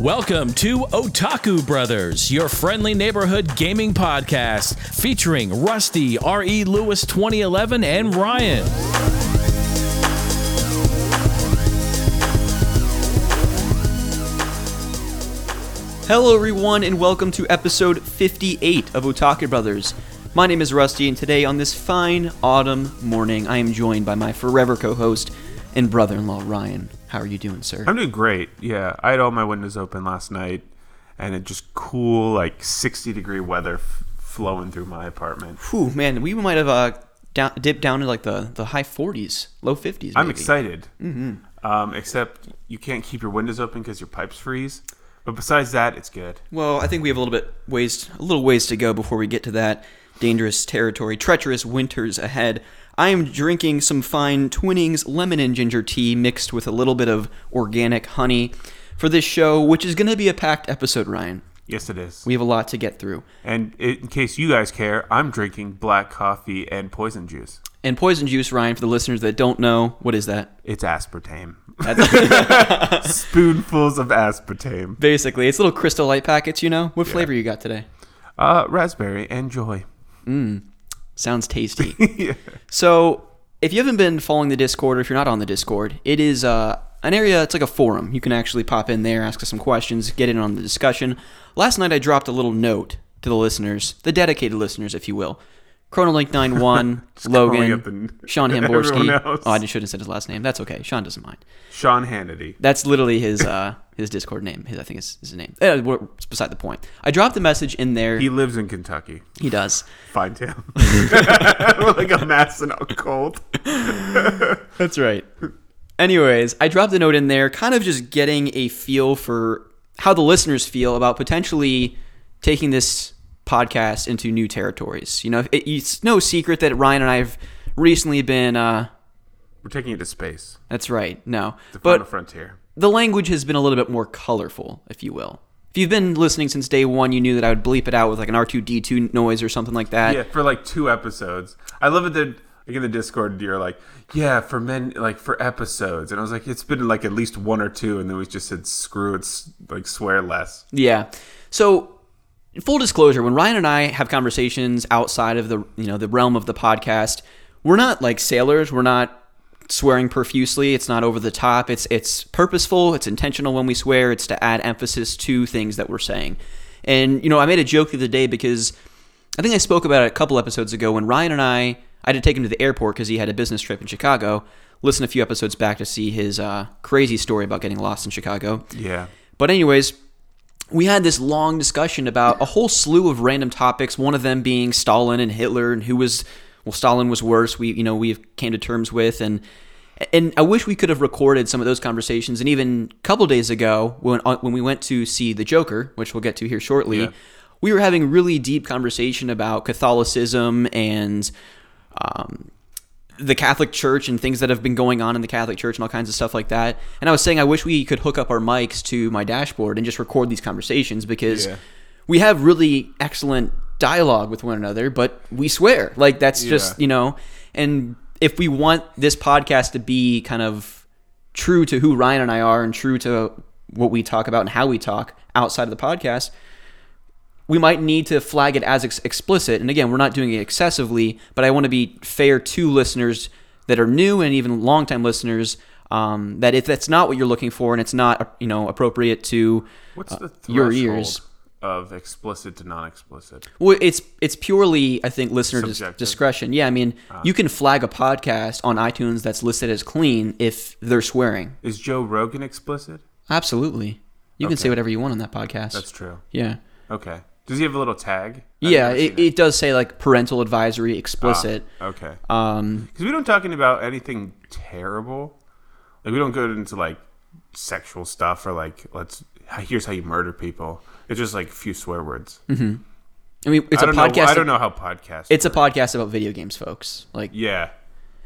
Welcome to Otaku Brothers, your friendly neighborhood gaming podcast featuring Rusty, R.E. Lewis 2011, and Ryan. Hello, everyone, and welcome to episode 58 of Otaku Brothers. My name is Rusty, and today, on this fine autumn morning, I am joined by my forever co host and brother in law, Ryan. How are you doing, sir? I'm doing great. Yeah, I had all my windows open last night, and it just cool, like 60 degree weather f- flowing through my apartment. Whew, man, we might have uh, down, dipped down to like the, the high 40s, low 50s. I'm excited. Mm-hmm. Um, except you can't keep your windows open because your pipes freeze. But besides that, it's good. Well, I think we have a little bit ways, a little ways to go before we get to that dangerous territory, treacherous winters ahead. I am drinking some fine Twinings lemon and ginger tea mixed with a little bit of organic honey for this show, which is going to be a packed episode, Ryan. Yes, it is. We have a lot to get through. and in case you guys care, I'm drinking black coffee and poison juice. And poison juice, Ryan, for the listeners that don't know, what is that? It's aspartame. Spoonfuls of aspartame. basically it's little crystal light packets, you know. What flavor you got today? Uh, raspberry and joy. Sounds tasty. yeah. So, if you haven't been following the Discord, or if you're not on the Discord, it is uh, an area. It's like a forum. You can actually pop in there, ask us some questions, get in on the discussion. Last night, I dropped a little note to the listeners, the dedicated listeners, if you will. Chronolink 91, calling up Logan, the- Sean Hamborski. Oh, I shouldn't have said his last name. That's okay. Sean doesn't mind. Sean Hannity. That's literally his uh, his Discord name. His, I think is his name. Uh, it's beside the point. I dropped the message in there. He lives in Kentucky. He does. Fine town. like a mass and a cold. That's right. Anyways, I dropped a note in there, kind of just getting a feel for how the listeners feel about potentially taking this podcast into new territories. You know, it, it's no secret that Ryan and I have recently been. Uh, We're taking it to space. that's right. No, The but frontier. The language has been a little bit more colorful, if you will. If you've been listening since day one, you knew that I would bleep it out with like an R two D two noise or something like that. Yeah, for like two episodes. I love it that like in the Discord you're like, yeah, for men like for episodes. And I was like, it's been like at least one or two, and then we just said screw it, like swear less. Yeah. So, full disclosure, when Ryan and I have conversations outside of the you know the realm of the podcast, we're not like sailors. We're not swearing profusely. It's not over the top. It's it's purposeful. It's intentional when we swear. It's to add emphasis to things that we're saying. And you know, I made a joke the other day because I think I spoke about it a couple episodes ago when Ryan and I I had to take him to the airport because he had a business trip in Chicago. Listen a few episodes back to see his uh, crazy story about getting lost in Chicago. Yeah. But anyways, we had this long discussion about a whole slew of random topics. One of them being Stalin and Hitler, and who was well, Stalin was worse. We you know we came to terms with, and and I wish we could have recorded some of those conversations. And even a couple days ago, when uh, when we went to see the Joker, which we'll get to here shortly, Yeah. we were having really deep conversation about Catholicism and. Um, the Catholic Church and things that have been going on in the Catholic Church and all kinds of stuff like that. And I was saying I wish we could hook up our mics to my dashboard and just record these conversations because Yeah. we have really excellent dialogue with one another, but we swear. Like that's just, you know, and if we want this podcast to be kind of true to who Ryan and I are and true to what we talk about and how we talk outside of the podcast, we might need to flag it as ex- explicit. And again, we're not doing it excessively, but I want to be fair to listeners that are new and even longtime listeners. Um, that if that's not what you're looking for and it's not you know appropriate to What's the Uh, your ears. Of explicit to non-explicit? well, it's it's purely I think listener dis- discretion. Yeah, I mean you can flag a podcast on iTunes that's listed as clean if they're swearing. Is Joe Rogan explicit? Absolutely, you can say whatever you want on that podcast. That's true. yeah. Okay. Does he have a little tag? I've Yeah, it, it does say like parental advisory explicit. Ah, okay. Um, Because we don't talking about anything terrible. Like we don't go into like sexual stuff or like let's here's how you murder people. It's just like a few swear words. I mean, it's I a podcast. Know, I don't know how podcast. It's a podcast about video games, folks. Like, yeah.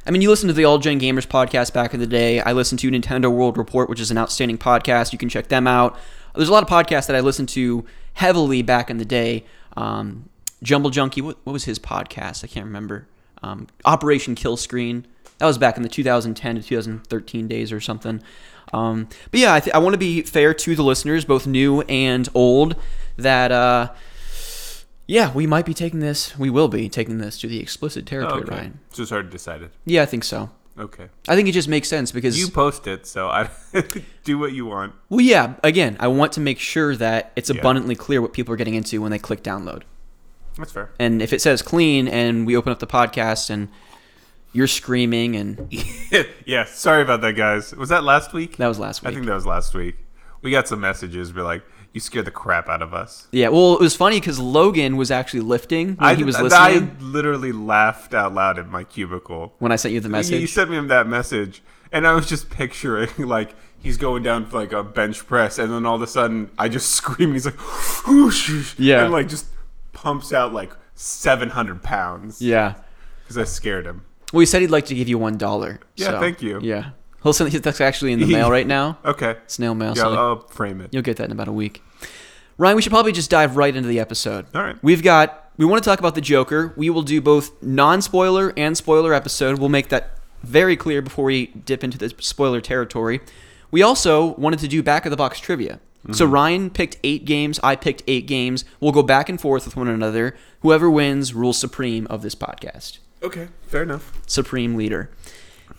I mean, you listen to the All Gen Gamers podcast back in the day. I listened to Nintendo World Report, which is an outstanding podcast. You can check them out. There's a lot of podcasts that I listened to heavily back in the day. Um, Jumble Junkie, what, what was his podcast? I can't remember. Um, Operation Kill Screen. That was back in the 2010 to 2013 days or something. Um, but yeah, I, th- I want to be fair to the listeners, both new and old, that uh, yeah, we might be taking this. We will be taking this to the explicit territory, okay. Ryan. Just already decided. Yeah, I think so. Okay. I think it just makes sense because You post it, so I do what you want. well, yeah. Again, I want to make sure that it's Yeah. abundantly clear what people are getting into when they click download. That's fair. And if it says clean and we open up the podcast and you're screaming and yeah, sorry about that, guys. Was that last week? that was last week. I think that was last week. We got some messages. We're like, you scared the crap out of us. Yeah, well, it was funny because Logan was actually lifting when I, he was listening. I literally laughed out loud in my cubicle. when I sent you the message. You sent me that message, and I was just picturing like he's going down for like a bench press, and then all of a sudden I just scream, and he's like, whoosh, Yeah. and like just pumps out like seven hundred pounds. yeah. because I scared him. Well, he said he'd like to give you one dollar. Yeah, so, thank you. Yeah, he'll send. That's actually in the mail right now. Okay, Snail mail. yeah, so I'll, I'll frame it. You'll get that in about a week. Ryan, we should probably just dive right into the episode. All right. We've got we want to talk about the Joker. We will do both non-spoiler and spoiler episode. We'll make that very clear before we dip into the spoiler territory. We also wanted to do back of the box trivia. So mm-hmm. Ryan picked 8 games, I picked 8 games. We'll go back and forth with one another. Whoever wins rules supreme of this podcast. Okay, fair enough. Supreme Leader.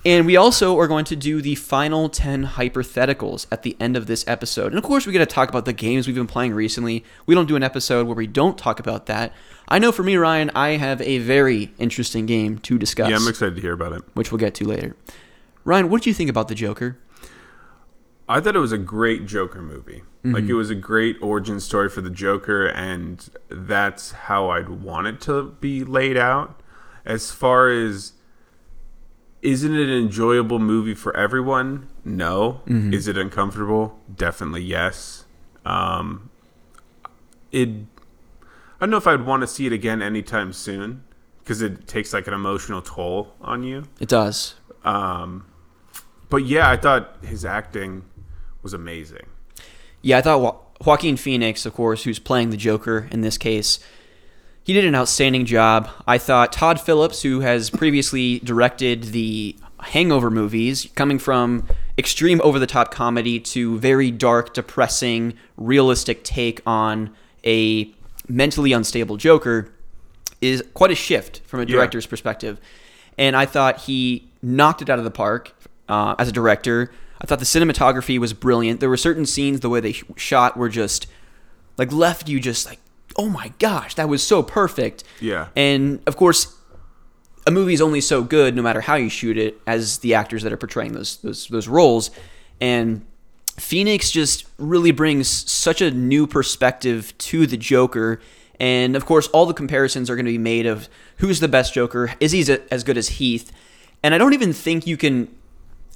And we also are going to do the final 10 hypotheticals at the end of this episode. And of course, we got to talk about the games we've been playing recently. We don't do an episode where we don't talk about that. I know for me, Ryan, I have a very interesting game to discuss, Yeah, I'm excited to hear about it. which we'll get to later. Ryan, what did you think about the Joker? I thought it was a great Joker movie. Like it mm-hmm. was a great origin story for the Joker, and that's how I'd want it to be laid out. As far as isn't it an enjoyable movie for everyone? No. Is it uncomfortable? Definitely yes. Um, it. I don't know if I'd want to see it again anytime soon because it takes like an emotional toll on you. It does. Um, but yeah, I thought his acting was amazing. Yeah, I thought jo- Joaquin Phoenix, of course, who's playing the Joker in this case, he did an outstanding job. I thought Todd Phillips, who has previously directed the Hangover movies, coming from extreme over the top comedy to very dark, depressing, realistic take on a mentally unstable Joker, is quite a shift from a Yeah. director's perspective. And I thought he knocked it out of the park uh, as a director. I thought the cinematography was brilliant. There were certain scenes, the way they shot were just like left you just like, oh my gosh, that was so perfect. Yeah. And of course, a movie is only so good no matter how you shoot it as the actors that are portraying those those, those roles. And Phoenix just really brings such a new perspective to the Joker. And of course, all the comparisons are going to be made of who's the best Joker. Is he as good as Heath? And I don't even think you can.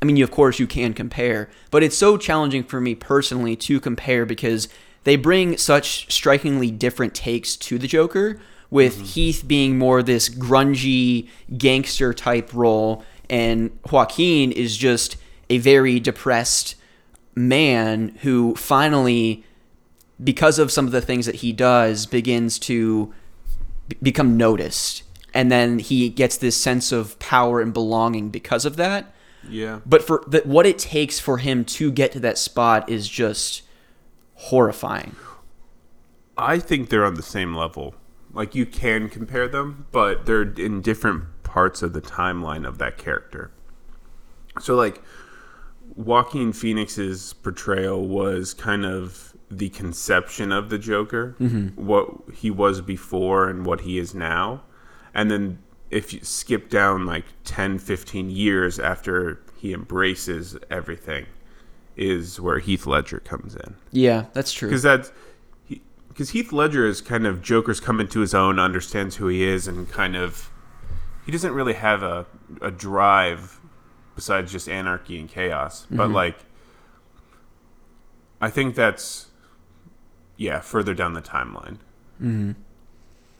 I mean, you, of course, you can compare, but it's so challenging for me personally to compare because they bring such strikingly different takes to the Joker. With mm-hmm. Heath being more this grungy gangster type role, and Joaquin is just a very depressed man who finally, because of some of the things that he does, begins to b- become noticed. And then he gets this sense of power and belonging because of that. Yeah. But for the, what it takes for him to get to that spot is just horrifying. I think they're on the same level. Like you can compare them, but they're in different parts of the timeline of that character. So like Joaquin Phoenix's portrayal was kind of the conception of the Joker, mm-hmm. what he was before and what he is now. And then if you skip down like 10, 15 years after he embraces everything is where Heath Ledger comes in Yeah, that's true. because that's because Heath Ledger is kind of Joker's come into his own, understands who he is, and kind of he doesn't really have a a drive besides just anarchy and chaos. But like, I think that's yeah further down the timeline. Mm-hmm.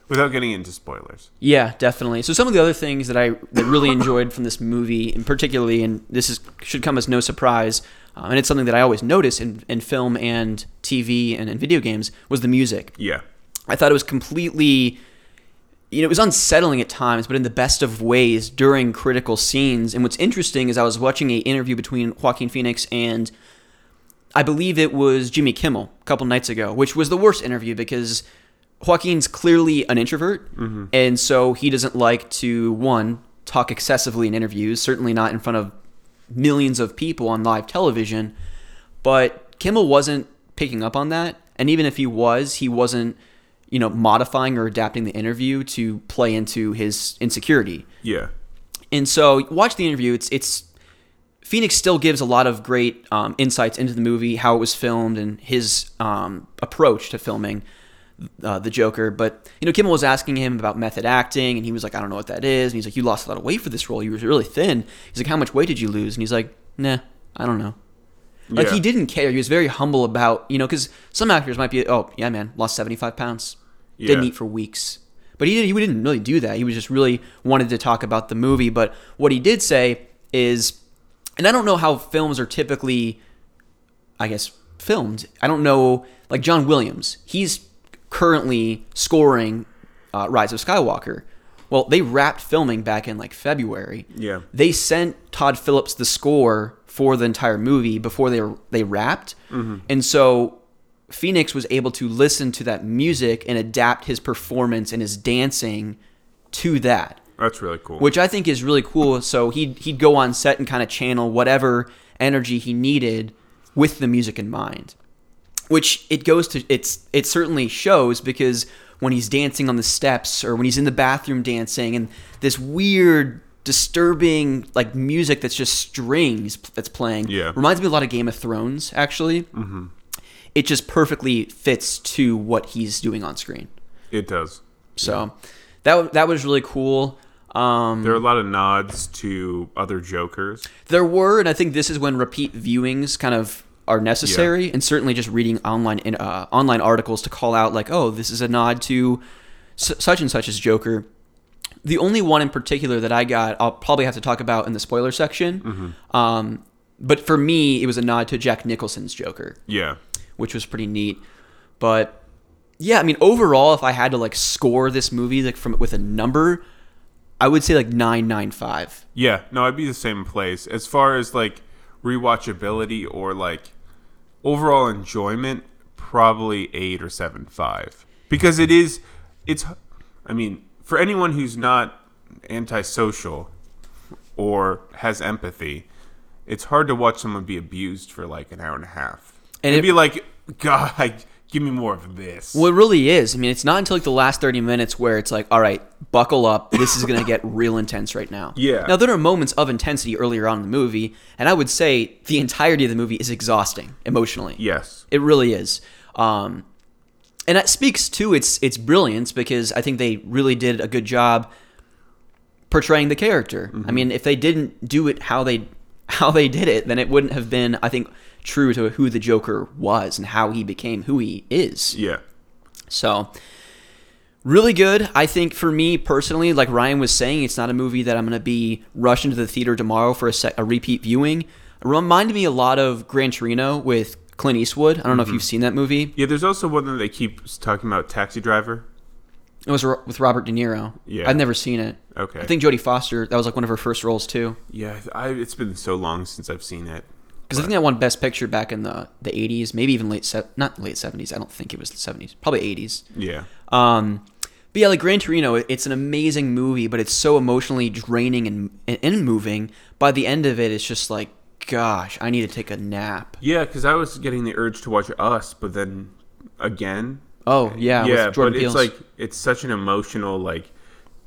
Without getting into spoilers, Yeah, definitely. So some of the other things that I that really enjoyed from this movie, and particularly, and this is should come as no surprise, uh, and it's something that I always notice in, in film and TV and in video games, was the music. yeah, I thought it was completely you know, it was unsettling at times, but in the best of ways during critical scenes. And what's interesting is I was watching a interview between Joaquin Phoenix and I believe it was Jimmy Kimmel a couple nights ago, which was the worst interview because Joaquin's clearly an introvert, and so he doesn't like to one talk excessively in interviews, certainly not in front of millions of people on live television. But Kimmel wasn't picking up on that, and even if he was, he wasn't, you know, modifying or adapting the interview to play into his insecurity. Yeah. And so watch the interview. It's it's Phoenix still gives a lot of great um, insights into the movie, how it was filmed, and his um, approach to filming uh, the Joker. But you know, Kimmel was asking him about method acting, and he was like, "I don't know what that is." And he's like, "You lost a lot of weight for this role. You were really thin." He's like, "How much weight did you lose?" And he's like, "Nah, I don't know." Like Yeah. he didn't care. He was very humble about you know because some actors might be, "Oh yeah, man, lost seventy five pounds, didn't eat for weeks." But he, didn't, he didn't really do that. He was just really wanted to talk about the movie. But what he did say is, and I don't know how films are typically, I guess, filmed. I don't know, like John Williams, he's currently scoring uh, Rise of Skywalker. Well, they wrapped filming back in like February. Yeah. They sent Todd Phillips the score for the entire movie before they they wrapped, and so Phoenix was able to listen to that music and adapt his performance and his dancing to that That's really cool. which I think is really cool. So he'd he'd go on set and kind of channel whatever energy he needed with the music in mind. Which it goes to it's it certainly shows because when he's dancing on the steps or when he's in the bathroom dancing and this weird disturbing like music that's just strings that's playing Yeah. reminds me a lot of Game of Thrones actually. Mm-hmm. It just perfectly fits to what he's doing on screen. it does. So that that was really cool. Um, There are a lot of nods to other Jokers. There were, and I think this is when repeat viewings kind of are necessary, and certainly just reading online in, uh, online articles to call out like, oh, this is a nod to s- such and such as Joker. The only one in particular that I got, I'll probably have to talk about in the spoiler section. Um, but for me, it was a nod to Jack Nicholson's Joker, Yeah. which was pretty neat. But yeah, I mean, overall, if I had to like score this movie like from with a number, I would say like nine nine five. Yeah. No, I'd be the same place. As far as like rewatchability or like overall enjoyment, probably eight or seven five. Because it is it's I mean, for anyone who's not antisocial or has empathy, it's hard to watch someone be abused for like an hour and a half. And And it- it'd be like, God, give me more of this. Well, it really is. I mean, it's not until like the last 30 minutes where it's like, all right, buckle up. This is going to get real intense right now. Yeah. Now, there are moments of intensity earlier on in the movie, and I would say the entirety of the movie is exhausting emotionally. Yes. It really is. Um, and that speaks to its its brilliance because I think they really did a good job portraying the character. I mean, if they didn't do it how they how they did it, then it wouldn't have been, I think, true to who the Joker was and how he became who he is. Yeah. So, really good. I think for me personally, like Ryan was saying, it's not a movie that I'm going to be rushing to the theater tomorrow for a, sec- a repeat viewing. It reminded me a lot of Gran Torino with Clint Eastwood. I don't know if mm-hmm. you've seen that movie. Yeah, there's also one that they keep talking about Taxi Driver. It was ro- with Robert De Niro. Yeah. I've never seen it. Okay. I think Jodie Foster, that was like one of her first roles too. Yeah, I, it's been so long since I've seen it. Because I think that won Best Picture back in the, the 80s, maybe even late, se- not late 70s. I don't think it was the 70s, probably 80s. Yeah. Um, but yeah, like Gran Torino, it- it's an amazing movie, but it's so emotionally draining and, and, and moving. By the end of it, it's just like, gosh, I need to take a nap. Yeah, because I was getting the urge to watch Us, but then again. Oh yeah, yeah, with Jordan but Peele's. it's like it's such an emotional, like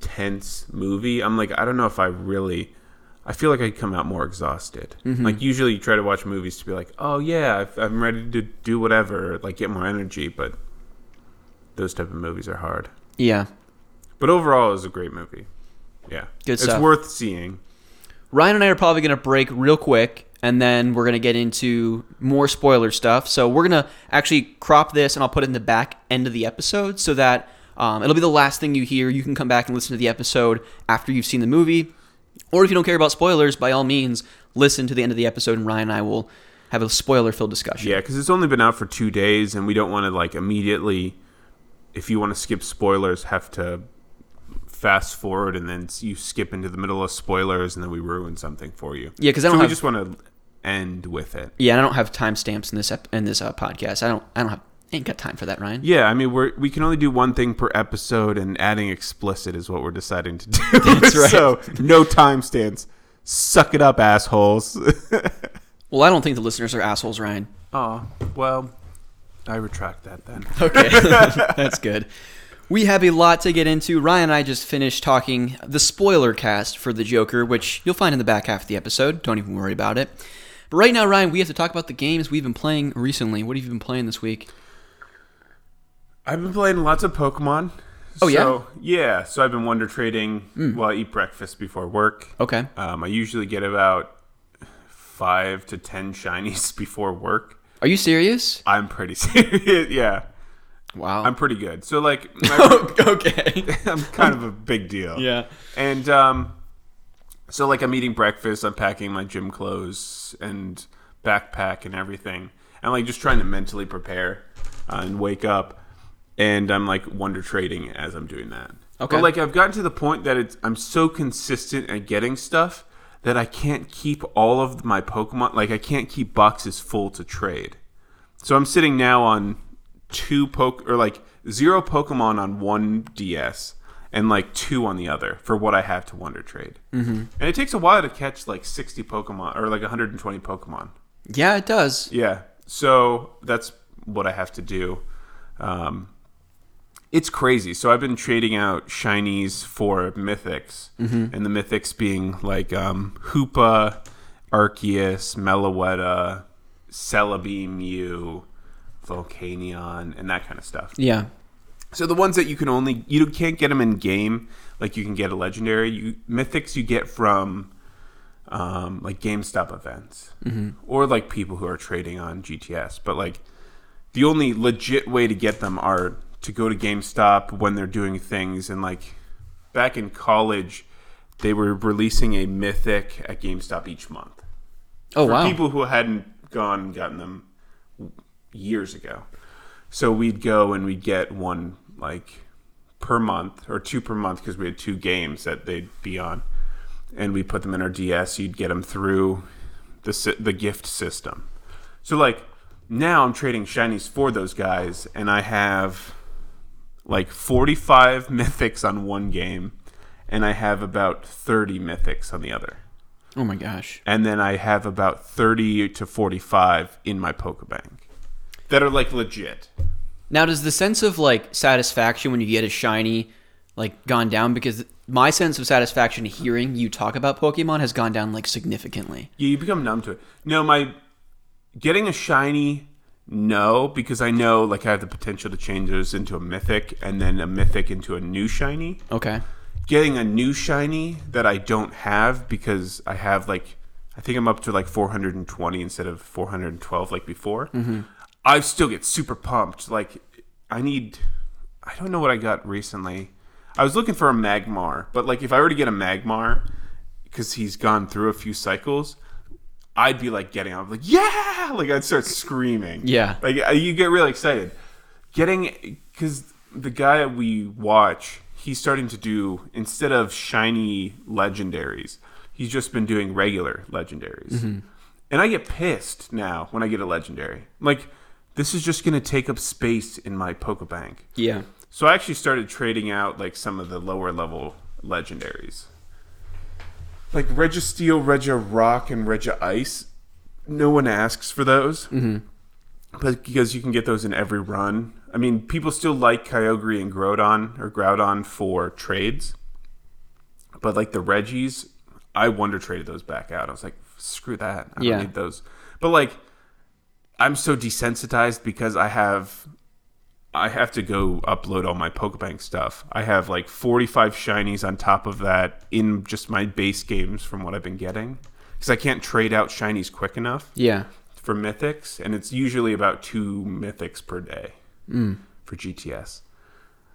tense movie. I'm like, I don't know if I really. I feel like I come out more exhausted. Mm-hmm. Like usually, you try to watch movies to be like, oh yeah, I'm ready to do whatever, like get more energy. But those type of movies are hard. yeah. But overall, it was a great movie. Yeah, Good it's stuff. worth seeing. Ryan and I are probably going to break real quick, and then we're going to get into more spoiler stuff. So we're going to actually crop this, and I'll put it in the back end of the episode so that um, it'll be the last thing you hear. You can come back and listen to the episode after you've seen the movie. Or if you don't care about spoilers, by all means, listen to the end of the episode, and Ryan and I will have a spoiler filled discussion. Yeah, because it's only been out for two days, and we don't want to like immediately. If you want to skip spoilers, have to fast forward and then you skip into the middle of spoilers and then we ruin something for you. Yeah, 'cause I don't we have- just want to end with it. Yeah, I don't have timestamps in this ep- in this uh, podcast. I don't. I don't have. Ain't got time for that, Ryan. Yeah, I mean we're we can only do one thing per episode, and adding explicit is what we're deciding to do. That's right. so no timestamps. Suck it up, assholes. Well, I don't think the listeners are assholes, Ryan. oh well, I retract that then. Okay, that's good. We have a lot to get into. Ryan and I just finished talking the spoiler cast for the Joker, which you'll find in the back half of the episode. Don't even worry about it. But right now, Ryan, we have to talk about the games we've been playing recently. What have you been playing this week? I've been playing lots of Pokemon. Oh, yeah? so, yeah. So I've been wonder trading while I eat breakfast before work. Okay. Um, I usually get about five to ten shinies before work. Are you serious? I'm pretty serious. yeah, Wow. I'm pretty good. So like, my, okay. I'm kind of a big deal. Yeah. And um, so like I'm eating breakfast, I'm packing my gym clothes and backpack and everything. I'm like just trying to mentally prepare uh, and wake up, and I'm like wonder trading as I'm doing that. Okay. But like I've gotten to the point that it's I'm so consistent at getting stuff that I can't keep all of my Pokemon. Like I can't keep boxes full to trade. So I'm sitting now on two poke or like zero Pokemon on one DS and like two on the other for what I have to Wonder Trade. Mm-hmm. And it takes a while to catch like 60 Pokemon or like 120 Pokemon. Yeah, it does. Yeah. So that's what I have to do. Um, it's crazy. So I've been trading out shinies for mythics, and the mythics being like um, Hoopa, Arceus, Meloetta, Celebi, Mew, Volcanion, and that kind of stuff. Yeah. So the ones that you can only you can't get them in game, like you can get a legendary. You mythics you get from um, like GameStop events or like people who are trading on GTS. But like the only legit way to get them are to go to GameStop when they're doing things. And like back in college, they were releasing a mythic at GameStop each month Oh for wow. people who hadn't gone and gotten them years ago. So we'd go and we'd get one like per month or two per month because we had two games that they'd be on, and we put them in our DS. You'd get them through the the gift system. So like now I'm trading shinies for those guys, and I have like 45 mythics on one game, and I have about 30 mythics on the other oh my gosh. and then I have about 30 to 45 in my Pokebank that are like legit. Now, does the sense of like satisfaction when you get a shiny like gone down? Because my sense of satisfaction hearing you talk about Pokemon has gone down like significantly. Yeah, you become numb to it. No, my getting a shiny, no, because I know like I have the potential to change those into a mythic and then a mythic into a new shiny. Okay. Getting a new shiny that I don't have because I have like I think I'm up to like 420 instead of 412 like before. Mm-hmm. I still get super pumped. Like I need I don't know what I got recently. I was looking for a Magmar, but like if I were to get a Magmar because he's gone through a few cycles, I'd be like getting up like yeah, like I'd start screaming. Yeah. Like you get really excited. Getting cuz the guy we watch, he's starting to do instead of shiny legendaries, he's just been doing regular legendaries. Mm-hmm. And I get pissed now when I get a legendary. Like this is just going to take up space in my Pokebank. Yeah. So I actually started trading out like some of the lower level legendaries. Like Registeel, Regirock, and Regice. No one asks for those. Mm-hmm. But because you can get those in every run. I mean, people still like Kyogre and Groudon or Groudon for trades. But like the Reggies, I wonder traded those back out. I was like, screw that. I Yeah. don't need those. But like I'm so desensitized because I have I have to go upload all my Pokebank stuff. I have like 45 shinies on top of that in just my base games from what I've been getting because I can't trade out shinies quick enough Yeah. for mythics, and it's usually about two mythics per day for GTS.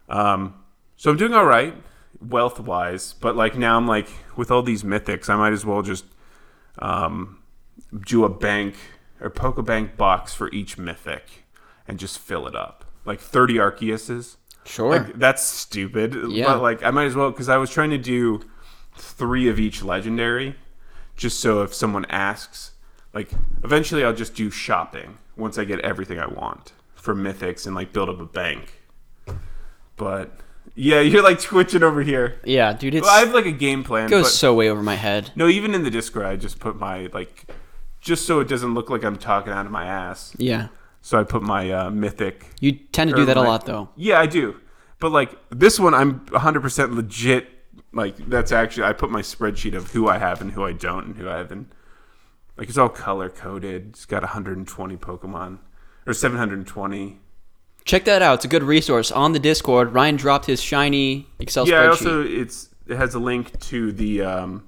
Um, so I'm doing all right wealth wise, but like now I'm like with all these mythics, I might as well just um, do a bank or Pokebank box for each mythic and just fill it up. Like 30 Arceuses. Sure. Like that's stupid. Yeah. But like I might as well because I was trying to do three of each legendary, just so if someone asks, like eventually I'll just do shopping once I get everything I want for mythics and like build up a bank. But yeah, you're like twitching over here. yeah, dude, it's Well, I have like a game plan. goes so way over my head. no, even in the Discord, I just put my like, just so it doesn't look like I'm talking out of my ass. Yeah. So I put my uh, mythic You tend to do that a lot though. Yeah, I do. But like this one, I'm 100% legit. Like that's actually I put my spreadsheet of who I have and who I don't and who I haven't. Like it's all color coded. It's got 120 Pokemon or 720. Check that out. It's a good resource on the Discord. Ryan dropped his shiny Excel yeah, spreadsheet. also it's it has a link to the um,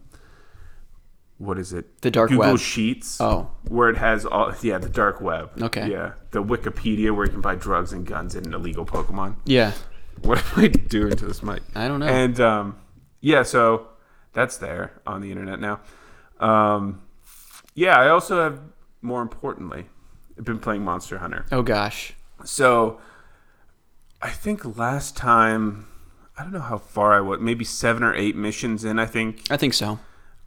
what is it? The dark Google web. Sheets. Oh. where it has all yeah the dark web. Okay. Yeah, the Wikipedia where you can buy drugs and guns and illegal Pokemon. yeah. What am I doing to this mic? I don't know. And um, yeah, so that's there on the internet now. Um, yeah, I also have more importantly, I've been playing Monster Hunter. Oh gosh. So I think last time I don't know how far I was, maybe seven or eight missions in. I think I think so.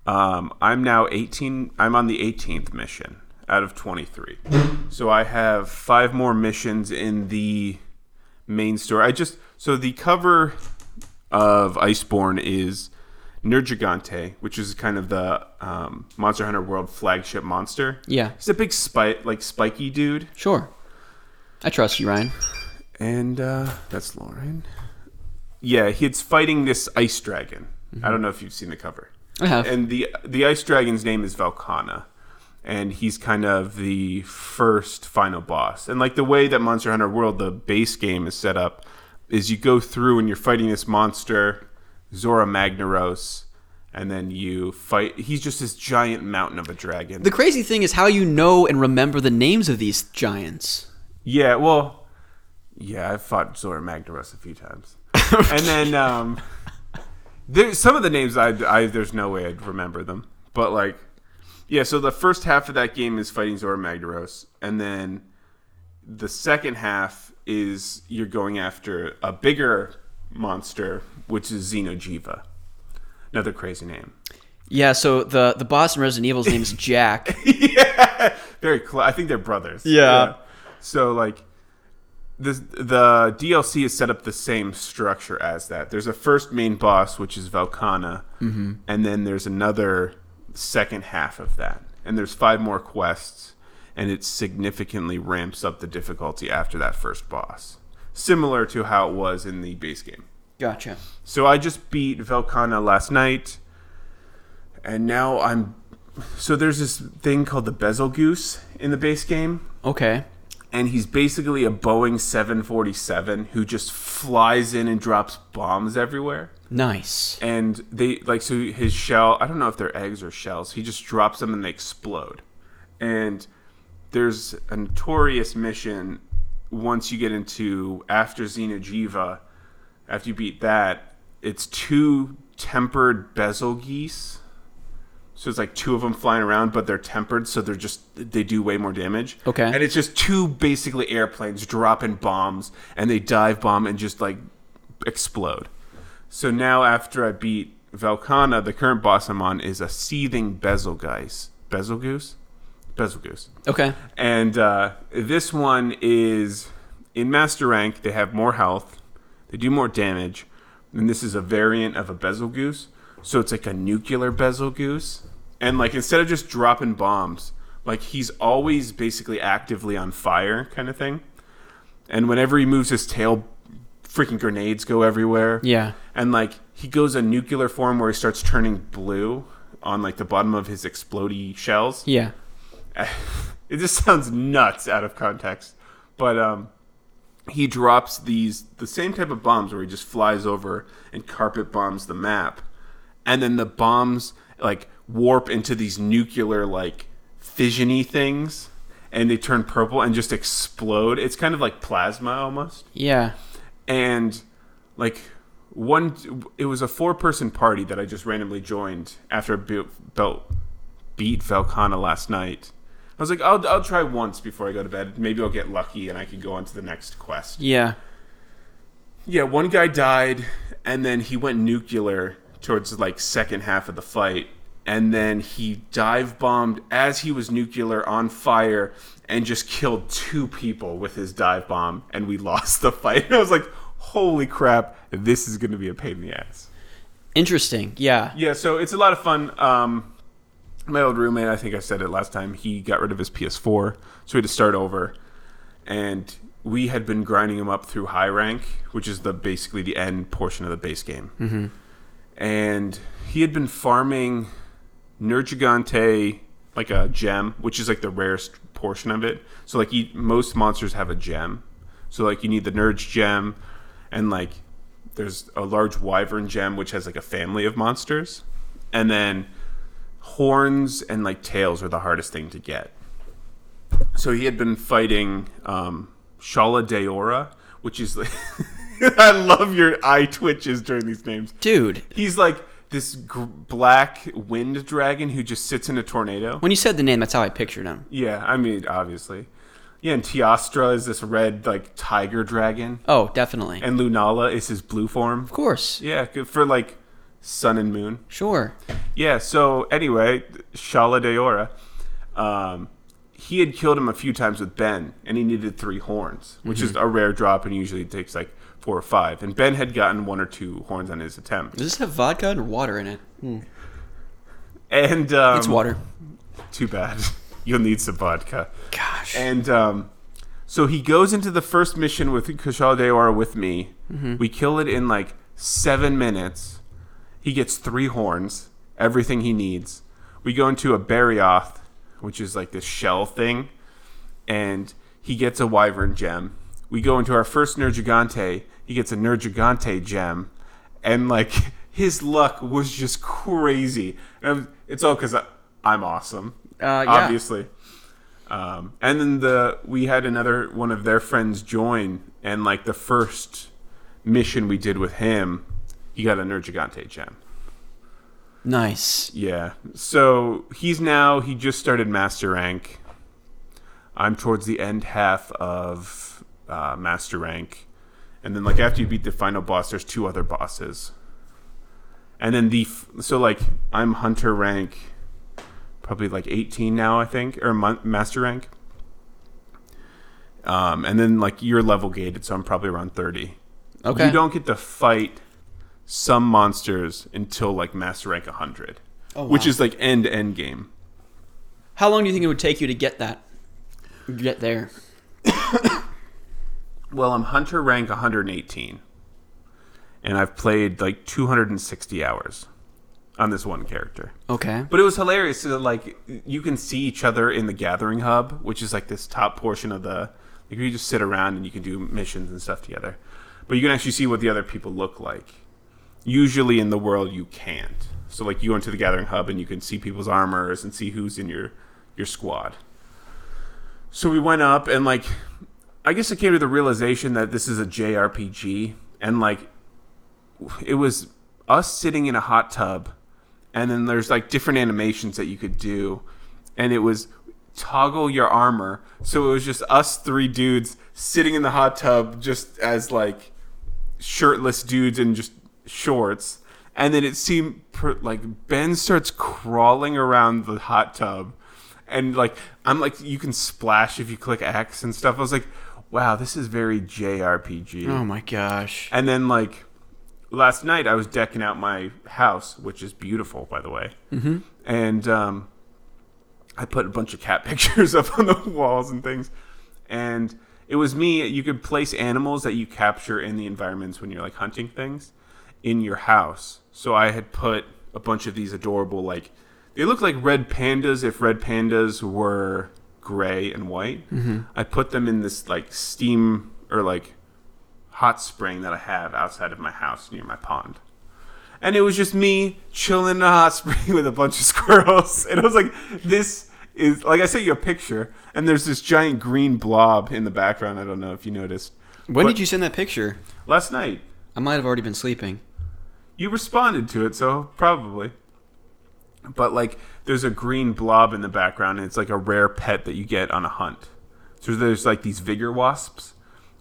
Um, I'm now 18. I'm on the 18th mission out of 23. so I have five more missions in the main story. I just so the cover of Iceborne is Nergigante, which is kind of the um, Monster Hunter World flagship monster. Yeah. He's a big spike, like spiky dude, Sure. I trust you, Ryan. and uh, that's Lauren. Yeah, he's fighting this ice dragon. I don't know if you've seen the cover. I have. And the the ice dragon's name is Velkhana, and he's kind of the first final boss. And like the way that Monster Hunter World, the base game is set up, is you go through and you're fighting this monster, Zorah Magdaros, and then you fight. He's just this giant mountain of a dragon. the crazy thing is how you know and remember the names of these giants. Yeah, well, yeah, I've fought Zorah Magdaros a few times, and then um, there some of the names I, I there's no way I'd remember them, but like, yeah. So the first half of that game is fighting Zorah Magdaros, and then the second half is you're going after a bigger monster, which is Xeno'jiiva. Another crazy name. Yeah, so the the boss in Resident Evil's name is Jack. yeah, very close. I think they're brothers. Yeah. So like, the the DLC is set up the same structure as that. There's a first main boss, which is Velkhana, Mm-hmm. and then there's another second half of that, and there's five more quests, and it significantly ramps up the difficulty after that first boss, similar to how it was in the base game. Gotcha. So I just beat Velkhana last night, and now I'm. So there's this thing called the Bazelgeuse in the base game, Okay. And he's basically a Boeing 747 who just flies in and drops bombs everywhere. Nice. And they like so his shell. I don't know if they're eggs or shells. He just drops them and they explode. And there's a notorious mission once you get into after Xeno'jiiva. After you beat that, it's two tempered bezel geese. So it's like two of them flying around, but they're tempered, so they're just they do way more damage. Okay. And it's just two basically airplanes dropping bombs, and they dive bomb and just like explode. So now after I beat Velkhana, the current boss I'm on is a seething bezel guys. Bezel goose? Bezel goose. Okay. And uh, this one is in master rank. They have more health. They do more damage. And this is a variant of a Bazelgeuse. So it's like a nuclear Bazelgeuse. And like instead of just dropping bombs, like he's always basically actively on fire, kind of thing. And whenever he moves his tail, freaking grenades go everywhere Yeah. and like he goes a nuclear form where he starts turning blue on like the bottom of his explody shells. Yeah. It just sounds nuts out of context, but um, he drops these the same type of bombs where he just flies over and carpet bombs the map, and then the bombs like warp into these nuclear like fissiony things, and they turn purple and just explode. It's kind of like plasma almost Yeah. and like one it was a four person party that i just randomly joined after i beat, belt, beat Velkhana last night i was like I'll, I'll try once before i go to bed maybe i'll get lucky and i can go on to the next quest Yeah. Yeah, one guy died, and then he went nuclear towards like second half of the fight, and then he dive bombed as he was nuclear on fire and just killed two people with his dive bomb, and we lost the fight. And I was like, holy crap, this is going to be a pain in the ass. Interesting. Yeah. Yeah, so it's a lot of fun. Um, my old roommate, I think I said it last time, he got rid of his PS4, so we had to start over. And we had been grinding him up through high rank, which is the basically the end portion of the base game. Mm-hmm. And he had been farming Nergigante, like a gem, which is like the rarest portion of it. So like you, most monsters have a gem. So like you need the Nerge gem, and like there's a large wyvern gem which has like a family of monsters, and then horns and like tails are the hardest thing to get. So he had been fighting um, Shala Deora, which is like I love your eye twitches during these names. Dude, He's like this gr- black wind dragon who just sits in a tornado. when you said the name, that's how I pictured him. Yeah, I mean obviously. Yeah, and Teostra is this red like tiger dragon, Oh, definitely. and Lunala is his blue form. of course. Yeah, good for like sun and moon. Sure. Yeah. So anyway, Shala Deora, um, he had killed him a few times with Ben, and he needed three horns, which is a rare drop, and usually it takes like four or five. And Ben had gotten one or two horns on his attempt. Does this have vodka or water in it? And um, It's water. Too bad. You'll need some vodka. Gosh. And um, so he goes into the first mission with Kushala Daora with me. We kill it in like seven minutes. He gets three horns, everything he needs. We go into a Barioth, which is like this shell thing, and he gets a Wyvern gem. We go into our first Nergigante. He gets a Nergigante gem, and like his luck was just crazy. And it's all because I'm awesome, Uh, yeah. obviously. Um, and then the we had another one of their friends join, and like the first mission we did with him, he got a Nergigante gem. Nice. Yeah. So he's now he just started master rank. I'm towards the end half of uh, master rank, and then like after you beat the final boss, there's two other bosses. And then the f- so like I'm hunter rank, probably like 18 now I think, or master rank. Um, and then like you're level gated, so I'm probably around 30. Okay. You don't get to fight some monsters until like master rank 100, Oh, which is like end end game. How long do you think it would take you to get that? Get there. Well, I'm hunter rank 118, and I've played like 260 hours on this one character. Okay. But it was hilarious. So, like, you can see each other in the gathering hub, which is like this top portion of the. Like, you just sit around and you can do missions and stuff together. But you can actually see what the other people look like. Usually in the world, you can't. So, like, you go into the gathering hub and you can see people's armors and see who's in your your squad. So we went up and like, I guess I came to the realization that this is a JRPG and like, it was us sitting in a hot tub and then there's like different animations that you could do and it was toggle your armor. So it was just us three dudes sitting in the hot tub just as like shirtless dudes in just shorts. And then it seemed per, like ben starts crawling around the hot tub and like i'm like you can splash if you click x and stuff. I was like wow this is very jrpg Oh my gosh. and then like last night, I was decking out my house, which is beautiful, by the way. Mm-hmm. And um, I put a bunch of cat pictures up on the walls and things. And it was me. You could place animals that you capture in the environments when you're like hunting things in your house. So I had put a bunch of these adorable like they look like red pandas if red pandas were gray and white. Mm-hmm. I put them in this like steam or like hot spring that I have outside of my house near my pond. And it was just me chilling in a hot spring with a bunch of squirrels. And I was like, this is like I sent you a picture, and there's this giant green blob in the background. I don't know if you noticed. When But- did you send that picture? Last night. I might have already been sleeping. You responded to it, so probably. But like, there's a green blob in the background, and it's like a rare pet that you get on a hunt. So there's like these vigor wasps,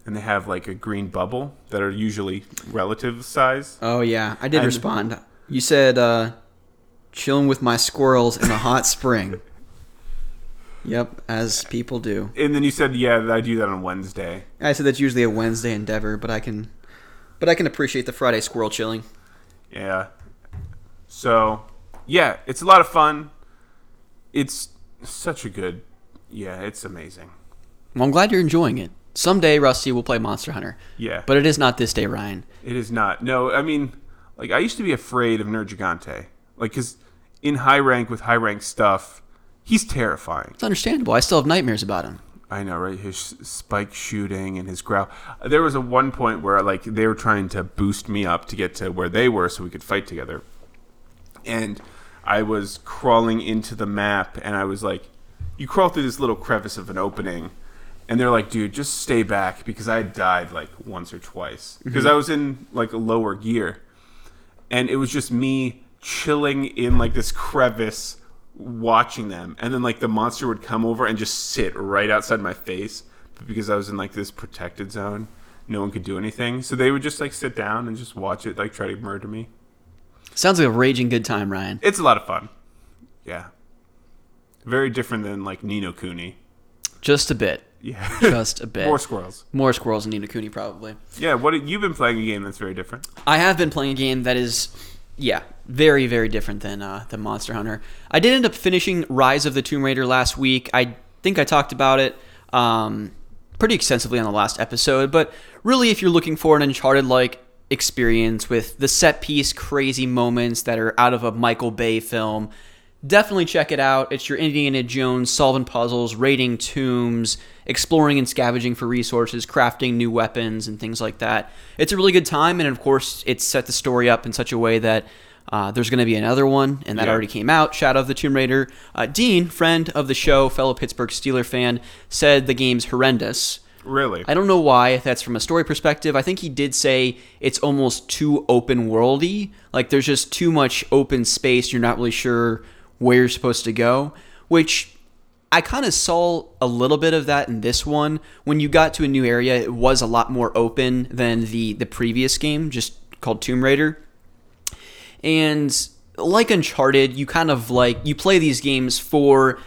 and they have like a green bubble that are usually relative size. Oh yeah, I did And- respond. You said uh, chilling with my squirrels in a hot spring. Yep, as people do. And then you said, "Yeah, I do that on Wednesday." I said that's usually a Wednesday endeavor, but I can, but I can appreciate the Friday squirrel chilling. Yeah. So, yeah, it's a lot of fun. It's such a good. Yeah, it's amazing. Well, I'm glad you're enjoying it. Someday, Rusty will play Monster Hunter, Yeah. but it is not this day, Ryan. It is not. No, I mean, like I used to be afraid of Nergigante, like because in high rank with high rank stuff, he's terrifying. It's understandable. I still have nightmares about him. I know, right? His spike shooting and his growl. There was a one point where like they were trying to boost me up to get to where they were so we could fight together, and I was crawling into the map, and I was like, you crawl through this little crevice of an opening. And they're like, dude, just stay back because I had died like once or twice. Mm-hmm. Because I was in like a lower gear, and it was just me chilling in like this crevice watching them. And then like the monster would come over and just sit right outside my face but because i was in like this protected zone. No one could do anything. So they would just like sit down and just watch it like try to murder me Sounds like a raging good time, Ryan. it's a lot of fun yeah very different than like Ni no Kuni Just a bit. yeah Just a bit. more squirrels More squirrels than Ni no Kuni, probably. yeah what you've been playing a game that's very different I have been playing a game that is, yeah, very, very different than uh, than Monster Hunter. I did end up finishing Rise of the Tomb Raider last week. I think I talked about it um, pretty extensively on the last episode, but really, if you're looking for an Uncharted like experience with the set piece crazy moments that are out of a Michael Bay film, definitely check it out. It's your Indiana Jones solving puzzles, raiding tombs, exploring and scavenging for resources, crafting new weapons, and things like that. It's a really good time, and of course, it's set the story up in such a way that uh, there's going to be another one, and that Yeah. already came out Shadow of the Tomb Raider. Uh, Dean, friend of the show, fellow Pittsburgh Steeler fan, said the game's horrendous. Really I don't know why, if that's from a story perspective. I think he did say it's almost too open worldy. Like there's just too much open space. You're not really sure where you're supposed to go, which I kind of saw a little bit of that in this one. When you got to a new area, it was a lot more open than the the previous game, just called Tomb Raider. And like Uncharted, you kind of like you play these games for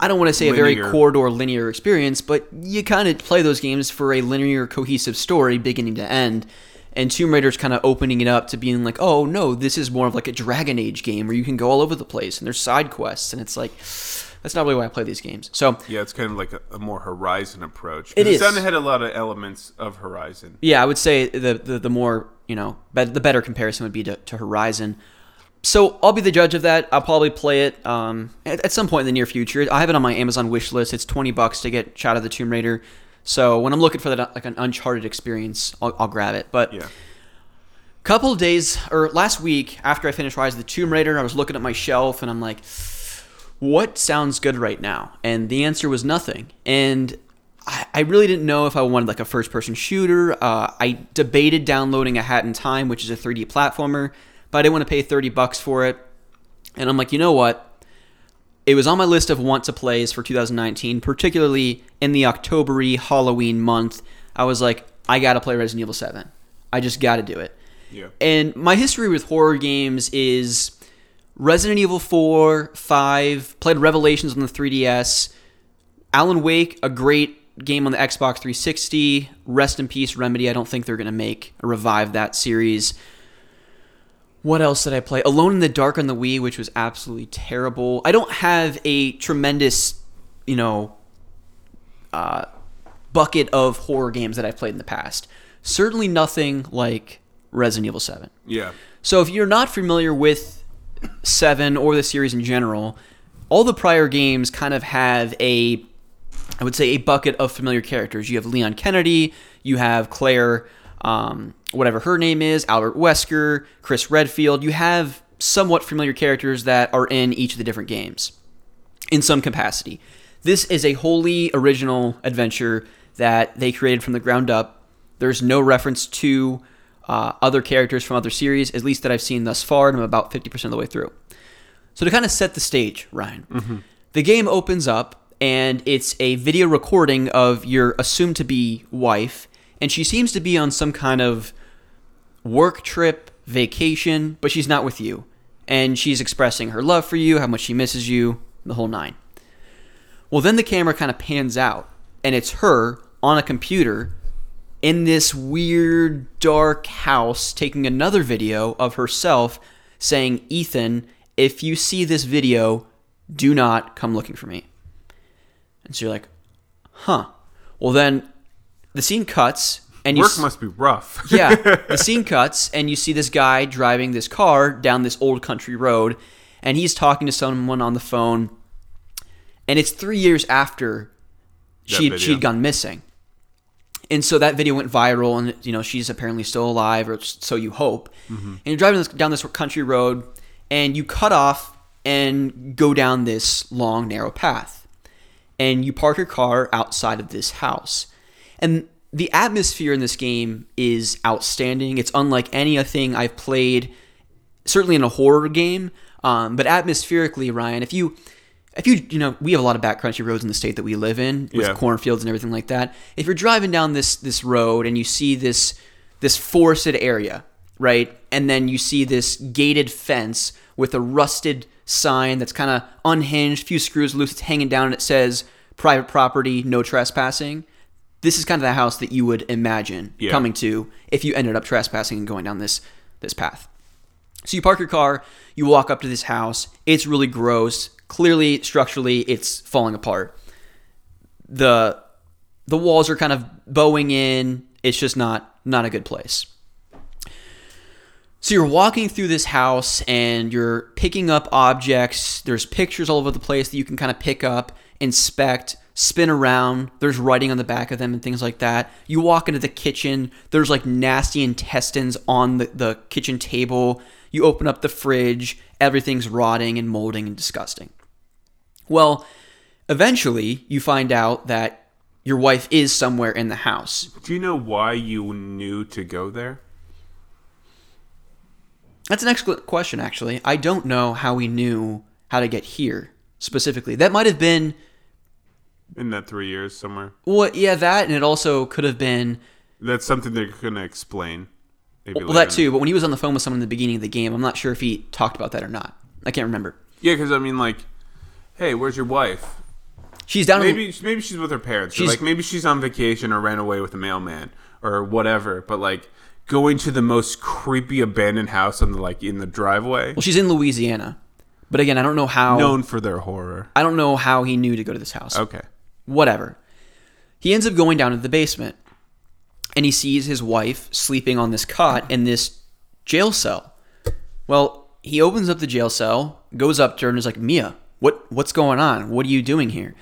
I don't want to say a very Linear. corridor linear experience, but you kind of play those games for a linear cohesive story beginning to end. And Tomb Raider's kind of opening it up to being like, oh no, this is more of like a Dragon Age game where you can go all over the place and there's side quests, and it's like that's not really why I play these games. So yeah it's kind of like a, a more horizon approach. It it is. sounded had a lot of elements of horizon Yeah, I would say the the, the more you know, bet the better comparison would be to, to Horizon. So I'll be the judge of that. I'll probably play it um, at, at some point in the near future. I have it on my Amazon wish list. It's twenty bucks to get Shadow of the Tomb Raider. So when I'm looking for that like an Uncharted experience, I'll, I'll grab it. But yeah couple of days or last week after I finished Rise of the Tomb Raider, I was looking at my shelf and I'm like, what sounds good right now? And the answer was nothing. And I, I really didn't know if I wanted like a first person shooter. Uh, I debated downloading a Hat in Time, which is a 3D platformer, but I didn't want to pay 30 bucks for it. And I'm like, you know what? It was on my list of want to plays for 2019, particularly in the Octobery Halloween month. I was like, I gotta play Resident Evil 7. I just gotta do it. yeah And my history with horror games is Resident Evil 4, 5, played Revelations on the 3DS, Alan Wake, a great game on the Xbox 360. Rest in peace, Remedy. I don't think they're going to make revive that series. What else did I play? Alone in the Dark on the Wii, which was absolutely terrible. I don't have a tremendous, you know, uh, bucket of horror games that I've played in the past. Certainly nothing like Resident Evil 7. yeah So if you're not familiar with Seven or the series in general, all the prior games kind of have a, I would say, a bucket of familiar characters. You have Leon Kennedy, you have Claire, um, whatever her name is, Albert Wesker, Chris Redfield. You have somewhat familiar characters that are in each of the different games in some capacity. This is a wholly original adventure that they created from the ground up. There's no reference to uh, other characters from other series, at least that I've seen thus far, and I'm about 50% of the way through. So to kind of set the stage, Ryan, the game opens up and it's a video recording of your assumed to be wife, and she seems to be on some kind of work trip, vacation, but she's not with you. And she's expressing her love for you, how much she misses you, the whole nine. Well, then the camera kind of pans out, and it's her on a computer in this weird, dark house taking another video of herself saying, Ethan, if you see this video, do not come looking for me. And so you're like, huh. Well, then the scene cuts, and you Work s- must be rough. yeah, the scene cuts, and you see this guy driving this car down this old country road, and he's talking to someone on the phone, and it's three years after she she'd gone missing, and so that video went viral, and you know she's apparently still alive, or so you hope. Mm-hmm. And you're driving this, down this country road, and you cut off and go down this long narrow path and you park your car outside of this house. And the atmosphere in this game is outstanding. It's unlike anything I've played, certainly in a horror game. Um, but atmospherically, Ryan, if you if you you know we have a lot of backcountry roads in the state that we live in with Yeah. cornfields and everything like that. If you're driving down this this road and you see this this forested area, right, and then you see this gated fence with a rusted sign that's kind of unhinged, a few screws loose, it's hanging down, and it says private property, no trespassing. This is kind of the house that you would imagine Yeah. coming to if you ended up trespassing and going down this this path. So you park your car, you walk up to this house. It's really gross. Clearly, structurally, it's falling apart. The the walls are kind of bowing in. It's just not not a good place. So you're walking through this house and you're picking up objects. There's pictures all over the place that you can kind of pick up, inspect, spin around. There's writing on the back of them and things like that. You walk into the kitchen. There's like nasty intestines on the, the kitchen table. You open up the fridge. Everything's rotting and molding and disgusting. Well, eventually you find out that your wife is somewhere in the house. Do you know why you knew to go there? That's an excellent question, actually. I don't know how we knew how to get here specifically. That might have been, In that three years somewhere. well, yeah, that, and it also could have been, That's something they're gonna explain. Maybe well, later that too. But when he was on the phone with someone in the beginning of the game, I'm not sure if he talked about that or not. I can't remember. Yeah, because I mean, like, hey, where's your wife? She's down. in- Maybe maybe she's with her parents. She's- like maybe she's on vacation or ran away with a mailman or whatever. But like going to the most creepy abandoned house on the like in the driveway, well, she's in Louisiana. But again, I don't know how. known for their horror. I don't know how he knew to go to this house. Okay. Whatever. He ends up going down to the basement and he sees his wife sleeping on this cot in this jail cell. Well, he opens up the jail cell, goes up to her and is like, "Mia, what what's going on? What are you doing here?"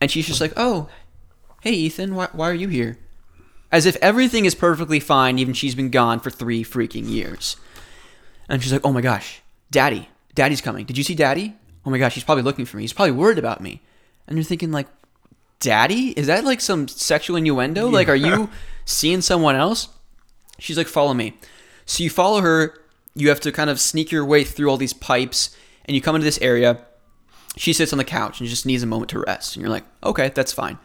And she's just like, "Oh, hey Ethan, why, why are you here?" As if everything is perfectly fine, even she's been gone for three freaking years. And she's like, "Oh my gosh, Daddy, Daddy's coming. Did you see Daddy? Oh my gosh, he's probably looking for me. He's probably worried about me." And you're thinking like, "Daddy? Is that like some sexual innuendo? Like, are you seeing someone else?" She's like, "Follow me." So you follow her. You have to kind of sneak your way through all these pipes, and you come into this area. She sits on the couch and just needs a moment to rest. And you're like, "Okay, that's fine."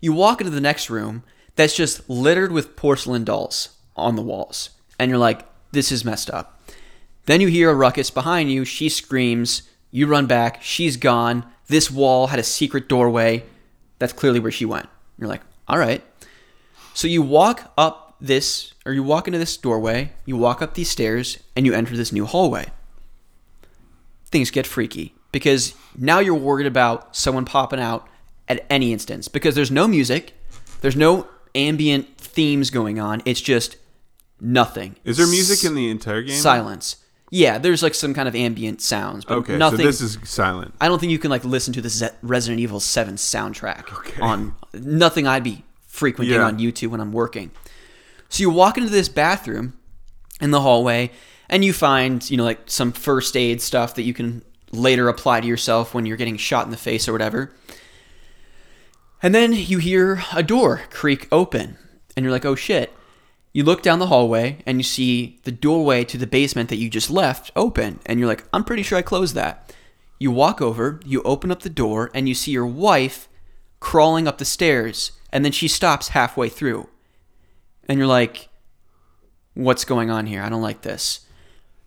You walk into the next room that's just littered with porcelain dolls on the walls. And you're like, this is messed up. Then you hear a ruckus behind you. She screams. You run back. She's gone. This wall had a secret doorway. That's clearly where she went. You're like, all right. So you walk up this, or you walk into this doorway, you walk up these stairs, and you enter this new hallway. Things get freaky because now you're worried about someone popping out at any instance because there's no music, there's no ambient themes going on. It's just nothing. Is there music in the entire game? silence? Yeah, there's like some kind of ambient sounds, but Okay, nothing. so this is silent. I don't think you can like listen to the Resident Evil 7 soundtrack Okay. on nothing I'd be frequenting Yeah. on YouTube when I'm working. So you walk into this bathroom in the hallway and you find, you know, like some first aid stuff that you can later apply to yourself when you're getting shot in the face or whatever. And then you hear a door creak open and you're like, "Oh shit." You look down the hallway and you see the doorway to the basement that you just left open and you're like, "I'm pretty sure I closed that." You walk over, you open up the door, and you see your wife crawling up the stairs, and then she stops halfway through. And you're like, what's going on here? I don't like this.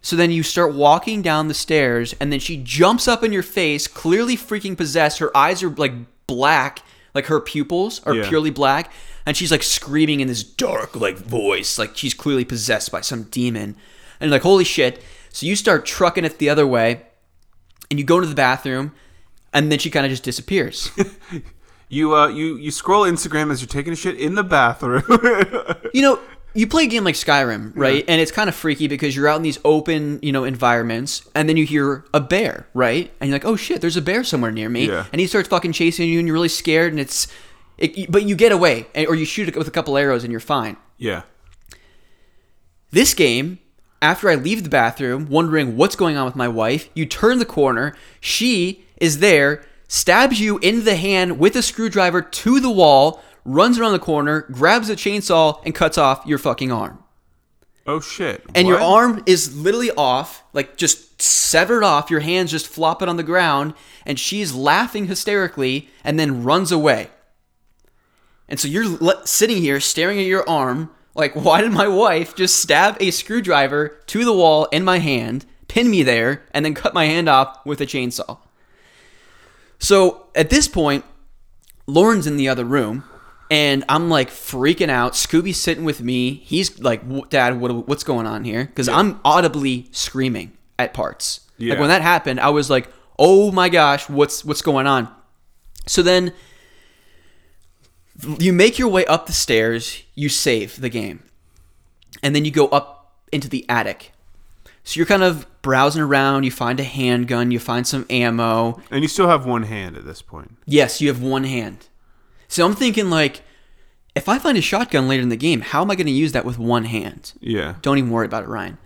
So then you start walking down the stairs, and then she jumps up in your face, clearly freaking possessed. Her eyes are like black, like her pupils are Yeah. purely black, and she's like screaming in this dark, like voice, like she's clearly possessed by some demon. And you're like, holy shit. So you start trucking it the other way, and you go into the bathroom, and then she kind of just disappears. You uh you you scroll Instagram as you're taking a shit in the bathroom. you know, you play a game like Skyrim, right? And it's kind of freaky because you're out in these open, you know, environments, and then you hear a bear, right? And you're like, oh shit, there's a bear somewhere near me, Yeah. and he starts fucking chasing you, and you're really scared, and it's, it, but you get away, or you shoot it with a couple arrows, and you're fine. yeah. This game, after I leave the bathroom, wondering what's going on with my wife, you turn the corner, she is there, stabs you in the hand with a screwdriver to the wall, runs around the corner, grabs a chainsaw, and cuts off your fucking arm. Oh shit. And your arm is literally off, like just severed off, your hands just flopping on the ground, and she's laughing hysterically and then runs away. And so you're le- sitting here staring at your arm, like, why did my wife just stab a screwdriver to the wall in my hand, pin me there, and then cut my hand off with a chainsaw? So at this point, Lauren's in the other room, and I'm like freaking out. Scooby's sitting with me. He's like, "Dad, what, what's going on here?" Because I'm audibly screaming at parts. Yeah. Like when that happened, I was like, "Oh my gosh, what's what's going on?" So then you make your way up the stairs. You save the game, and then you go up into the attic. So you're kind of browsing around. You find a handgun. You find some ammo. And you still have one hand at this point. Yes, you have one hand. So I'm thinking like, if I find a shotgun later in the game, how am I going to use that with one hand? Yeah. Don't even worry about it, Ryan.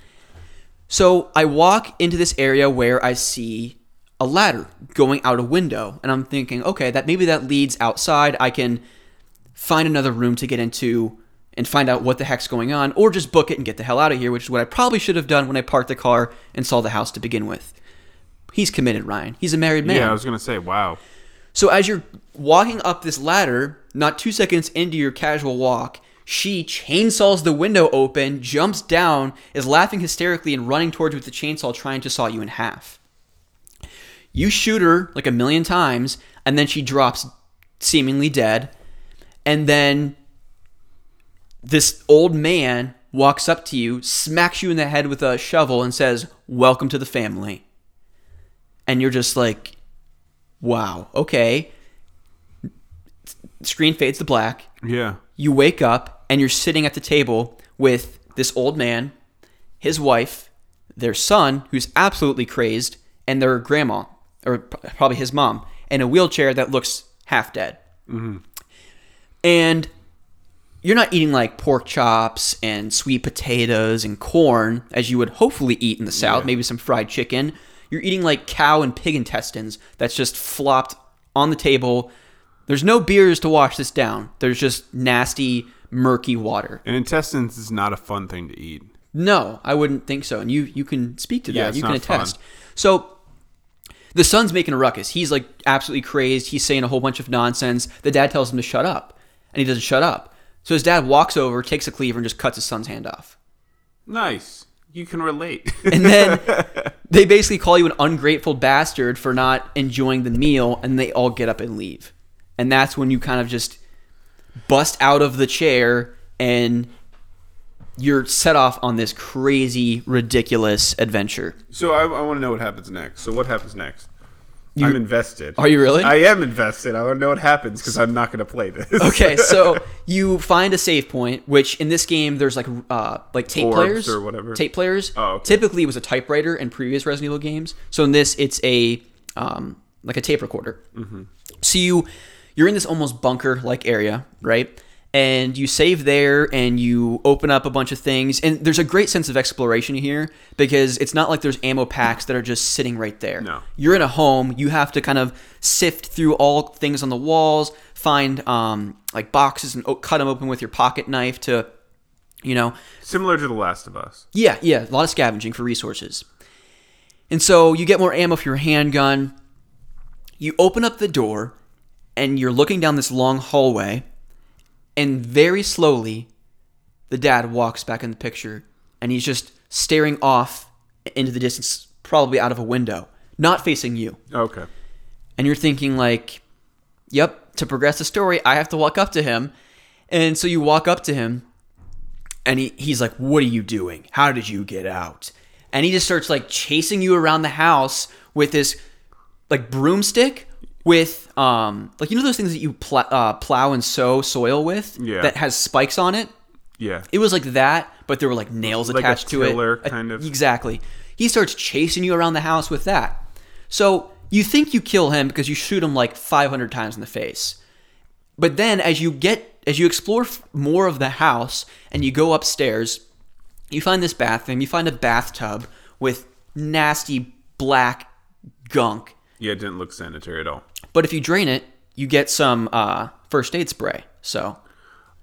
So I walk into this area where I see a ladder going out a window, and I'm thinking, okay, that maybe that leads outside. I can find another room to get into and find out what the heck's going on, or just book it and get the hell out of here, which is what I probably should have done when I parked the car and saw the house to begin with. He's committed, Ryan. He's a married man. Yeah, I was gonna say, wow. So as you're walking up this ladder, not two seconds into your casual walk, she chainsaws the window open, jumps down, is laughing hysterically and running towards you with the chainsaw, trying to saw you in half. You shoot her like a million times, and then she drops seemingly dead. And then this old man walks up to you, smacks you in the head with a shovel, and says, Welcome to the family. And you're just like, wow, okay. Screen fades to black. Yeah. You wake up and you're sitting at the table with this old man, his wife, their son, who's absolutely crazed, and their grandma, or probably his mom, in a wheelchair that looks half dead. Mm-hmm. And you're not eating like pork chops and sweet potatoes and corn as you would hopefully eat in the South, maybe some fried chicken. You're eating like cow and pig intestines that's just flopped on the table. There's no beers to wash this down. There's just nasty, murky water. And intestines is not a fun thing to eat. No, I wouldn't think so. And you you can speak to that. Yeah, it's you can not fun. attest. So the son's making a ruckus. He's like absolutely crazed. He's saying a whole bunch of nonsense. The dad tells him to shut up, and he doesn't shut up. So his dad walks over, takes a cleaver, and just cuts his son's hand off. Nice. You can relate. And then they basically call you an ungrateful bastard for not enjoying the meal, and they all get up and leave. And that's when you kind of just bust out of the chair and you're set off on this crazy, ridiculous adventure. so I, I want to know what happens next. So what happens next? I'm invested. Are you really? I am invested. I want to know what happens because I'm not going to play this. okay, so you find a save point, which in this game there's like uh like tape Orbs players or whatever. Tape players. Oh, okay. Typically, it was a typewriter in previous Resident Evil games. So in this, it's a um like a tape recorder. Mm-hmm. So you you're in this almost bunker like area, right? And you save there, and you open up a bunch of things, and there's a great sense of exploration here because it's not like there's ammo packs that are just sitting right there. No. You're in a home. You have to kind of sift through all things on the walls, find um, like boxes and cut them open with your pocket knife to, you know, Similar to The Last of Us. yeah, yeah, a lot of scavenging for resources. And so you get more ammo for your handgun. You open up the door and you're looking down this long hallway and very slowly the dad walks back in the picture and he's just staring off into the distance probably out of a window, not facing you. Okay. And you're thinking like, "Yep, to progress the story, I have to walk up to him." And so you walk up to him and he, he's like, What are you doing? How did you get out? And he just starts like chasing you around the house with this like broomstick with um like you know those things that you pl- uh, plow and sow soil with Yeah. that has spikes on it. Yeah. It was like that, but there were like nails Like attached to it. tiller, A- kind of. Exactly. He starts chasing you around the house with that. So you think you kill him because you shoot him like 500 times in the face. But then as you get as you explore f- more of the house and you go upstairs, you find this bathroom, you find a bathtub with nasty black gunk. Yeah, it didn't look sanitary at all. But if you drain it, you get some uh, first aid spray. So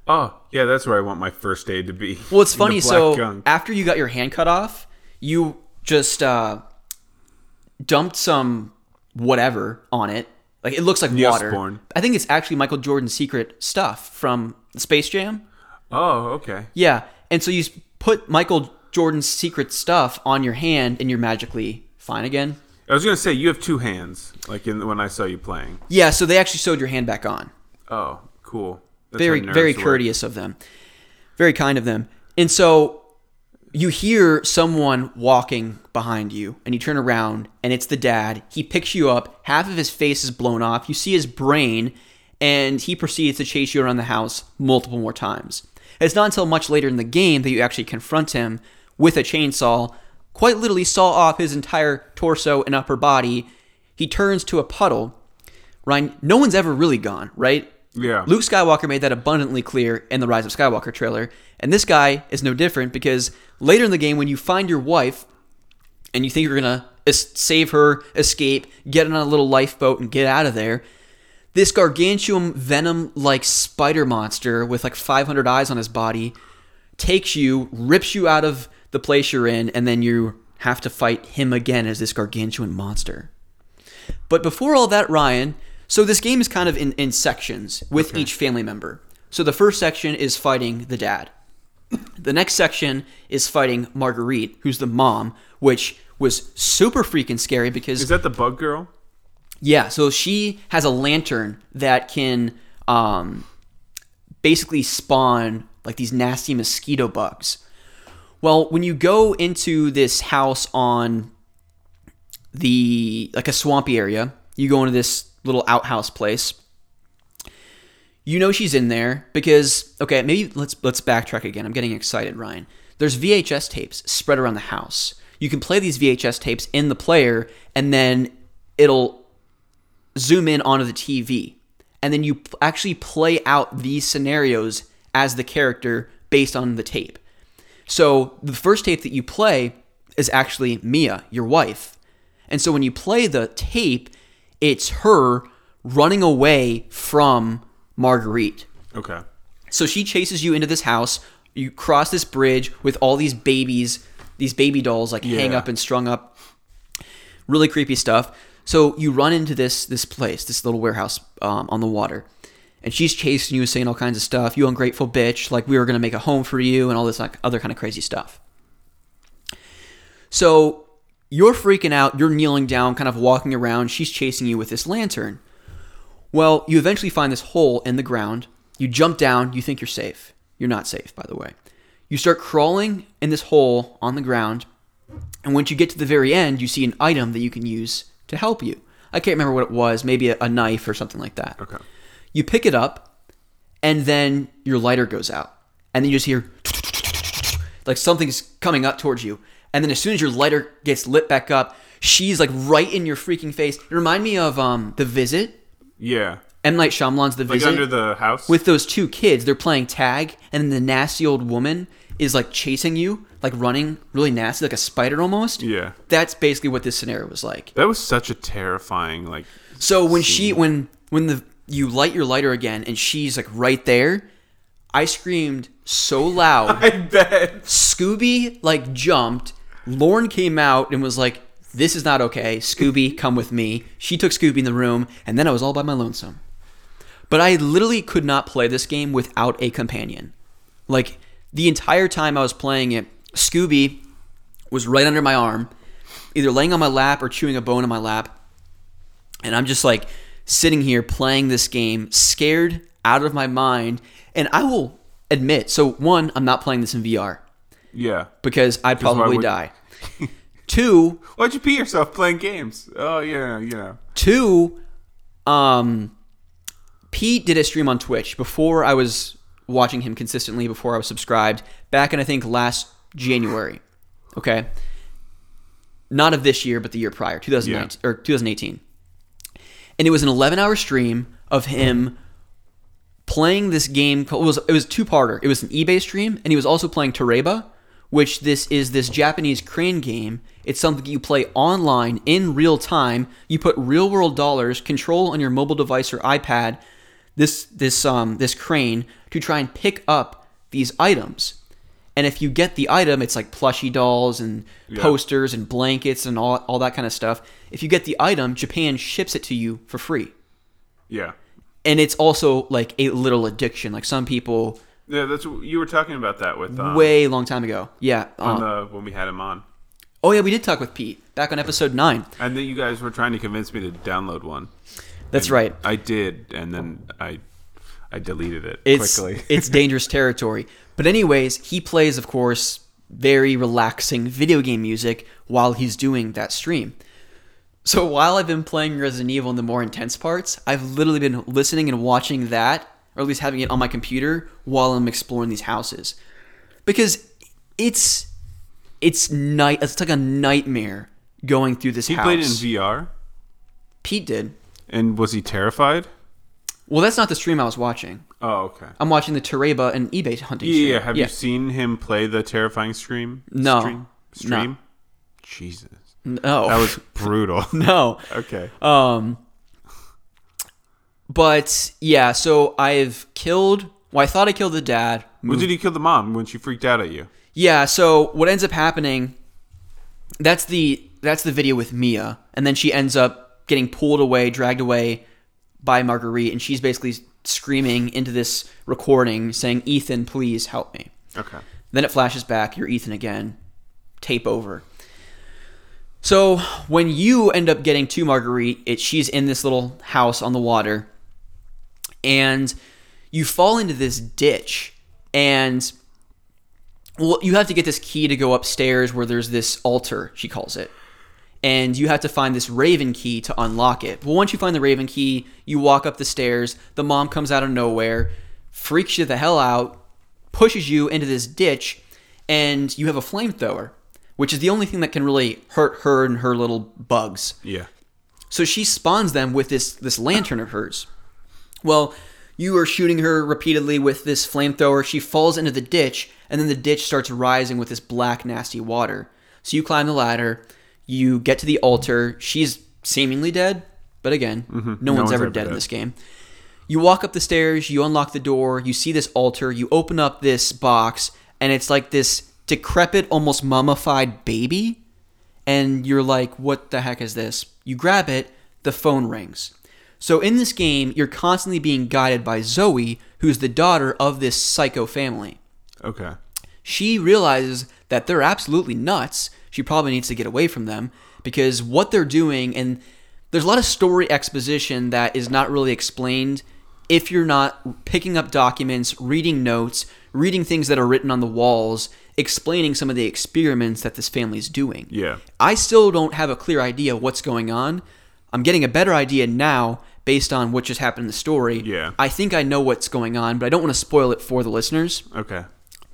Oh, yeah, that's where I want my first aid to be. Well, it's funny. So gunk. after you got your hand cut off, you just uh, dumped some whatever on it. Like it looks like water. Neosporin. I think it's actually Michael Jordan's secret stuff from Space Jam. Oh, okay. Yeah, and so you put Michael Jordan's secret stuff on your hand, and you're magically fine again. I was gonna say you have two hands, like in when I saw you playing. Yeah, so they actually sewed your hand back on. Oh, cool. That's very very work. courteous of them very kind of them and so you hear someone walking behind you and you turn around and it's the dad he picks you up half of his face is blown off you see his brain and he proceeds to chase you around the house multiple more times it's not until much later in the game that you actually confront him with a chainsaw quite literally saw off his entire torso and upper body. He turns to a puddle. Ryan no one's ever really gone right? Yeah. Luke Skywalker made that abundantly clear in the Rise of Skywalker trailer, and this guy is no different because later in the game, when you find your wife and you think you're gonna es- save her, escape, get on a little lifeboat, and get out of there, this gargantuan venom-like spider monster with like 500 eyes on his body takes you, rips you out of the place you're in, and then you have to fight him again as this gargantuan monster. But before all that, Ryan, so this game is kind of in, in sections with each family member. So the first section is fighting the dad. The next section is fighting Marguerite, who's the mom, which was super freaking scary because Is that the bug girl? yeah, so she has a lantern that can um, basically spawn like these nasty mosquito bugs. Well, when you go into this house on the like a swampy area, you go into this little outhouse place. You know she's in there because okay, maybe let's let's backtrack again. I'm getting excited, Ryan. There's VHS tapes spread around the house. You can play these VHS tapes in the player and then it'll zoom in onto the TV. And then you actually play out these scenarios as the character based on the tape. So the first tape that you play is actually Mia, your wife. And so when you play the tape, it's her running away from Marguerite. Okay. So she chases you into this house. You cross this bridge with all these babies, these baby dolls like hang up and strung up. Really creepy stuff. So you run into this this place, this little warehouse um, on the water, and she's chasing you, saying all kinds of stuff. You ungrateful bitch! Like we were gonna make a home for you, and all this like other kind of crazy stuff. So you're freaking out. You're kneeling down, kind of walking around. She's chasing you with this lantern. Well, you eventually find this hole in the ground. You jump down. You think you're safe. You're not safe, by the way. You start crawling in this hole on the ground. And once you get to the very end, you see an item that you can use to help you. I can't remember what it was, maybe a, a knife or something like that. Okay. You pick it up, and then your lighter goes out. And then you just hear like something's coming up towards you. And then as soon as your lighter gets lit back up, she's like right in your freaking face. It reminded me of um The Visit. Yeah. M. Night Shyamalan's The Like Visit under the house. with those two kids, they're playing tag, and then the nasty old woman is like chasing you, like running really nasty, like a spider almost. Yeah. That's basically what this scenario was like. that was such a terrifying like. So when she when when the you light your lighter again and she's like right there, I screamed so loud. I bet. Scooby like jumped. Lauren came out and was like, This is not okay. Scooby, come with me. She took Scooby in the room, and then I was all by my lonesome. But I literally could not play this game without a companion. Like the entire time I was playing it, Scooby was right under my arm, either laying on my lap or chewing a bone on my lap. And I'm just like sitting here playing this game, scared out of my mind. And I will admit, so one, I'm not playing this in VR Yeah. because I'd probably would- die. Two, Why'd you pee yourself playing games? Oh yeah, you know. Two, um, Pete did a stream on Twitch before I was watching him consistently, before I was subscribed, back in I think last January. Okay. Not of this year, but the year prior, 2019 or 2018. And it was an 11 hour stream of him playing this game called, it was it was two parter. It was an eBay stream, and he was also playing Toreba, which this is this Japanese crane game. It's something you play online in real time. You put real world dollars, control on your mobile device or iPad, this this um this crane to try and pick up these items. And if you get the item, it's like plushy dolls and posters and blankets and all, all that kind of stuff. If you get the item, Japan ships it to you for free Yeah. and it's also like a little addiction. Like some people, Yeah, that's you were talking about that with um, way long time ago. Yeah. on uh, the when we had him on, oh yeah, we did talk with Pete back on episode nine. and then you guys were trying to convince me to download one. That's And right. I did, and then I I deleted it It's quickly. it's dangerous territory. But anyways, he plays, of course, very relaxing video game music while he's doing that stream. So while I've been playing Resident Evil in the more intense parts, I've literally been listening and watching that, or at least having it on my computer while I'm exploring these houses, because it's it's night. It's like a nightmare going through this he house. played in VR, Pete did. and was he terrified? Well, that's not the stream I was watching. Oh, okay. I'm watching the Toreba and eBay hunting. Yeah, stream. yeah. Have you seen him play the terrifying stream? No. Stream? No. Stream? Jesus. No, That was brutal. no. okay. Um, but yeah, so I've killed. Well, I thought I killed the dad. When did he kill the mom when she freaked out at you? Yeah. So what ends up happening? That's the that's the video with Mia, and then she ends up getting pulled away, dragged away by Marguerite, and she's basically screaming into this recording, saying, "Ethan, please help me." Okay. Then it flashes back. You're Ethan again. Tape over. So when you end up getting to Marguerite, it, she's in this little house on the water, and you fall into this ditch, and well, you have to get this key to go upstairs where there's this altar. She calls it. And you have to find this Raven key to unlock it. Well, once you find the Raven key, you walk up the stairs. The mom comes out of nowhere, freaks you the hell out, pushes you into this ditch, and you have a flamethrower, which is the only thing that can really hurt her and her little bugs. Yeah. So she spawns them with this this lantern of hers. Well, you are shooting her repeatedly with this flamethrower. She falls into the ditch, and then the ditch starts rising with this black, nasty water. So you climb the ladder, you get to the altar. She's seemingly dead, but again, mm-hmm. no, one's, ever, dead, in this game. You walk up the stairs, you unlock the door, you see this altar, you open up this box, and it's like this decrepit, almost mummified baby. And you're like, what the heck is this? You grab it, the phone rings. So in this game, you're constantly being guided by Zoe, who's the daughter of this psycho family. Okay. She realizes that they're absolutely nuts. She probably needs to get away from them because what they're doing, and there's a lot of story exposition that is not really explained if you're not picking up documents, reading notes, reading things that are written on the walls, explaining some of the experiments that this family's doing. Yeah. I still don't have a clear idea of what's going on. I'm getting a better idea now based on what just happened in the story. Yeah. I think I know what's going on, but I don't want to spoil it for the listeners. Okay.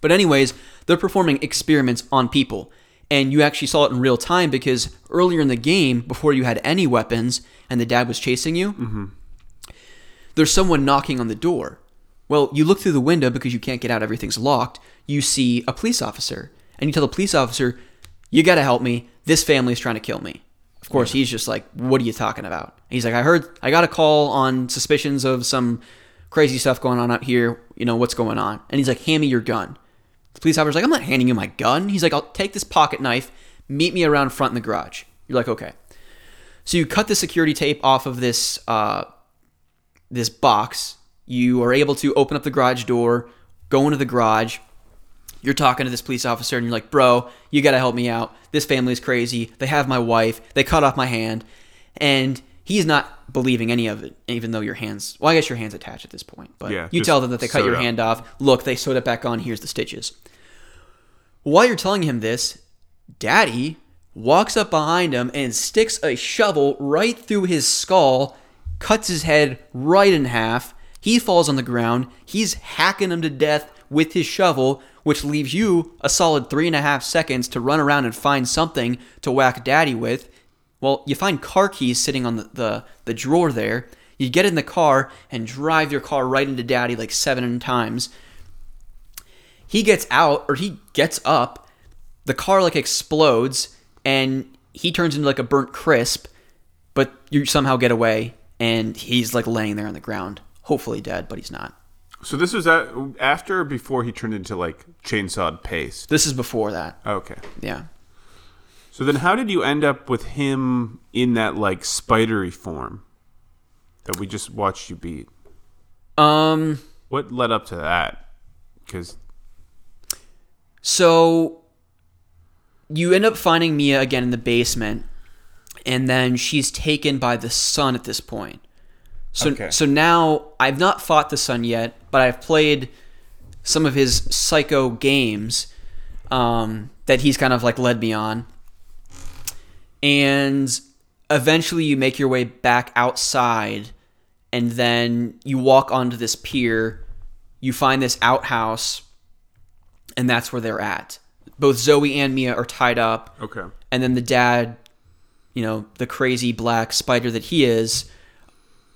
But anyways, they're performing experiments on people. And you actually saw it in real time because earlier in the game, before you had any weapons and the dad was chasing you, mm-hmm. there's someone knocking on the door. Well, you look through the window because you can't get out, everything's locked. You see a police officer, and you tell the police officer, You gotta help me. This family's trying to kill me. Of course, he's just like, What are you talking about? And he's like, I heard, I got a call on suspicions of some crazy stuff going on out here. You know, what's going on? And he's like, Hand me your gun. The police officer's like, I'm not handing you my gun. He's like, I'll take this pocket knife, meet me around front in the garage. You're like, okay. So you cut the security tape off of this uh, this box. You are able to open up the garage door, go into the garage. You're talking to this police officer, and you're like, bro, you gotta help me out. This family's crazy. They have my wife. They cut off my hand, and he's not believing any of it, even though your hands. Well, I guess your hands attached at this point, but Yeah, you tell them that they cut your hand off. Look, they sewed it back on. Here's the stitches. While you're telling him this, Daddy walks up behind him and sticks a shovel right through his skull, cuts his head right in half. He falls on the ground. He's hacking him to death with his shovel, which leaves you a solid three and a half seconds to run around and find something to whack Daddy with. Well, you find car keys sitting on the, the, the drawer there. You get in the car and drive your car right into Daddy like seven times he gets out or he gets up the car like explodes and he turns into like a burnt crisp but you somehow get away and he's like laying there on the ground hopefully dead but he's not So this was after or before he turned into like chainsawed paste. this is before that Okay. yeah So then, how did you end up with him in that like spidery form that we just watched you beat? um What led up to that? Because so you end up finding mia again in the basement and then she's taken by the son at this point so Okay. so now I've not fought the son yet, but I've played some of his psycho games um, that he's kind of like led me on, and eventually you make your way back outside, and then you walk onto this pier. You find this outhouse, and that's where they're at. Both Zoe and Mia are tied up okay, and then the dad, you know, the crazy black spider that he is,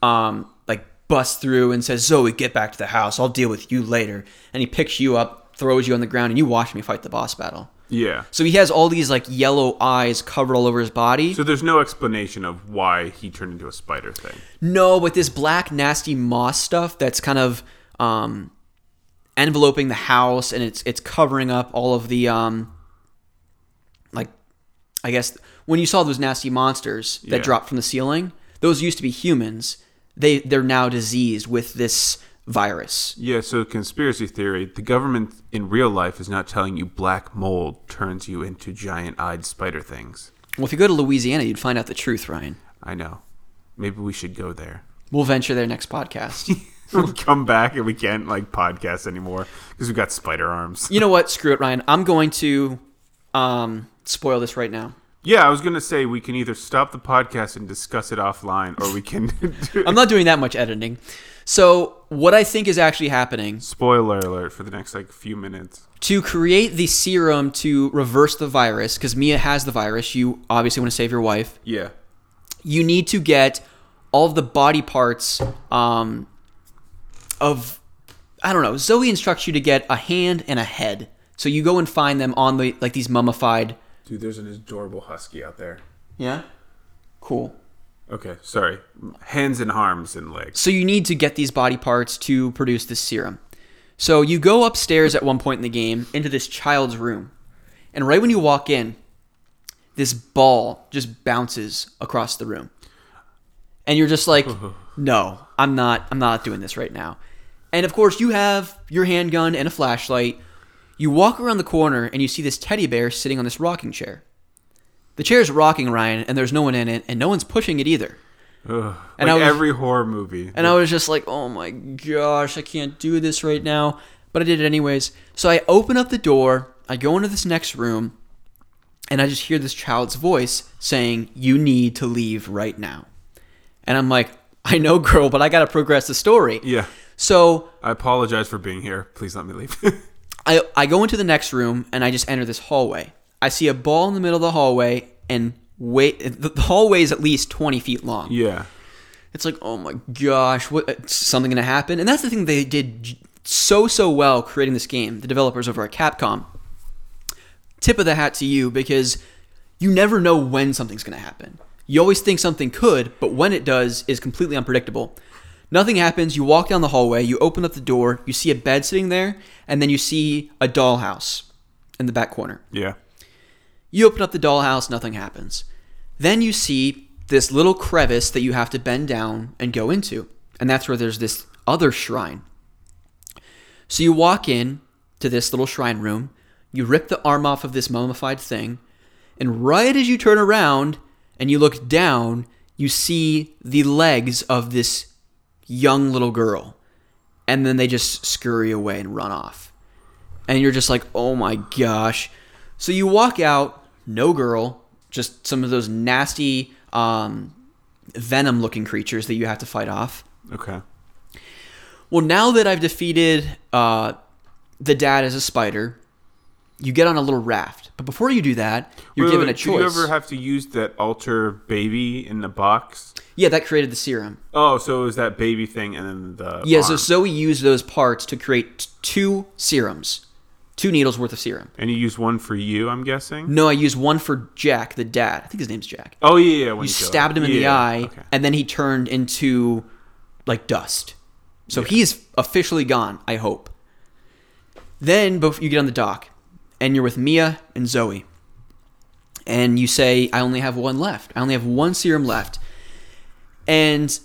um, like busts through and says, "Zoe, get back to the house. I'll deal with you later." And he picks you up, throws you on the ground, and you watch me fight the boss battle. Yeah. So he has all these like yellow eyes covered all over his body. So there's no explanation of why he turned into a spider thing. No, but this black nasty moss stuff that's kind of um, enveloping the house and it's it's covering up all of the um, like I guess when you saw those nasty monsters that Yeah. dropped from the ceiling, those used to be humans. They they're now diseased with this virus. Yeah. So conspiracy theory: the government in real life is not telling you black mold turns you into giant-eyed spider things. Well, if you go to Louisiana, you'd find out the truth, Ryan. I know. Maybe we should go there. We'll venture there next podcast. We'll come back and we can't like podcast anymore because we've got spider arms. you know what? Screw it, Ryan. I'm going to um, spoil this right now. Yeah, I was gonna say we can either stop the podcast and discuss it offline, or we can. I'm not doing that much editing. So, what I think is actually happening Spoiler alert for the next like few minutes. to create the serum to reverse the virus, because Mia has the virus, you obviously want to save your wife. Yeah. You need to get all of the body parts um, of, I don't know, Zoe instructs you to get a hand and a head. So, you go and find them on the, like these mummified. Dude, there's an adorable husky out there. Yeah? Cool. Okay, sorry. Hands and arms and legs. So you need to get these body parts to produce this serum. So you go upstairs at one point in the game into this child's room. And right when you walk in, this ball just bounces across the room. And you're just like, "No, I'm not I'm not doing this right now." And of course, you have your handgun and a flashlight. You walk around the corner and you see this teddy bear sitting on this rocking chair. The chair's rocking, Ryan, and there's no one in it, and no one's pushing it either. Ugh. And like was- every horror movie. And I was just like, oh my gosh, I can't do this right now. But I did it anyways. So I open up the door, I go into this next room, and I just hear this child's voice saying, You need to leave right now. And I'm like, I know, girl, but I got to progress the story. yeah. So I apologize for being here. Please let me leave. I, I go into the next room and I just enter this hallway. I see a ball in the middle of the hallway, and wait, the the hallway is at least 20 feet long. yeah. It's like, oh my gosh, what something gonna happen? And that's the thing they did so so well creating this game. The developers over at Capcom. Tip of the hat to you because you never know when something's gonna happen. You always think something could, but when it does is completely unpredictable. Nothing happens. You walk down the hallway. You open up the door. You see a bed sitting there, and then you see a dollhouse in the back corner. Yeah. You open up the dollhouse, nothing happens. Then you see this little crevice that you have to bend down and go into. And that's where there's this other shrine. So you walk in to this little shrine room, you rip the arm off of this mummified thing, and right as you turn around and you look down, you see the legs of this young little girl. And then they just scurry away and run off. And you're just like, oh my gosh. So you walk out, no girl, just some of those nasty um, venom looking creatures that you have to fight off. Okay. Well, now that I've defeated uh, the dad as a spider, you get on a little raft. But before you do that, you're Wait, given wait, a choice. You ever have to use that altar baby in the box? yeah, that created the serum. Oh, so it was that baby thing and then the Yeah, so arm. Zoe used those parts to create t- two serums, two needles worth of serum. and you use one for you, I'm guessing. No, I used one for Jack, the dad. I think his name's Jack. Oh yeah, yeah. When You go- stabbed him in the yeah, eye, Okay. and then he turned into like dust. So he's officially gone. I hope. Then bef- you get on the dock, and you're with Mia and Zoe, and you say, "I only have one left. I only have one serum left," and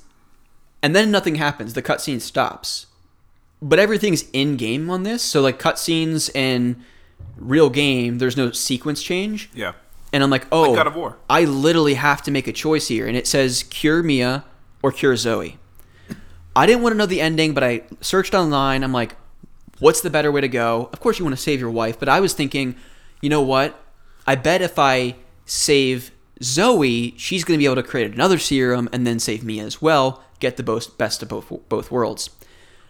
and then nothing happens. The cutscene stops, but everything's in game on this. So like cutscenes and real game, there's no sequence change. Yeah. And I'm like, oh, God of War. I literally have to make a choice here. And it says cure Mia or cure Zoe. I didn't want to know the ending, but I searched online. I'm like, what's the better way to go? Of course, you want to save your wife, but I was thinking, you know what? I bet if I save Zoe, she's going to be able to create another serum and then save Mia as well, get the both, best of both, both worlds.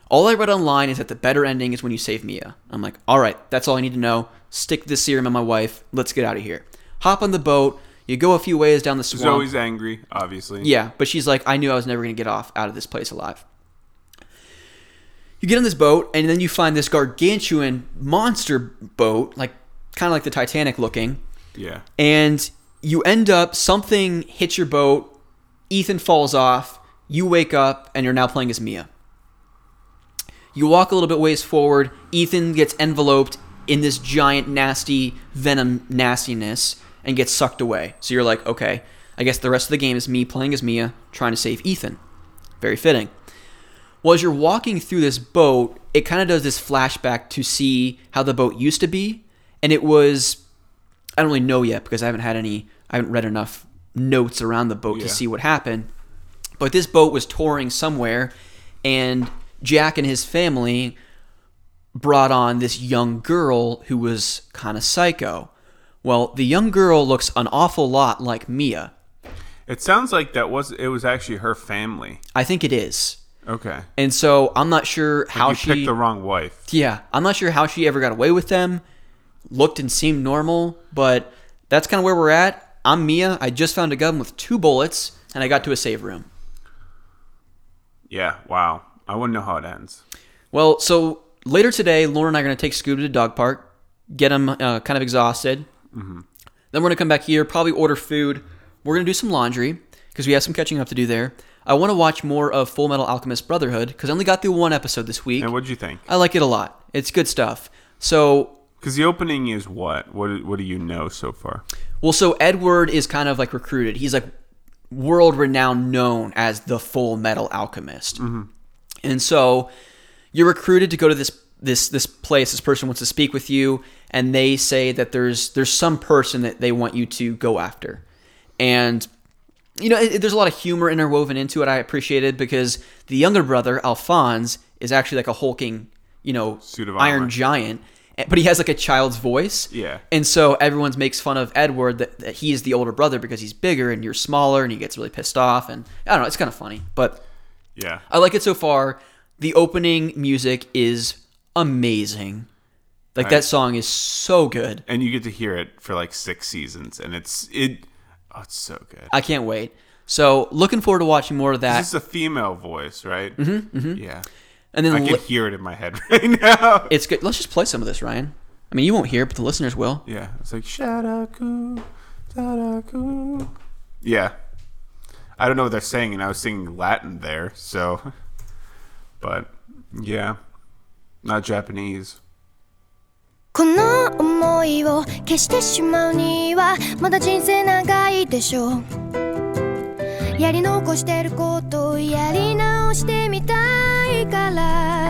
All I read online is that the better ending is when you save Mia. I'm like, all right, that's all I need to know. Stick this serum in my wife. Let's get out of here. Hop on the boat. You go a few ways down the swamp. Zoe's angry, obviously. Yeah, but she's like, I knew I was never going to get off out of this place alive. You get on this boat, and then you find this gargantuan monster boat, like kind of like the Titanic looking, Yeah. and you end up something hits your boat. Ethan falls off. You wake up, and you're now playing as Mia. You walk a little bit ways forward. Ethan gets enveloped in this giant, nasty venom nastiness and gets sucked away. So you're like, okay, I guess the rest of the game is me playing as Mia, trying to save Ethan. Very fitting. Well, as you're walking through this boat, it kind of does this flashback to see how the boat used to be. And it was, I don't really know yet because I haven't had any, I haven't read enough notes around the boat Yeah. to see what happened. But this boat was touring somewhere, and Jack and his family brought on this young girl who was kind of psycho. Well, the young girl looks an awful lot like Mia. It sounds like that was it was actually her family. I think it is. Okay. And so I'm not sure how you she picked the wrong wife. Yeah, I'm not sure how she ever got away with them. Looked and seemed normal, but that's kind of where we're at. I'm Mia. I just found a gun with two bullets, and I got to a save room. Yeah. Wow. I want to know how it ends. Well, so later today, Lauren and I are going to take Scooter to the dog park, get him uh, kind of exhausted. Then we're going to come back here, probably order food. We're going to do some laundry because we have some catching up to do there. I want to watch more of Full Metal Alchemist Brotherhood because I only got through one episode this week. And what'd you think? I like it a lot. It's good stuff. So Because the opening is what? What? What do you know so far? Well, so Edward is kind of like recruited. He's like world renowned known as the Full Metal Alchemist. And so you're recruited to go to this this this place. This person wants to speak with you, and they say that there's there's some person that they want you to go after. And you know, it, there's a lot of humor interwoven into it. I appreciate it because the younger brother Alphonse is actually like a hulking, you know, Suit of iron giant, eh, but he has like a child's voice. Yeah. And so everyone's makes fun of Edward that, that he's the older brother because he's bigger and you're smaller, and he gets really pissed off. And I don't know, it's kind of funny, but Yeah. I like it so far. The opening music is amazing. Like that song is so good. And you get to hear it for like six seasons, and it's it. Oh, it's so good. I can't wait. So looking forward to watching more of that. This is a female voice, right? Mm-hmm, mm-hmm. Yeah. And then I li- can hear it in my head right now. it's good. Let's just play some of this, Ryan. I mean, you won't hear it, but the listeners will. Yeah, it's like Shadaku, Shadaku. Yeah, I don't know what they're saying, and I was singing Latin there, so. But yeah, not Japanese. この思いを消してしまうにはまだ人生長いでしょうやり残してることをやり直してみたいから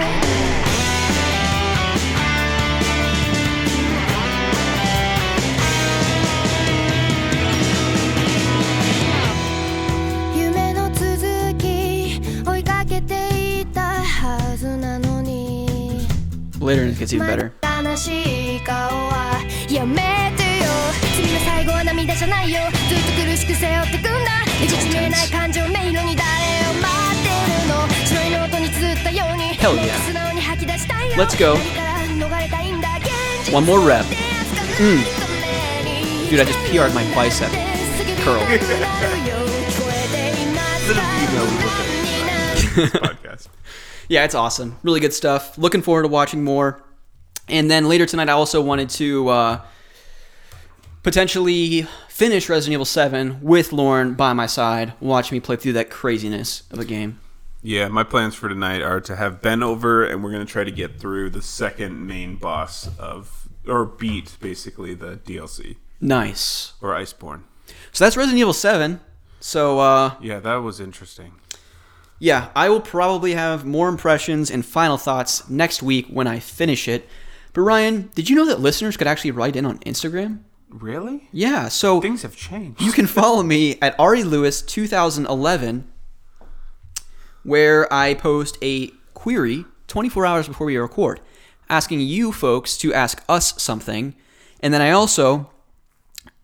Later and it gets even better. 悲しい顔はやめてよ君の最後は涙じゃないよずっと苦しく背負ってくんだ打ちちめえない感情迷路に誰を待ってるの白いノートに綴ったように Hell yeah. もっと素直に吐き出したいよ Let's go. 何から逃れたいんだ現実 One more rep. Mm. Dude, I just PR'd my bicep curl. Little do you know we look at this podcast. Yeah, it's awesome. Really good stuff. Looking forward to watching more. And then later tonight, I also wanted to uh, potentially finish Resident Evil 7 with Lauren by my side, watch me play through that craziness of a game. Yeah, my plans for tonight are to have Ben over, and we're gonna try to get through the second main boss of, or beat basically the DLC Nice. or Iceborne. So that's Resident Evil 7. So, uh, Yeah, that was interesting. Yeah, I will probably have more impressions and final thoughts next week when I finish it. But Ryan, did you know that listeners could actually write in on Instagram? Really? Yeah, so Things have changed. you can follow me at Ari Lewis 2011, where I post a query 24 hours before we record, asking you folks to ask us something, and then I also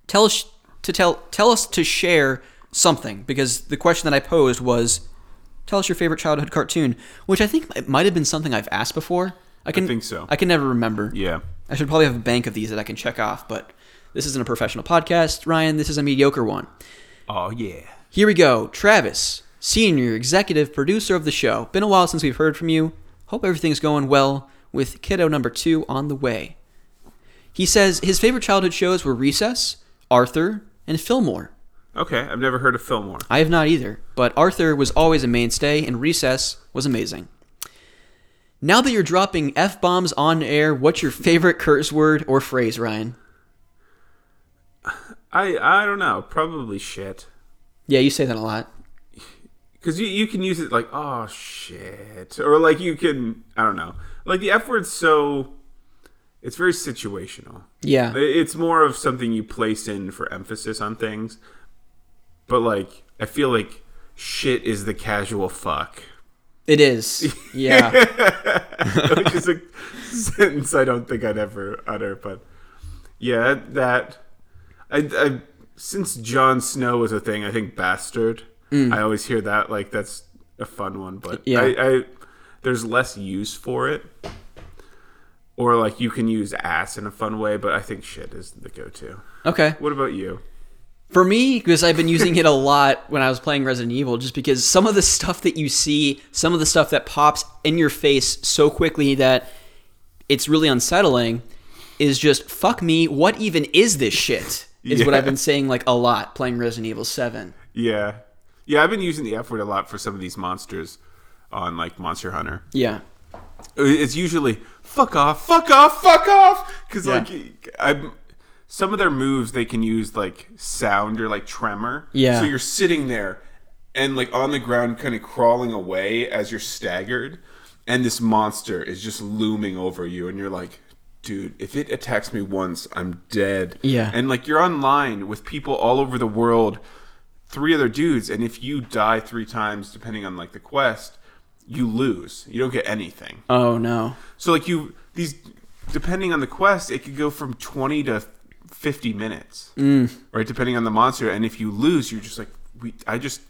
tell us to tell tell us to share something because the question that I posed was, tell us your favorite childhood cartoon, which I think it might have been something I've asked before. I can think so. I can never remember. Yeah. I should probably have a bank of these that I can check off, but this isn't a professional podcast, Ryan. This is a mediocre one. Oh yeah. Here we go. Travis, senior executive producer of the show. Been a while since we've heard from you. Hope everything's going well with kiddo number two on the way. He says his favorite childhood shows were Recess, Arthur, and Fillmore. Okay, I've never heard of Fillmore. I have not either, but Arthur was always a mainstay, and Recess was amazing. Now that you're dropping F bombs on air, what's your favorite curse word or phrase, Ryan? I I don't know. Probably shit. Yeah, you say that a lot. Because you, you can use it like, oh shit. Or like you can, I don't know. Like the F word's so, it's very situational. Yeah. It's more of something you place in for emphasis on things. But like, I feel like shit is the casual fuck. It is. Yeah. Which is a sentence I don't think I'd ever utter. But yeah, that, I, I since Jon Snow was a thing, I think bastard. Mm. I always hear that. Like, that's a fun one. But Yeah. I, I, there's less use for it. Or like you can use ass in a fun way, but I think shit is the go-to. okay. What about you? For me, because I've been using it a lot when I was playing Resident Evil, just because some of the stuff that you see, some of the stuff that pops in your face so quickly that it's really unsettling, is just fuck me. What even is this shit? Is what I've been saying like a lot playing Resident Evil Seven. Yeah, yeah. I've been using the F word a lot for some of these monsters on like Monster Hunter. Yeah. It's usually fuck off, fuck off, fuck off, because Yeah. like I'm. Some of their moves they can use like sound or like tremor. Yeah. So you're sitting there and like on the ground, kind of crawling away as you're staggered, and this monster is just looming over you, and you're like, dude, if it attacks me once, I'm dead. Yeah. And like you're online with people all over the world, three other dudes, and if you die three times, depending on like the quest, you lose. You don't get anything. Oh no. So like you these depending on the quest, it could go from twenty to fifty minutes, Mm. right? Depending on the monster, and if you lose, you're just like, we, I just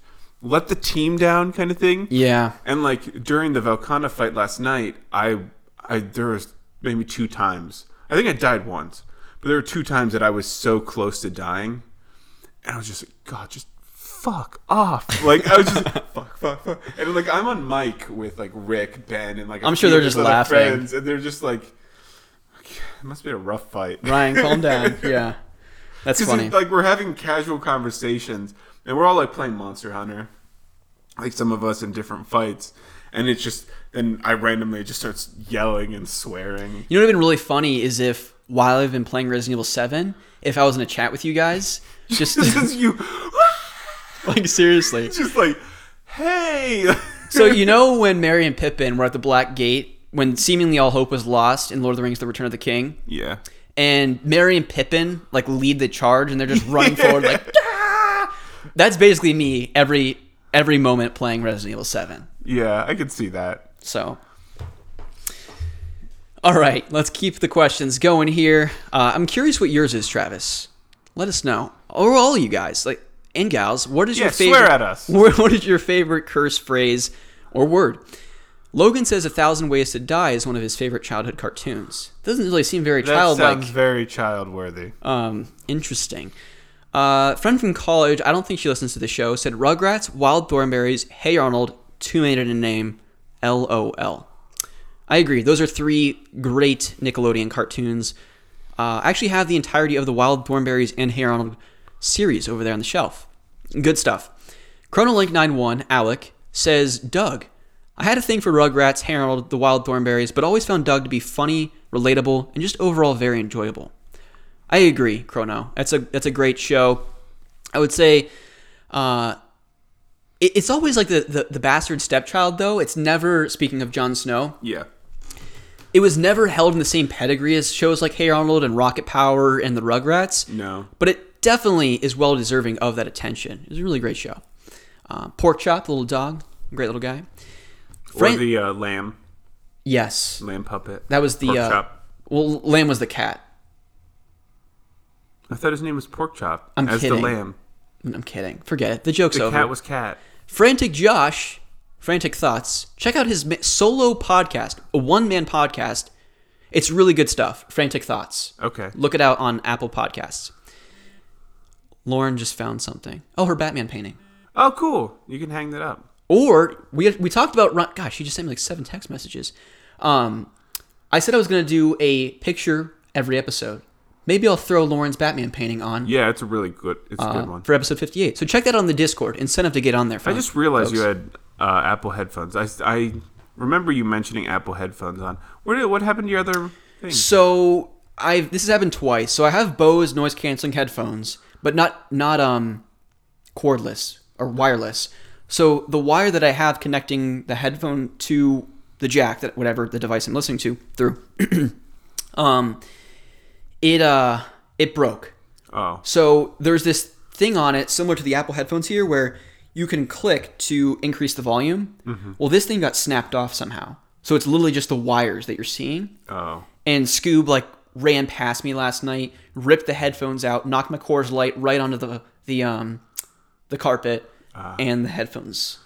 let the team down, kind of thing. Yeah. And like during the Velkhana fight last night, I, I there was maybe two times. I think I died once, but there were two times that I was so close to dying, and I was just like, God, just fuck off. Like I was just fuck, fuck, fuck, and like I'm on mic with like Rick, Ben, and like I'm sure they're just laughing. friends, and they're just like, it must be a rough fight. Ryan, calm down. Yeah. That's funny. like we're having casual conversations, and we're all like playing Monster Hunter, like some of us in different fights, and it's just and I randomly just starts yelling and swearing. You know what would have been really funny is if while I've been playing Resident Evil 7 if I was in a chat with you guys. Just you, like seriously. just like, hey. So you know when Merry and Pippin were at the Black Gate when seemingly all hope was lost in Lord of the Rings: The Return of the King, yeah. and Merry and Pippin like lead the charge and they're just running forward like "Ah!" that's basically me every every moment playing Resident Evil 7. Yeah, I could see that. So all right, let's keep the questions going here. Uh, I'm curious what yours is, Travis. Let us know, or all you guys, like and gals. What is Yeah, your favorite? swear at us. What what is your favorite curse phrase or word? Logan says "A Thousand Ways to Die" is one of his favorite childhood cartoons. Doesn't really seem very That childlike. sounds very child worthy. Um, interesting. Uh, friend from college, I don't think she listens to the show, said Rugrats, Wild Thornberrys, Hey Arnold, two made it a name, LOL. I agree. Those are three great Nickelodeon cartoons. Uh, I actually have the entirety of the Wild Thornberrys and Hey Arnold series over there on the shelf. Good stuff. Chronolink91, Alec, says Doug. I had a thing for Rugrats, Harold, the Wild Thornberrys, but always found Doug to be funny, relatable, and just overall very enjoyable. I agree, Chrono. That's a that's a great show. I would say, uh, it, it's always like the, the the bastard stepchild though. It's never speaking of Jon Snow. Yeah. It was never held in the same pedigree as shows like Hey Arnold and Rocket Power and the Rugrats. No. but it definitely is well deserving of that attention. It was a really great show. Uh, Pork Chop, the little dog, great little guy. Or the uh, lamb, yes, lamb puppet. that was the Pork uh, chop. well, Lamb was the cat. I thought his name was Pork Chop. I'm as kidding. the lamb. I'm kidding. Forget it. The joke's The over. cat was cat. Frantic Josh, Frantic Thoughts. Check out his solo podcast, a one man podcast. It's really good stuff. Frantic Thoughts. Okay. Look it out on Apple Podcasts. Lauren just found something. Oh, her Batman painting. Oh, cool. You can hang that up. Or we we talked about run. Gosh, she just sent me like seven text messages. Um, I said I was gonna do a picture every episode. Maybe I'll throw Lauren's Batman painting on Yeah, it's a really good. It's a uh, good one. for episode fifty-eight. So check that on the Discord. Incentive to get on there. I folks- just realized you had uh, Apple headphones. I, I remember you mentioning Apple headphones on. Where did what happened to your other thing? So I this has happened twice. So I have Bose noise canceling headphones, but not not um cordless or wireless. So the wire that I have connecting the headphone to the jack that whatever the device I'm listening to through, um, it uh it broke. Oh, So there's this thing on it similar to the Apple headphones here where you can click to increase the volume. Well, this thing got snapped off somehow. So it's literally just the wires that you're seeing oh, and Scoob like ran past me last night, ripped the headphones out, knocked my Coors Light right onto the the um the carpet, and the headphones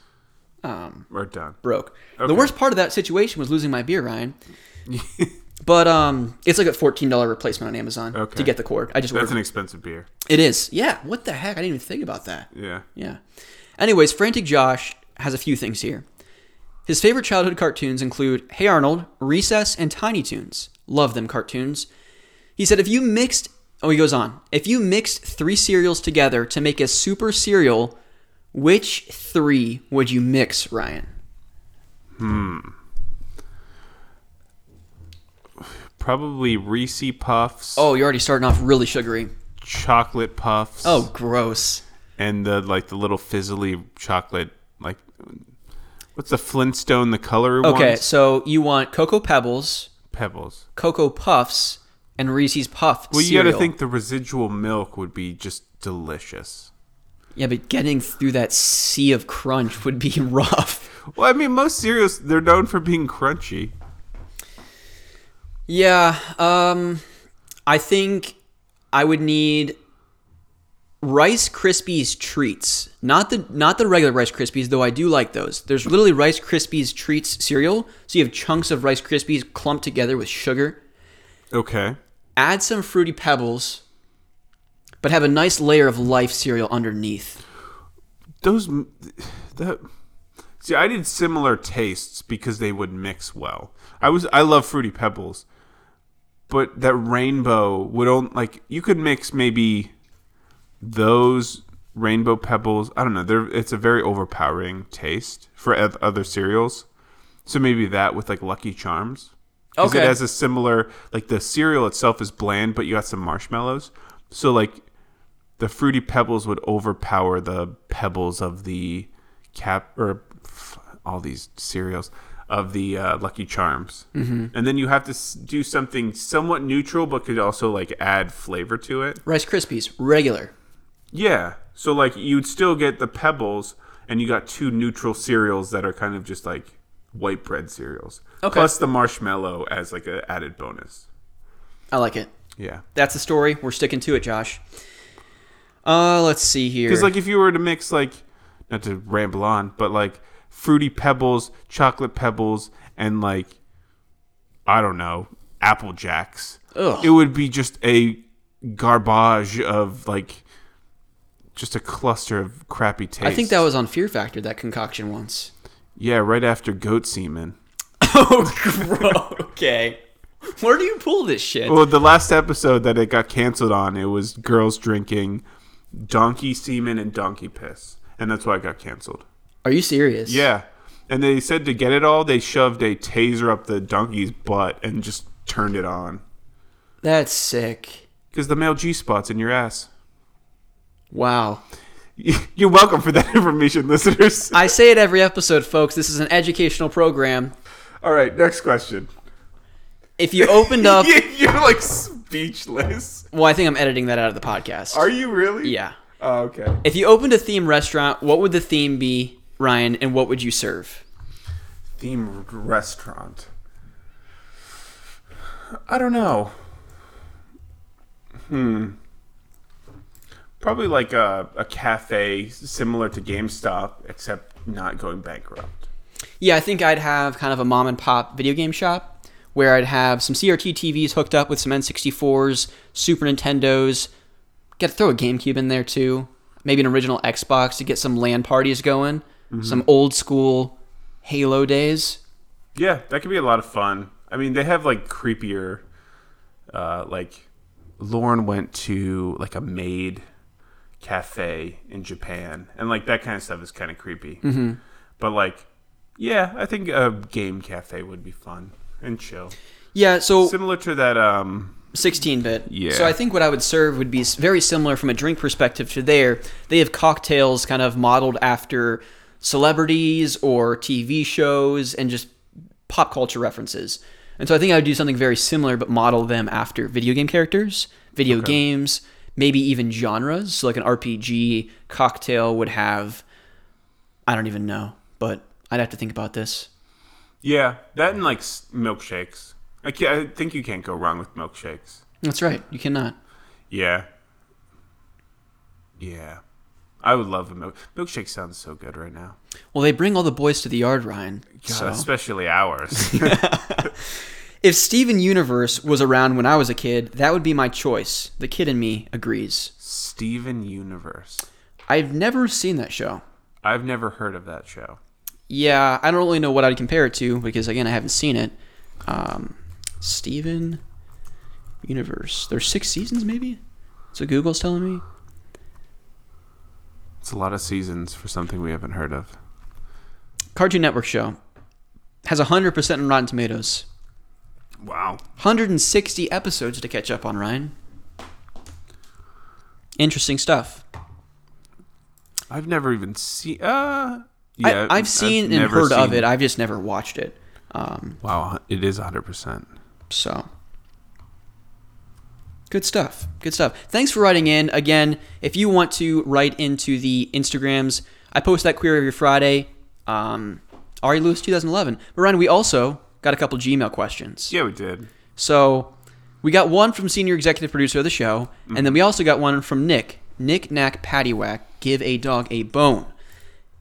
um we're done. broke. The worst part of that situation was losing my beer, Ryan. but um, it's like a fourteen dollar replacement on Amazon Okay. to get the cord. I just That's ordered. an expensive beer. it is, yeah. What the heck? I didn't even think about that. Yeah. Yeah. Anyways, Frantic Josh has a few things here. His favorite childhood cartoons include Hey Arnold, Recess, and Tiny Toons. Love them cartoons. He said if you mixed, oh, he goes on, if you mixed three cereals together to make a super cereal, which three would you mix, Ryan? Hmm. Probably Reese Puffs, Oh, you're already starting off really sugary. chocolate puffs. Oh, gross. and the like the little fizzly chocolate like what's the Flintstone the color Okay, ones? so you want Cocoa Pebbles, Pebbles. Cocoa Puffs, and Reese's Puff Well, you got to think the residual milk would be just delicious. Yeah, but getting through that sea of crunch would be rough. Well, I mean, most cereals they're known for being crunchy. Yeah, um I think I would need Rice Krispies treats. Not the not the regular Rice Krispies, though I do like those. There's literally Rice Krispies treats cereal. So you have chunks of Rice Krispies clumped together with sugar. Okay. Add some fruity pebbles, but have a nice layer of life cereal underneath. Those that See, I did similar tastes because they would mix well. I was I love fruity pebbles. But that rainbow would only like you could mix maybe those rainbow pebbles. I don't know. They're it's a very overpowering taste for other cereals. So maybe that with like Lucky Charms. Because Okay. it has a similar, like the cereal itself is bland, but you got some marshmallows. So like, the fruity pebbles would overpower the pebbles of the cap or all these cereals of the uh, Lucky Charms. Mm-hmm. And then you have to do something somewhat neutral, but could also like add flavor to it. Rice Krispies, regular. Yeah. So like you'd still get the pebbles and you got two neutral cereals that are kind of just like white bread cereals. Okay. Plus the marshmallow as like an added bonus. I like it. Yeah. That's the story. We're sticking to it, Josh. Uh, let's see here. Because like if you were to mix like not to ramble on, but like fruity pebbles, chocolate pebbles, and like I don't know, apple jacks. Ugh. It would be just a garbage of like just a cluster of crappy taste. I think that was on Fear Factor that concoction once. Yeah, right after goat semen. Oh, okay. Where do you pull this shit? Well, the last episode that it got canceled on, it was girls drinking donkey semen and donkey piss, and that's why it got canceled. Are you serious? Yeah, and they said to get it all, they shoved a taser up the donkey's butt and just turned it on That's sick. because the male G spot's in your ass. Wow. You're welcome for that information, listeners. I say it every episode, folks. This is an educational program. All right, next question. If you opened up. You're like speechless. Well, I think I'm editing that out of the podcast. Are you really? Yeah. Oh, okay. If you opened a theme restaurant, what would the theme be, Ryan, and what would you serve? Theme restaurant. I don't know. Hmm. Probably like a, a cafe similar to GameStop, except not going bankrupt. Yeah, I think I'd have kind of a mom and pop video game shop where I'd have some CRT TVs hooked up with some N64s, Super Nintendos. Got to throw a GameCube in there too. Maybe an original Xbox to get some LAN parties going. Some old school Halo days. Yeah, that could be a lot of fun. I mean, they have like creepier, uh, like Lauren went to like a maid cafe in Japan, and like that kind of stuff is kind of creepy. Mm-hmm. But like, yeah, I think a game cafe would be fun and chill, Yeah, so similar to that. Um, 16 bit. Yeah. So I think what I would serve would be very similar from a drink perspective to there. They have cocktails kind of modeled after celebrities or TV shows and just pop culture references. And so I think I would do something very similar but model them after video game characters, video games, maybe even genres. So like an RPG cocktail would have I don't even know, but I'd have to think about this. Yeah, that and like milkshakes. I, I think you can't go wrong with milkshakes. That's right. You cannot. Yeah, yeah, I would love a milk milkshake. Sounds so good right now. Well, they bring all the boys to the yard, Ryan. God, so. especially ours. If Steven Universe was around when I was a kid, that would be my choice. The kid in me agrees. Steven Universe. I've never seen that show. I've never heard of that show. Yeah, I don't really know what I'd compare it to because again, I haven't seen it. Um, Steven Universe. There's six seasons, maybe. So Google's telling me. It's a lot of seasons for something we haven't heard of. Cartoon Network show has 100% on Rotten Tomatoes. Wow. 160 episodes to catch up on, Ryan. Interesting stuff. I've never even seen. Uh, yeah, I, I've seen and never heard of it. I've just never watched it. Um, Wow, it is 100%. So, good stuff. Good stuff. Thanks for writing in. Again, if you want to write into the Instagrams, I post that query every Friday. Um, Ari Lewis 2011. But Ryan, we also got a couple Gmail questions. Yeah, we did. So, we got one from senior executive producer of the show, and then we also got one from Nick. Nick Knack Paddywhack. Give a dog a bone.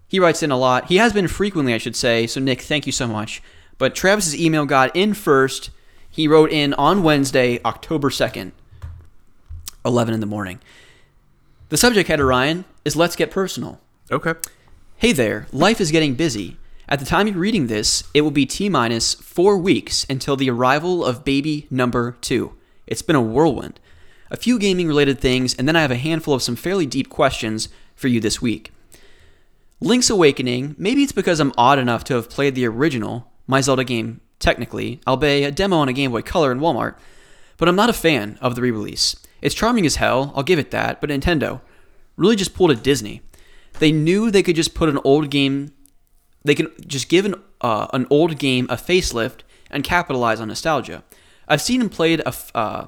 He writes in a lot. He has been frequently, I should say. So, Nick, thank you so much. But Travis's email got in first. He wrote in on Wednesday, October 2nd, 11 in the morning. The subject header, Ryan, is Let's Get Personal. Okay. Hey there, life is getting busy. At the time you're reading this, it will be T minus four weeks until the arrival of baby number two. It's been a whirlwind. A few gaming related things, and then I have a handful of some fairly deep questions for you this week. Link's Awakening, maybe it's because I'm odd enough to have played the original, my Zelda game technically. Buy a demo on a Game Boy Color in Walmart, but I'm not a fan of the re-release. It's charming as hell, I'll give it that, but Nintendo really just pulled a Disney. They knew they could just put an old game, they can just give an uh, an old game a facelift and capitalize on nostalgia. I've seen and played a f- uh,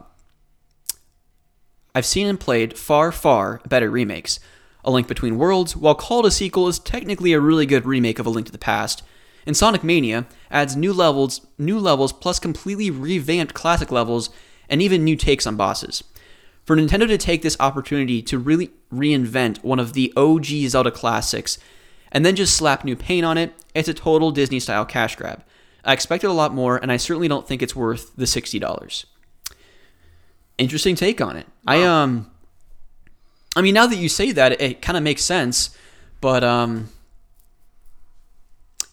I've seen and played far, far better remakes. A Link Between Worlds, while called a sequel, is technically a really good remake of A Link to the Past. And Sonic Mania adds new levels, new levels plus completely revamped classic levels and even new takes on bosses. For Nintendo to take this opportunity to really reinvent one of the OG Zelda classics and then just slap new paint on it, it's a total Disney style cash grab. I expected a lot more, and I certainly don't think it's worth the $60 interesting take on it. I um I mean now that you say that it, it kind of makes sense, but um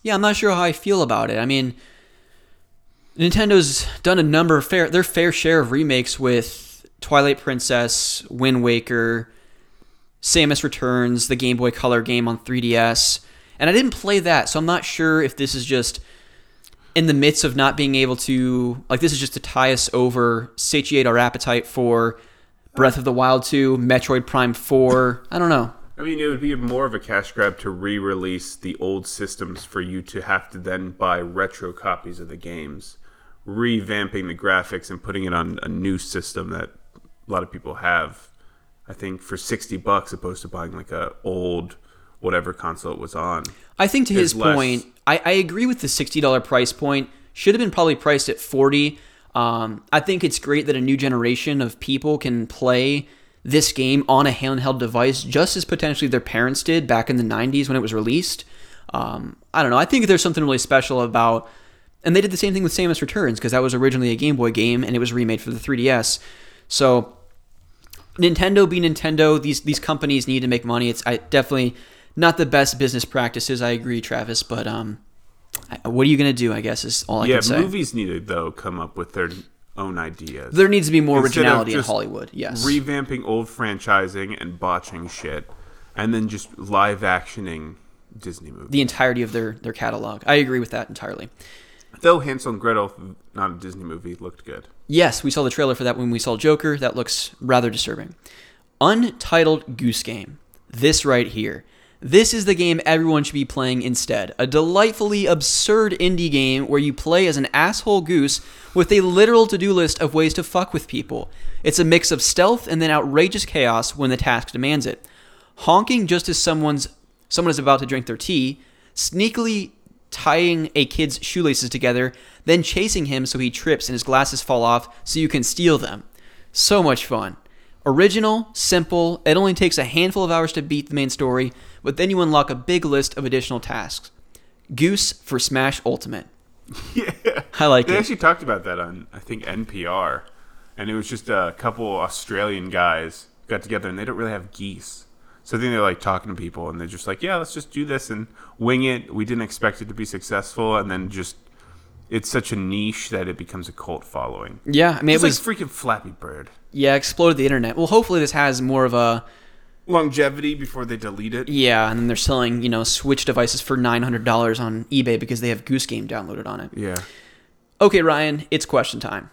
yeah, I'm not sure how I feel about it. I mean Nintendo's done a number of fair their fair share of remakes with Twilight Princess, Wind Waker, Samus Returns, the Game Boy Color game on 3DS. And I didn't play that, so I'm not sure if this is just in the midst of not being able to like this is just to tie us over, satiate our appetite for Breath of the Wild 2, Metroid Prime 4. I don't know. I mean, it would be more of a cash grab to re-release the old systems for you to have to then buy retro copies of the games, revamping the graphics and putting it on a new system that a lot of people have. I think for sixty bucks, opposed to buying like a old whatever console it was on. I think to his less- point, I, I agree with the sixty dollar price point. Should have been probably priced at forty. Um, I think it's great that a new generation of people can play this game on a handheld device, just as potentially their parents did back in the '90s when it was released. Um, I don't know. I think there's something really special about, and they did the same thing with Samus Returns because that was originally a Game Boy game and it was remade for the 3DS. So Nintendo be Nintendo. These these companies need to make money. It's I, definitely not the best business practices. I agree, Travis. But um, what are you gonna do? I guess is all I yeah, can say. Yeah, movies need to though come up with their own ideas. There needs to be more Instead originality in Hollywood. Yes. revamping old franchising and botching shit, and then just live actioning Disney movies. the entirety of their their catalog. I agree with that entirely. Though Hansel and Gretel, not a Disney movie, looked good. Yes, we saw the trailer for that when we saw Joker. That looks rather disturbing. Untitled Goose Game. This right here. This is the game everyone should be playing instead. A delightfully absurd indie game where you play as an asshole goose with a literal to do list of ways to fuck with people. It's a mix of stealth and then outrageous chaos when the task demands it. Honking just as someone's someone is about to drink their tea, sneakily tying a kid's shoelaces together, then chasing him so he trips and his glasses fall off so you can steal them. So much fun. Original, simple, it only takes a handful of hours to beat the main story, but then you unlock a big list of additional tasks. Goose for Smash Ultimate. Yeah, I like they it. They actually talked about that on I think NPR, and it was just a couple Australian guys got together, and they don't really have geese. So I think they're like talking to people, and they're just like, "Yeah, let's just do this and wing it." We didn't expect it to be successful, and then just it's such a niche that it becomes a cult following. Yeah, I mean, It's it was, like freaking Flappy Bird. yeah, exploded the internet. Well, hopefully this has more of a, Longevity before they delete it. yeah, and then they're selling, you know, Switch devices for $900 on eBay because they have Goose Game downloaded on it. Yeah. Okay, Ryan, it's question time.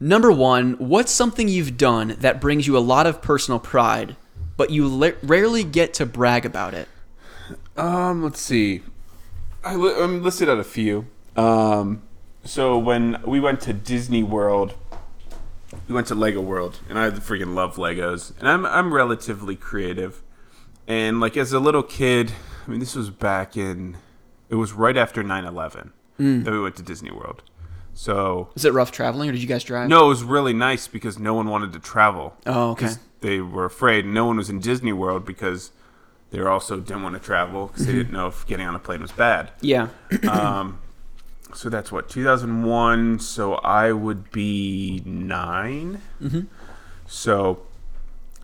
Number one, what's something you've done that brings you a lot of personal pride, but you li- rarely get to brag about it? Um, let's see. I li- I'm listed out a few. Um, so when we went to Disney World, we went to Lego World, and I freaking love Legos, and I'm I'm relatively creative, and like as a little kid, I mean this was back in, it was right after 9/11 mm. that we went to Disney World. So Is it rough traveling, or did you guys drive? no, it was really nice because no one wanted to travel. Oh, okay. They were afraid. No one was in Disney World because they also didn't want to travel because they mm-hmm. didn't know if getting on a plane was bad. Yeah. Um, So that's what 2001. So I would be 9 Mm-hmm. So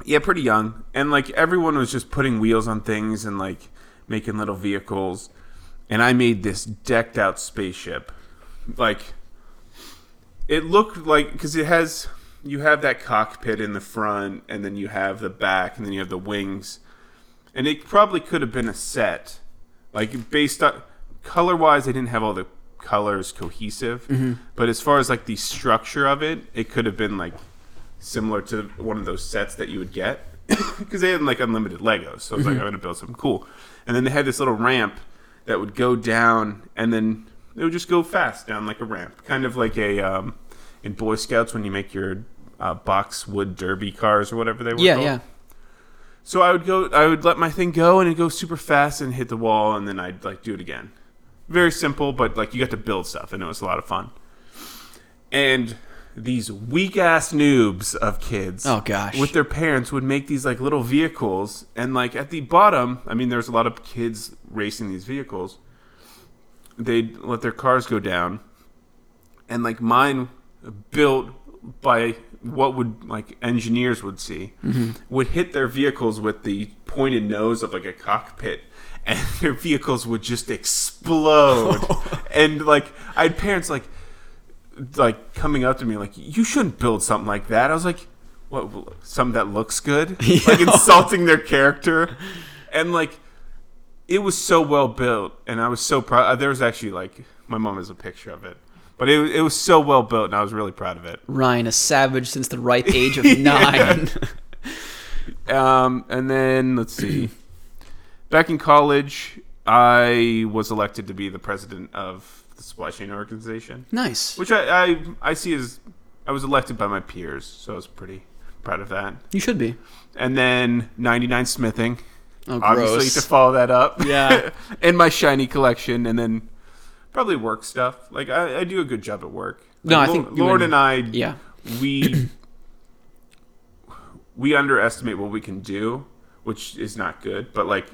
yeah, pretty young, and like everyone was just putting wheels on things and like making little vehicles, and I made this decked out spaceship, like it looked like because it has you have that cockpit in the front, and then you have the back, and then you have the wings, and it probably could have been a set, like based on color wise, they didn't have all the colors cohesive. Mm-hmm. But as far as like the structure of it, it could have been like similar to one of those sets that you would get because they had like unlimited Legos. So I was like, I'm gonna build something cool. And then they had this little ramp that would go down, and then it would just go fast down like a ramp, kind of like a um, in Boy Scouts when you make your uh, boxwood derby cars or whatever they were. Yeah, called. yeah. So I would go, I would let my thing go, and it'd go super fast and hit the wall, and then I'd like do it again. Very simple, but like you got to build stuff, and it was a lot of fun. And these weak ass noobs of kids, Oh, gosh. with their parents would make these like little vehicles, and like at the bottom, I mean, there's a lot of kids racing these vehicles. They'd let their cars go down, and like mine built by what would like engineers would see mm-hmm. would hit their vehicles with the pointed nose of like a cockpit and their vehicles would just explode. And like i had parents like like coming up to me like you shouldn't build something like that. I was like what something that looks good? Like insulting their character. And like it was so well built and i was so proud there was actually like my mom has a picture of it but it, it was so well built and i was really proud of it. Ryan, a savage since the ripe age of nine. Um, and then let's see. Back in college, I was elected to be the president of the supply chain organization, nice. which I, I I see as I was elected by my peers, so I was pretty proud of that. You should be. And then 99 smithing, Oh, obviously to follow that up. Yeah. and my shiny collection, and then probably work stuff. Like I, I do a good job at work. No, Like, I Lo- think Lord and- and I, Yeah. we we underestimate what we can do, which is not good. But like,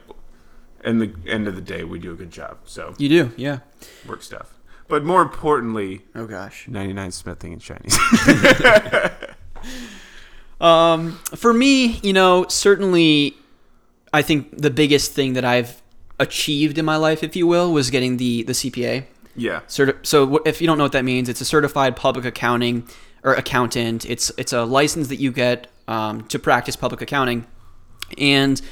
in the end of the day, we do a good job. So You do. Yeah. work stuff. But more importantly, Oh gosh. 99 smithing and shinies. Um, for me, you know, certainly, I think the biggest thing that I've achieved in my life, if you will, was getting the the CPA. yeah. Certi- so wh- if you don't know what that means, it's a certified public accounting or accountant. It's it's a license that you get um, to practice public accounting. And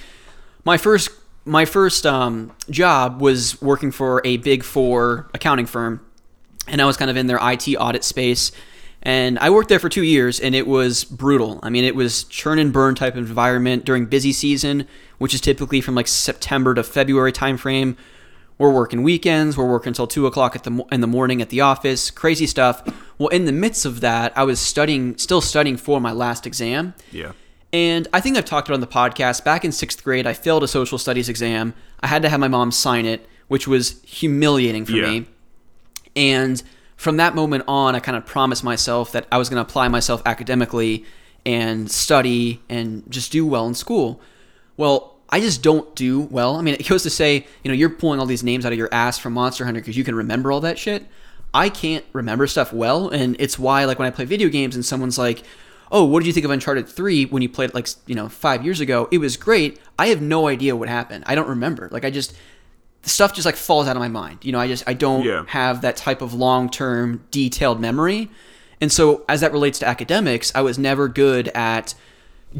my first my first um, job was working for a big four accounting firm, and I was kind of in their IT audit space. And I worked there for two years, and it was brutal. I mean, it was churn and burn type of environment during busy season, which is typically from like September to February timeframe. We're working weekends. We're working until two o'clock the in the morning at the office. Crazy stuff. Well, in the midst of that, I was studying, still studying for my last exam. Yeah. And I think I've talked about on the podcast. Back in sixth grade, I failed a social studies exam. I had to have my mom sign it, which was humiliating for Yeah. me. And from that moment on, I kind of promised myself that I was going to apply myself academically and study and just do well in school. Well, I just don't do well. I mean, it goes to say, you know, you're pulling all these names out of your ass from Monster Hunter because you can remember all that shit. I can't remember stuff well, and it's why, like, when I play video games and someone's like, "Oh, what did you think of Uncharted 3 when you played it, like, you know, five years ago?" It was great. I have no idea what happened. I don't remember. Like, I just the stuff just like falls out of my mind. You know, I just I don't Yeah. have that type of long term detailed memory. And so as that relates to academics, I was never good at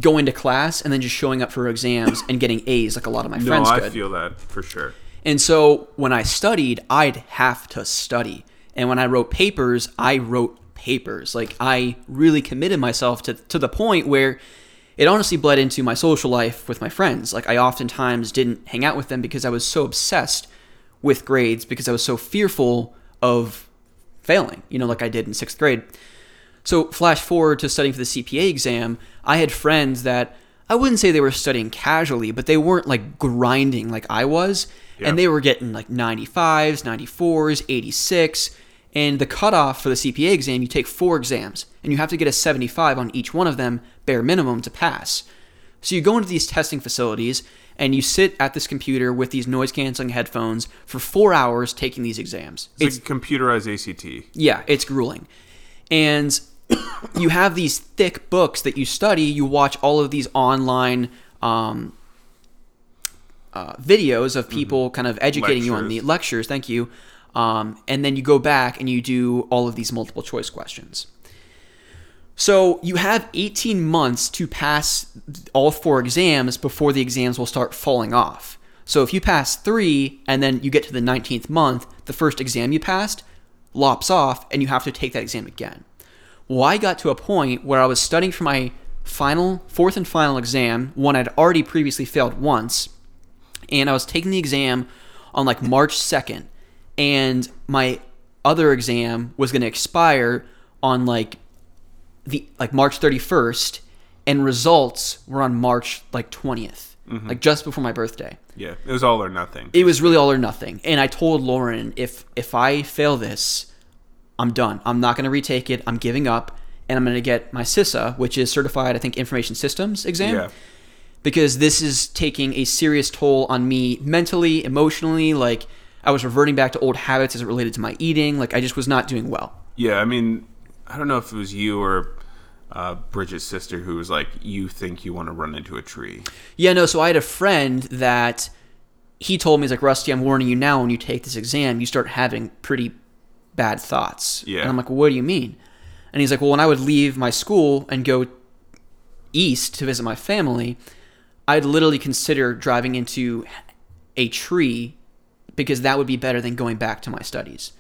going to class and then just showing up for exams and getting A's like a lot of my friends. No, friends I feel that for sure. And so when I studied, I'd have to study. And when I wrote papers, I wrote papers. Like I really committed myself to to the point where it honestly bled into my social life with my friends. Like I oftentimes didn't hang out with them because I was so obsessed with grades because I was so fearful of failing, you know, like I did in 6th grade. So flash forward to studying for the CPA exam, I had friends that I wouldn't say they were studying casually, but they weren't like grinding like I was, Yeah. and they were getting like 95s, 94s, 86, and the cutoff for the CPA exam, you take four exams, and you have to get a 75 on each one of them, bare minimum, to pass. So you go into these testing facilities and you sit at this computer with these noise canceling headphones for four hours taking these exams. It's, like computerized ACT. Yeah, it's grueling. And you have these thick books that you study. You watch all of these online um, uh, videos of people kind of educating you on the Lectures. lectures. Thank you. Um, and then you go back and you do all of these multiple choice questions. So you have 18 months to pass all four exams before the exams will start falling off. So if you pass three and then you get to the 19th month, the first exam you passed lops off and you have to take that exam again. Well, I got to a point where I was studying for my final, fourth and final exam, one I'd already previously failed once, and I was taking the exam on like March 2nd, and my other exam was going to expire on like the like March 31st, and results were on March like 20th, mm-hmm. like just before my birthday Yeah, it was all or nothing. it was really all or nothing. And I told Lauren, if if I fail this, I'm done. I'm not going to retake it. I'm giving up, and I'm going to get my CISA, which is Certified, I think, Information Systems exam, yeah, because this is taking a serious toll on me mentally, emotionally. Like I was reverting back to old habits as it related to my eating. Like I just was not doing well. yeah. I mean, I don't know if it was you or uh, Bridget's sister who was like, "You think you want to run into a tree?" Yeah, no. So I had a friend that he told me he's like Rusty, I'm warning you now. When you take this exam, you start having pretty bad thoughts. Yeah. And I'm like, well, what do you mean? And he's like, well, when I would leave my school and go east to visit my family, I'd literally consider driving into a tree because that would be better than going back to my studies.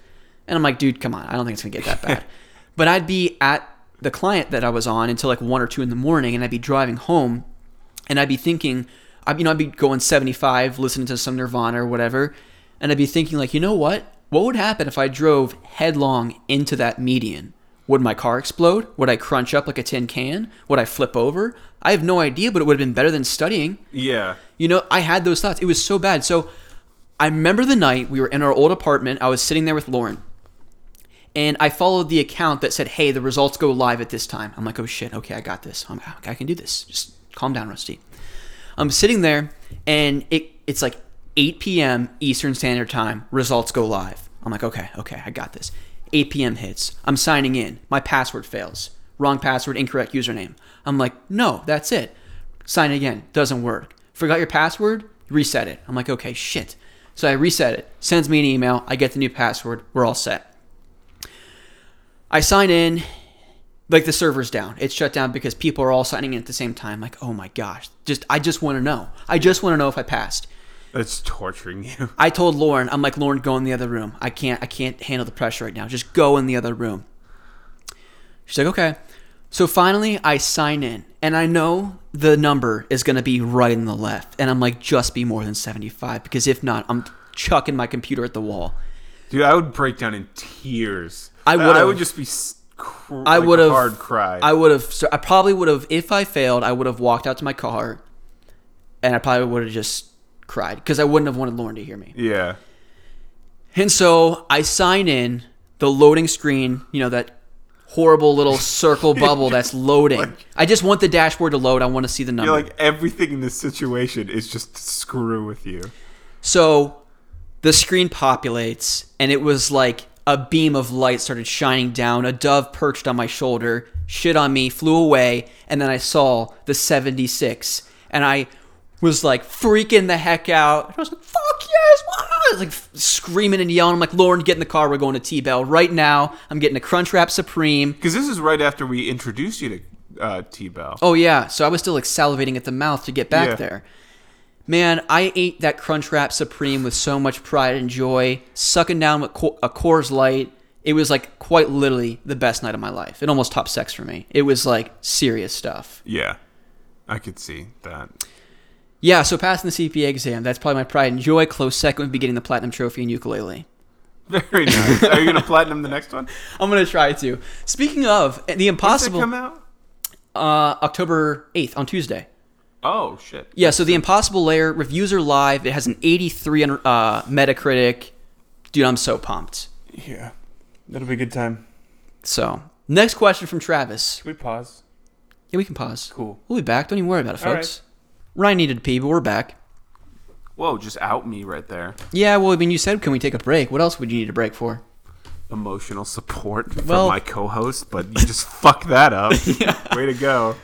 And I'm like, dude, come on. I don't think it's going to get that bad. but I'd be at the client that I was on until like one or two in the morning, and I'd be driving home, and I'd be thinking, I'd, you know, I'd be going 75, listening to some Nirvana or whatever, and I'd be thinking, like, you know what? What would happen if I drove headlong into that median? Would my car explode? Would I crunch up like a tin can? Would I flip over? I have no idea, but it would have been better than studying. Yeah, You know, I had those thoughts. It was so bad. So I remember the night we were in our old apartment. I was sitting there with Lauren. And I followed the account that said, hey, the results go live at this time. I'm like, oh shit, okay, I got this. I'm, okay, I can do this. Just calm down, Rusty. I'm sitting there, and it, it's like 8 p.m. Eastern Standard Time. Results go live. I'm like, okay, okay, I got this. 8 p.m. hits. I'm signing in. My password fails. Wrong password, incorrect username. I'm like, no, that's it. Sign again. Doesn't work. Forgot your password? Reset it. I'm like, okay, shit. So I reset it. Sends me an email. I get the new password. We're all set. I sign in. Like the server's down. It's shut down because people are all signing in at the same time. Like, oh my gosh. Just I just want to know. I just want to know if I passed. that's torturing you. I told Lauren, I'm like, Lauren, go in the other room. I can't I can't handle the pressure right now. Just go in the other room. She's like, okay. So finally I sign in and I know the number is gonna be right in the left. And I'm like, just be more than 75, because if not, I'm chucking my computer at the wall. Dude, I would break down in tears. I I would've- would just be. Cr- I like would have hard cry. I would have. so I probably would have. If I failed, I would have walked out to my car, and I probably would have just cried because I wouldn't have wanted Lauren to hear me. yeah, And so I sign in the loading screen. You know that horrible little circle bubble that's loading. I just want the dashboard to load. I want to see the number. you're like everything in this situation is just screw with you. So the screen populates, and it was like a beam of light started shining down. A dove perched on my shoulder, shit on me, flew away, and then I saw the 76. And I was like freaking the heck out. And I was like, fuck yes! Wow! I was like screaming and yelling. I'm like, Lauren, get in the car. We're going to T Bell right now. I'm getting a Crunchwrap Supreme. Because this is right after we introduced you to uh, T Bell. Oh yeah, so I was still like salivating at the mouth to get back Yeah. there. Man, I ate that Crunchwrap Supreme with so much pride and joy, sucking down a Coors Light. It was like quite literally the best night of my life. It almost topped sex for me. It was like serious stuff. Yeah, I could see that. Yeah, so passing the CPA exam, that's probably my pride and joy. Close second would be getting the platinum trophy in Yooka-Laylee. Very nice. Are you gonna platinum the next one? I'm gonna try to. Speaking of the Does it impossible, come out? uh, October 8th on Tuesday. Oh shit. Yeah, so the Impossible Lair reviews are live. It has an 83 on uh, Metacritic. Dude, I'm so pumped. Yeah, that'll be a good time. So, next question from Travis. Should we pause? Yeah, we can pause. Cool. We'll be back. Don't even worry about it, All folks. Ryan needed to pee, but we're back. Whoa, just out me right there. Yeah, well, I mean, you said, can we take a break? What else would you need a break for? Emotional support from Well- my co-host, but you just fucked that up. Way to go.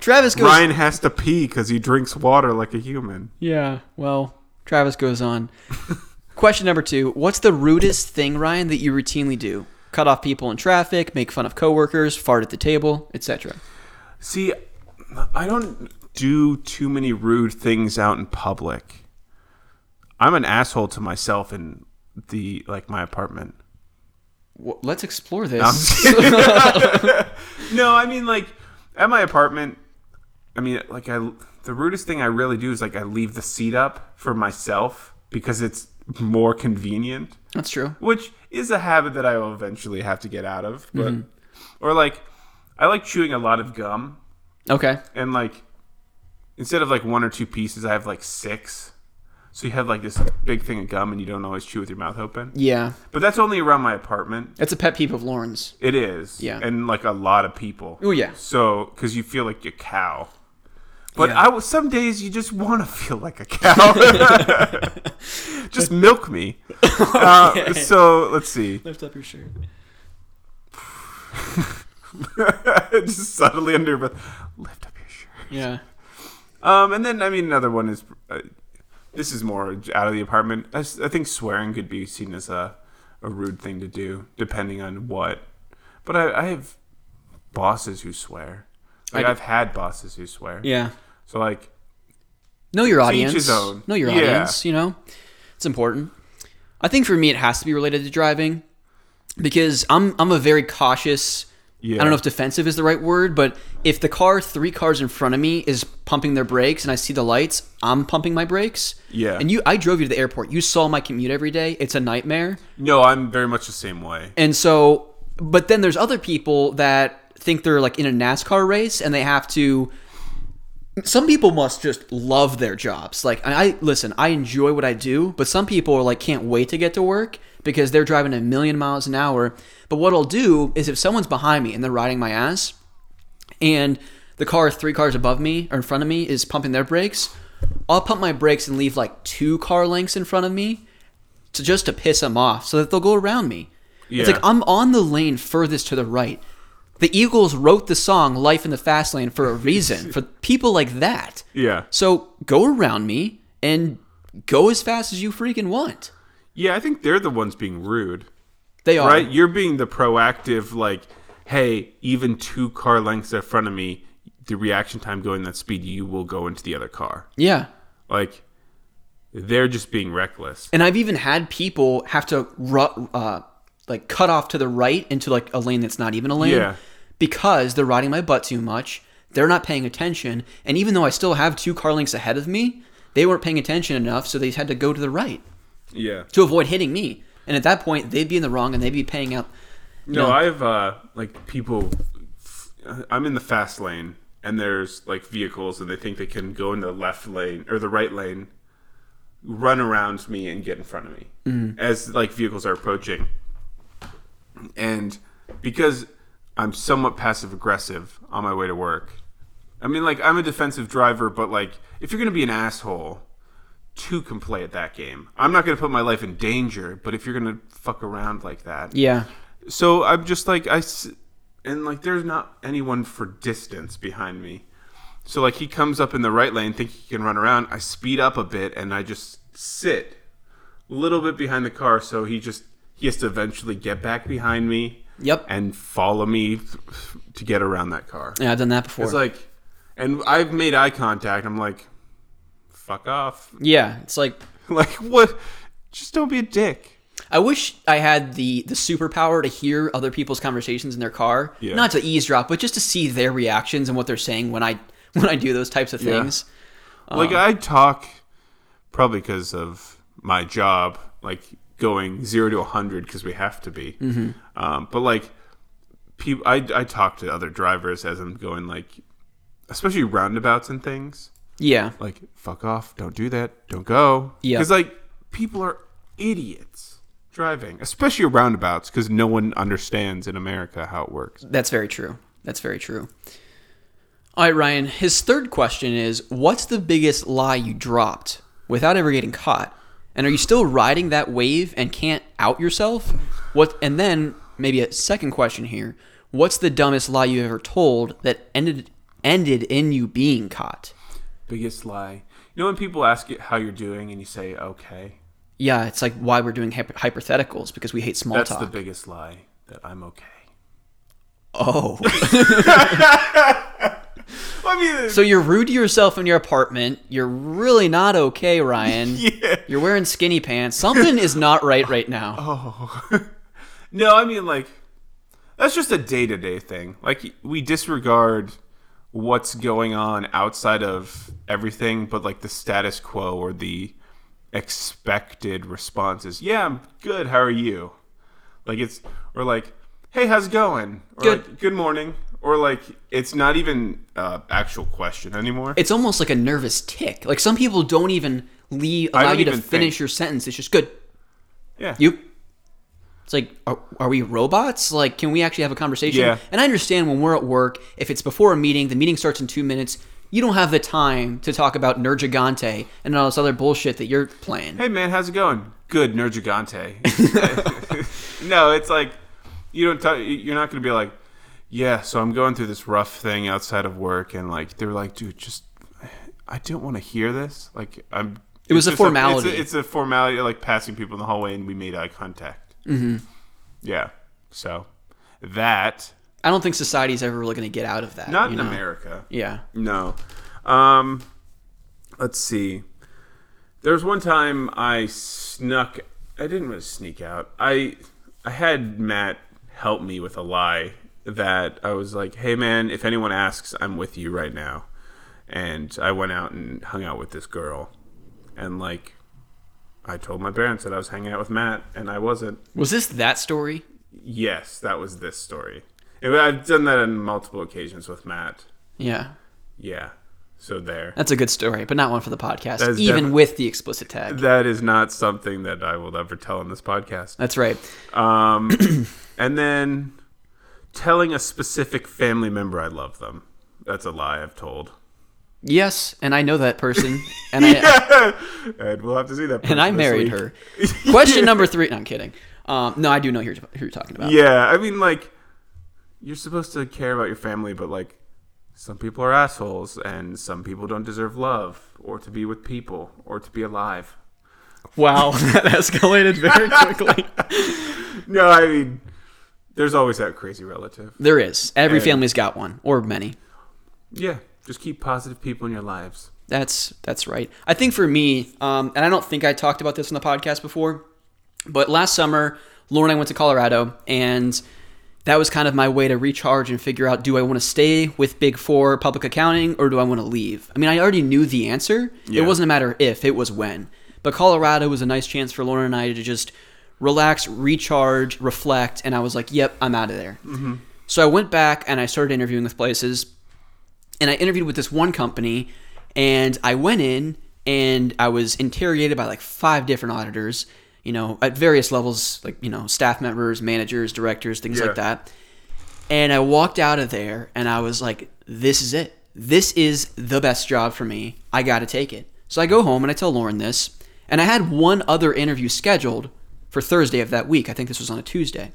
Travis goes. Ryan has to pee because he drinks water like a human. Yeah, well, Travis goes on. Question number two What's the rudest thing, Ryan, that you routinely do? Cut off people in traffic, make fun of coworkers, fart at the table, etc. See, I don't do too many rude things out in public. I'm an asshole to myself in the like my apartment. w- let's explore this. no, I mean like at my apartment. I mean, like I the rudest thing I really do is like I leave the seat up for myself because it's more convenient. That's true. which is a habit that I will eventually have to get out of. But Mm-hmm. or like I like chewing a lot of gum Okay. and like instead of like one or two pieces, I have like six. So you have like this big thing of gum and you don't always chew with your mouth open. Yeah. But that's only around my apartment. It's a pet peeve of Lauren's. It is. Yeah. And like a lot of people. Oh, yeah. So because you feel like a cow. But Yeah. I was some days you just want to feel like a cow. just milk me. Uh, so let's see. Lift up your shirt. just subtly under your breath. Lift up your shirt. Yeah. Um, and then I mean another one is uh, this is more out of the apartment. I think swearing could be seen as a a rude thing to do, depending on what. But I, I have bosses who swear. Like I I've had bosses who swear. Yeah. So like Know your each audience. his own. Know your Yeah. audience, you know? It's important. I think for me it has to be related to driving because I'm I'm a very cautious Yeah. I don't know if defensive is the right word, but if the car three cars in front of me is pumping their brakes and I see the lights, I'm pumping my brakes. Yeah. And you I drove you to the airport. You saw my commute every day. It's a nightmare. no, I'm very much the same way. And so, but then there's other people that think they're like in a NASCAR race and they have to. Some people must just love their jobs. Like I I- listen, I enjoy what I do, but some people are like can't wait to get to work because they're driving a million miles an hour. But what I'll do is if someone's behind me and they're riding my ass, and the car three cars above me or in front of me is pumping their brakes, I'll pump my brakes and leave like two car lengths in front of me to just to piss them off so that they'll go around me. It's like I'm on the lane furthest to the right. The Eagles wrote the song Life in the Fast Lane for a reason, for people like that. Yeah. So go around me and go as fast as you freaking want. Yeah, I think they're the ones being rude. They are. Right? You're being the proactive, like, hey, even two car lengths in front of me, the reaction time going that speed, you will go into the other car. Yeah. Like, they're just being reckless. And I've even had people have to ru- uh, like cut off to the right into like a lane that's not even a lane Yeah. because they're riding my butt too much. They're not paying attention, and even though I still have two car lengths ahead of me, they weren't paying attention enough, so they had to go to the right Yeah. to avoid hitting me. And at that point, they'd be in the wrong, and they'd be paying out. No, know. I've uh like people. I'm in the fast lane, and there's like vehicles, and they think they can go in the left lane or the right lane, run around me, and get in front of me as like vehicles are approaching. And because I'm somewhat passive aggressive on my way to work, I mean, like I'm a defensive driver, but like if you're gonna be an asshole, two can play at that game. I'm not gonna put my life in danger, but if you're gonna fuck around like that, Yeah, so I'm just like I. and like there's not anyone for distance behind me. So like he comes up in the right lane, think he can run around. I speed up a bit and I just sit a little bit behind the car, so he just he has to eventually get back behind me. Yep. And follow me to get around that car. yeah, I've done that before. It's like, and I've made eye contact. I'm like, fuck off. yeah, it's like Like what? Just don't be a dick. I wish I had the the superpower to hear other people's conversations in their car, Yeah. not to eavesdrop, but just to see their reactions and what they're saying when I when I do those types of Yeah. things. like I talk probably because of my job, like going zero to a hundred because we have to be. Um, but like, people, I I talk to other drivers as I'm going, like, especially roundabouts and things. Yeah, Like, fuck off! Don't do that! Don't go! Yeah. because like people are idiots driving, especially roundabouts, because no one understands in America how it works. that's very true. That's very true. All right, Ryan. His third question is: What's the biggest lie you dropped without ever getting caught? And are you still riding that wave and can't out yourself? What? And then maybe a second question here: What's the dumbest lie you ever told that ended ended in you being caught? Biggest lie. You know when people ask you how you're doing and you say okay. Yeah, it's like why we're doing hyp- hypotheticals because we hate small That's talk. That's the biggest lie that I'm okay. oh, I mean, so you're rude to yourself in your apartment. You're really not okay, Ryan. Yeah. You're wearing skinny pants. Something is not right right now. Oh. No, I mean like that's just a day to day thing. Like we disregard what's going on outside of everything, but like the status quo or the expected responses. Yeah, I'm good. How are you? Like it's or like, hey, how's it going? Or Good. Like, good morning. Or like it's not even uh, actual question anymore. It's almost like a nervous tick. Like some people don't even leave allow don't you to finish think. your sentence. It's just good. yeah. You. It's like, are, are we robots? Like, can we actually have a conversation? Yeah. And I understand when we're at work, if it's before a meeting, the meeting starts in two minutes. You don't have the time to talk about Nergigante and all this other bullshit that you're playing. Hey man, how's it going? Good, Nergigante. no, it's like you don't. Talk, you're not going to be like, yeah. So I'm going through this rough thing outside of work, and like they're like, dude, just I don't want to hear this. Like I'm. It was a formality. it's, a, it's a formality, like passing people in the hallway, and we made eye contact. Mm-hmm. Yeah. So that I don't think society's ever really going to get out of that. not in know? America. Yeah. No. Um, let's see. There was one time I snuck. I didn't really sneak out. I I had Matt help me with a lie that I was like, "Hey man, if anyone asks, I'm with you right now." And I went out and hung out with this girl, and like, I told my parents that I was hanging out with Matt, and I wasn't. Was this that story? Yes, that was this story. I've done that on multiple occasions with Matt. Yeah. Yeah. So there. That's a good story, but not one for the podcast, even with the explicit tag. That is not something that I will ever tell on this podcast. That's right. Um, and then telling a specific family member I love them. That's a lie I've told. Yes, and I know that person, and I and we'll have to see that. and I married her. Question number three. No, I'm kidding. Um, no, I do know who you're, who you're talking about. Yeah, I mean, like, you're supposed to care about your family, but like, some people are assholes, and some people don't deserve love, or to be with people, or to be alive. Wow, that escalated very quickly. No, I mean, there's always that crazy relative. there is. Every And- family's got one, or many. Yeah, just keep positive people in your lives. That's that's right. I think for me, um, and I don't think I talked about this on the podcast before, but last summer, Lauren and I went to Colorado, and that was kind of my way to recharge and figure out: do I want to stay with Big Four public accounting, or do I want to leave? I mean, I already knew the answer. Yeah. It wasn't a matter of if; it was when. But Colorado was a nice chance for Lauren and I to just relax, recharge, reflect, and I was like, "Yep, I'm out of there." So I went back and I started interviewing with places and I interviewed with this one company and I went in and I was interrogated by like five different auditors, you know, at various levels, like, you know, staff members, managers, directors, things Yeah. like that. And I walked out of there and I was like, this is it. This is the best job for me. I got to take it. So I go home and I tell Lauren this. And I had one other interview scheduled for Thursday of that week. I think this was on a Tuesday.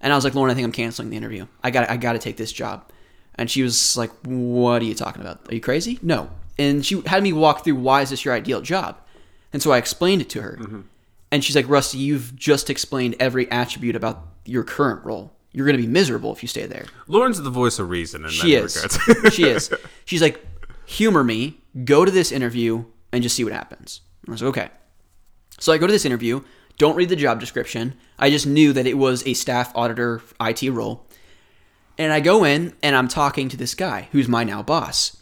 And I was like, Lauren, I think I'm canceling the interview. I got I got to take this job. And she was like, What are you talking about? Are you crazy? No. And she had me walk through why is this your ideal job? And so I explained it to her. Mm-hmm. And she's like, Rusty, you've just explained every attribute about your current role. You're going to be miserable if you stay there. Lauren's the voice of reason in She is. she is. She's like, humor me, go to this interview, and just see what happens. I was like, okay. So I go to this interview, don't read the job description. I just knew that it was a staff auditor IT role. And I go in and I'm talking to this guy who's my now boss.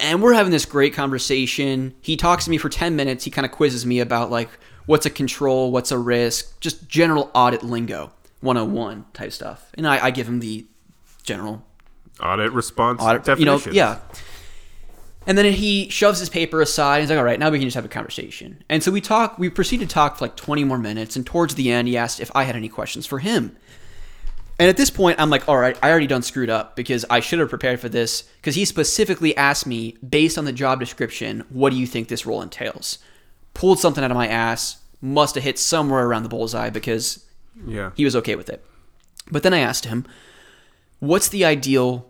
And we're having this great conversation. He talks to me for 10 minutes. He kind of quizzes me about like what's a control, what's a risk, just general audit lingo, 101 type stuff. And I, I give him the general Audit response audit, you know, yeah. And then he shoves his paper aside. He's like, "All right, now we can just have a conversation." And so we talk. We proceed to talk for like 20 more minutes. And towards the end, he asked if I had any questions for him. And at this point, I'm like, "All right, I already done screwed up because I should have prepared for this." Because he specifically asked me, based on the job description, "What do you think this role entails?" Pulled something out of my ass. Must have hit somewhere around the bullseye because Yeah. he was okay with it. But then I asked him, "What's the ideal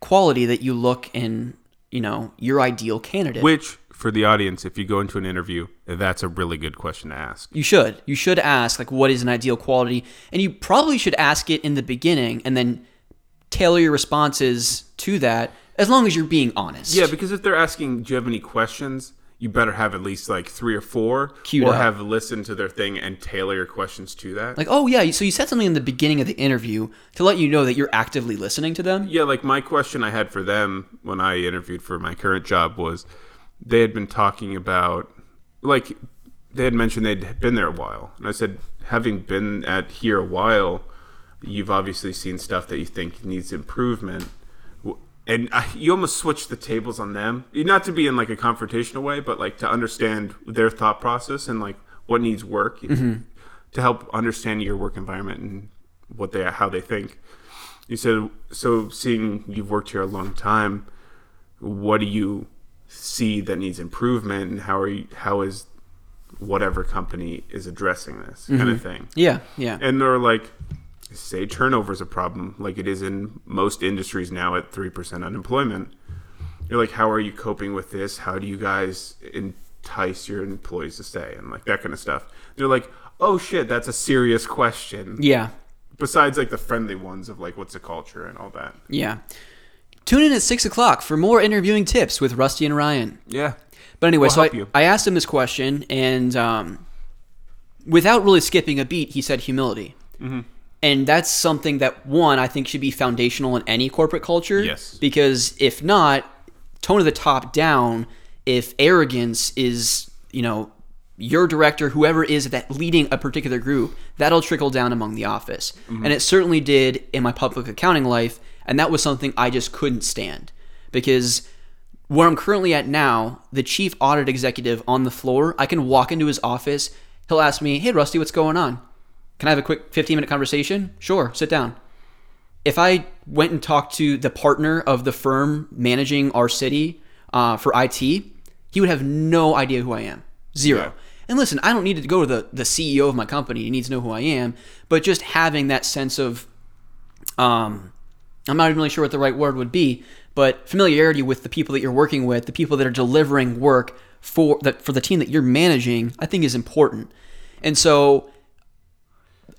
quality that you look in, you know, your ideal candidate?" Which, for the audience, if you go into an interview, that's a really good question to ask. you should. You should ask like what is an ideal quality, and you probably should ask it in the beginning and then tailor your responses to that as long as you're being honest. Yeah, because if they're asking, do you have any questions? you better have at least like three or four, Queued or up. have listened to their thing and tailor your questions to that. Like, oh yeah, so you said something in the beginning of the interview to let you know that you're actively listening to them. Yeah, like my question I had for them when I interviewed for my current job was they had been talking about like they had mentioned they'd been there a while. And I said, having been at here a while, you've obviously seen stuff that you think needs improvement. And I, you almost switch the tables on them, not to be in like a confrontational way, but like to understand their thought process and like what needs work mm-hmm. to help understand your work environment and what they how they think. You said so. Seeing you've worked here a long time, what do you see that needs improvement, and how are you? How is whatever company is addressing this kind of mm-hmm. thing? Yeah, yeah. And they're like, say turnover is a problem, like it is in most industries now at three percent unemployment. You're like, how are you coping with this? How do you guys entice your employees to stay and like that kind of stuff? They're like, oh shit, that's a serious question yeah, besides like the friendly ones of like what's the culture and all that. yeah. Tune in at six o'clock for more interviewing tips with Rusty and Ryan. Yeah. But anyway, We'll so I, you. I asked him this question, and um, without really skipping a beat, he said humility. Mm-hmm. And that's something that, one, I think should be foundational in any corporate culture. Yes. Because if not, tone of the top down, if arrogance is, you know, your director, whoever is that leading a particular group, that'll trickle down among the office. Mm-hmm. And it certainly did in my public accounting life, and that was something I just couldn't stand. Because where I'm currently at now, the chief audit executive on the floor, I can walk into his office, he'll ask me, Hey Rusty, what's going on? Can I have a quick 15 minute conversation? Sure, sit down if I went and talked to the partner of the firm managing our city uh, for IT, he would have no idea who I am. Zero. Yeah. And listen, I don't need to go to the, the CEO of my company. He needs to know who I am. But just having that sense of, um, I'm not even really sure what the right word would be, but familiarity with the people that you're working with, the people that are delivering work for the, for the team that you're managing, I think is important. And so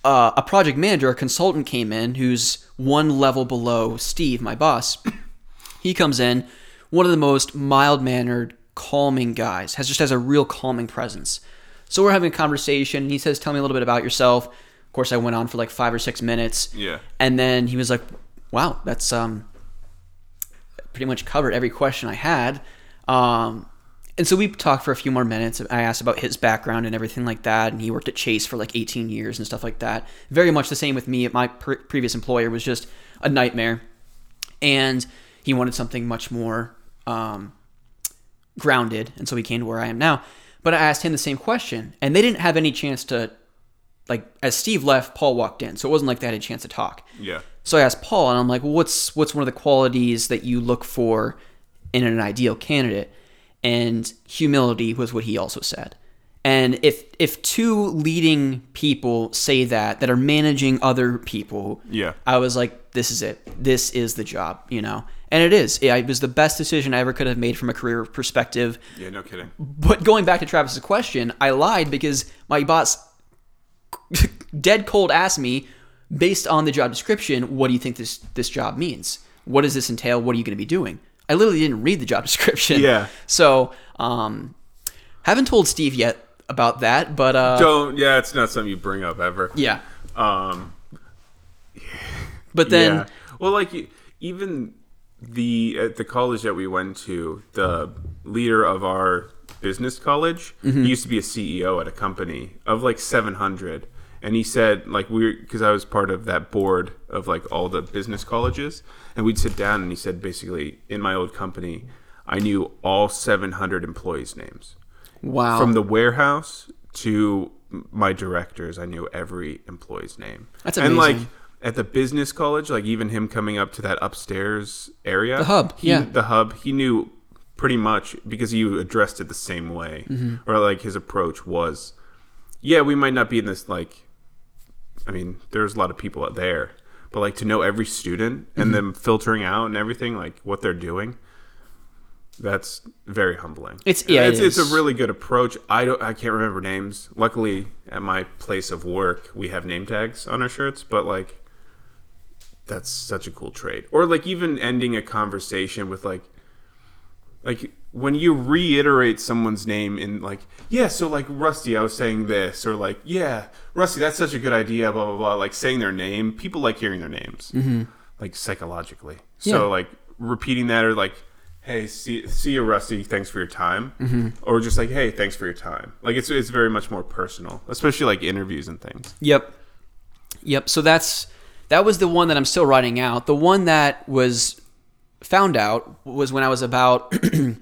uh, a project manager, a consultant came in who's one level below Steve, my boss. he comes in, one of the most mild mannered, calming guys, has just has a real calming presence. So we're having a conversation, and he says, "Tell me a little bit about yourself." Of course, I went on for like five or six minutes. Yeah. And then he was like, "Wow, that's um, pretty much covered every question I had." Um, and so we talked for a few more minutes. I asked about his background and everything like that, and he worked at Chase for like 18 years and stuff like that. Very much the same with me. My pre- previous employer was just a nightmare, and he wanted something much more um, grounded, and so he came to where I am now. But I asked him the same question, and they didn't have any chance to, like, as Steve left, Paul walked in, so it wasn't like they had a chance to talk. Yeah. So I asked Paul, and I'm like, well, "What's what's one of the qualities that you look for in an ideal candidate?" And humility was what he also said. And if if two leading people say that that are managing other people, Yeah. I was like, "This is it. This is the job," you know. And it is. It was the best decision I ever could have made from a career perspective. Yeah. No kidding. But going back to Travis's question, I lied because my boss dead cold asked me, based on the job description, what do you think this this job means? What does this entail? What are you going to be doing? I literally didn't read the job description. Yeah. So, um, haven't told Steve yet about that, but uh, Don't. Yeah. It's not something you bring up ever. yeah. Um. But then, yeah. Well, like even the at the college that we went to, the leader of our business college Mm-hmm. he used to be a CEO at a company of like 700 and he said like we because I was part of that board of like all the business colleges and we'd sit down and he said basically in my old company I knew all 700 employees names wow. from the warehouse to my directors i knew every employee's name That's amazing. and like at the business college like even him coming up to that upstairs area The hub, he, yeah. the hub he knew pretty much because he addressed it the same way Mm-hmm. or like his approach was yeah we might not be in this like i mean there's a lot of people out there but like to know every student Mm-hmm. and them filtering out and everything like what they're doing that's very humbling. It's- yeah, it it's, it's a really good approach. I don't, I can't remember names. Luckily, at my place of work, we have name tags on our shirts. But like, that's such a cool trait. Or like even ending a conversation with like, like when you reiterate someone's name in like yeah so like rusty i was saying this or like yeah rusty that's such a good idea blah blah blah like saying their name people like hearing their names mm-hmm. like psychologically Yeah. so like repeating that or like hey see, see you rusty thanks for your time mm-hmm. or just like hey thanks for your time like it's it's very much more personal especially like interviews and things Yep. Yep. So that's that was the one that I'm still writing out. The one that was found out was when I was about probably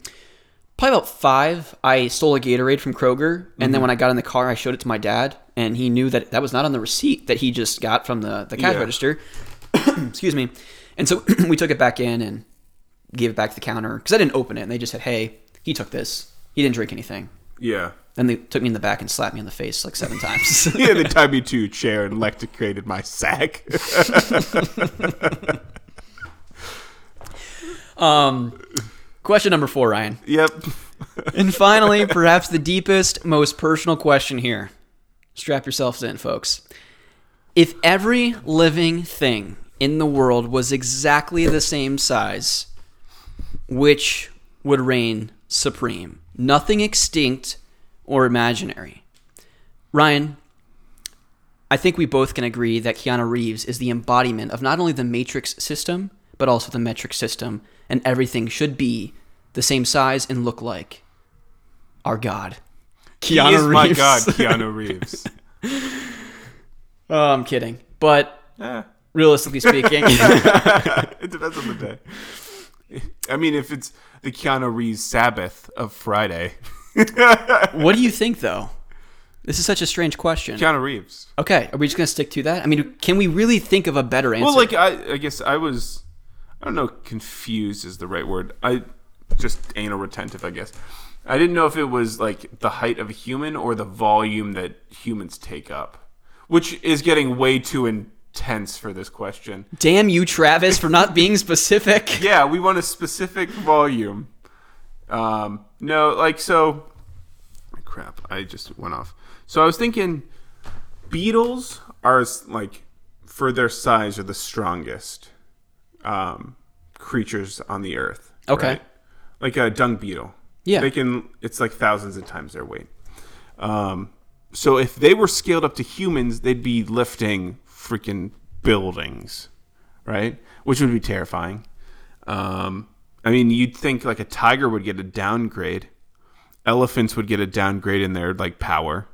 about five. I stole a Gatorade from Kroger, and then mm-hmm. when I got in the car, I showed it to my dad, and he knew that that was not on the receipt that he just got from the the cash Yeah. register. Excuse me. And so we took it back in and gave it back to the counter because I didn't open it, and they just said, "Hey, he took this. He didn't drink anything." yeah Then they took me in the back and slapped me in the face like seven times. yeah they tied me to a chair and electrocuted my sack um, question number four, Ryan. yep And finally, perhaps the deepest, most personal question here. Strap yourselves in, folks. If every living thing in the world was exactly the same size, which would reign supreme? Nothing extinct or imaginary. Ryan, I think we both can agree that Keanu Reeves is the embodiment of not only the matrix system, but also the metric system, and everything should be the same size and look like our God. he is my god keanu reeves oh, I'm kidding. But Eh, realistically speaking, it depends on the day. I mean, if it's the Keanu Reeves Sabbath of Friday, what do you think though? This is such a strange question. Keanu Reeves. Okay, are we just gonna stick to that? I mean, can we really think of a better answer? Well, like I, I guess I was, I don't know, confused is the right word. I just anal retentive, I guess. I didn't know if it was like the height of a human or the volume that humans take up, which is getting way too intense for this question. damn you, Travis, for not being specific. Yeah, we want a specific volume. Um, no, like so. Crap! I just went off. So I was thinking, beetles are like, for their size, are the strongest um, creatures on the earth. Okay. right? Like a dung beetle. Yeah. They can. It's like thousands of times their weight. Um, so if they were scaled up to humans, they'd be lifting freaking buildings, right? Which would be terrifying. Um, I mean, you'd think like a tiger would get a downgrade. Elephants would get a downgrade in their like power.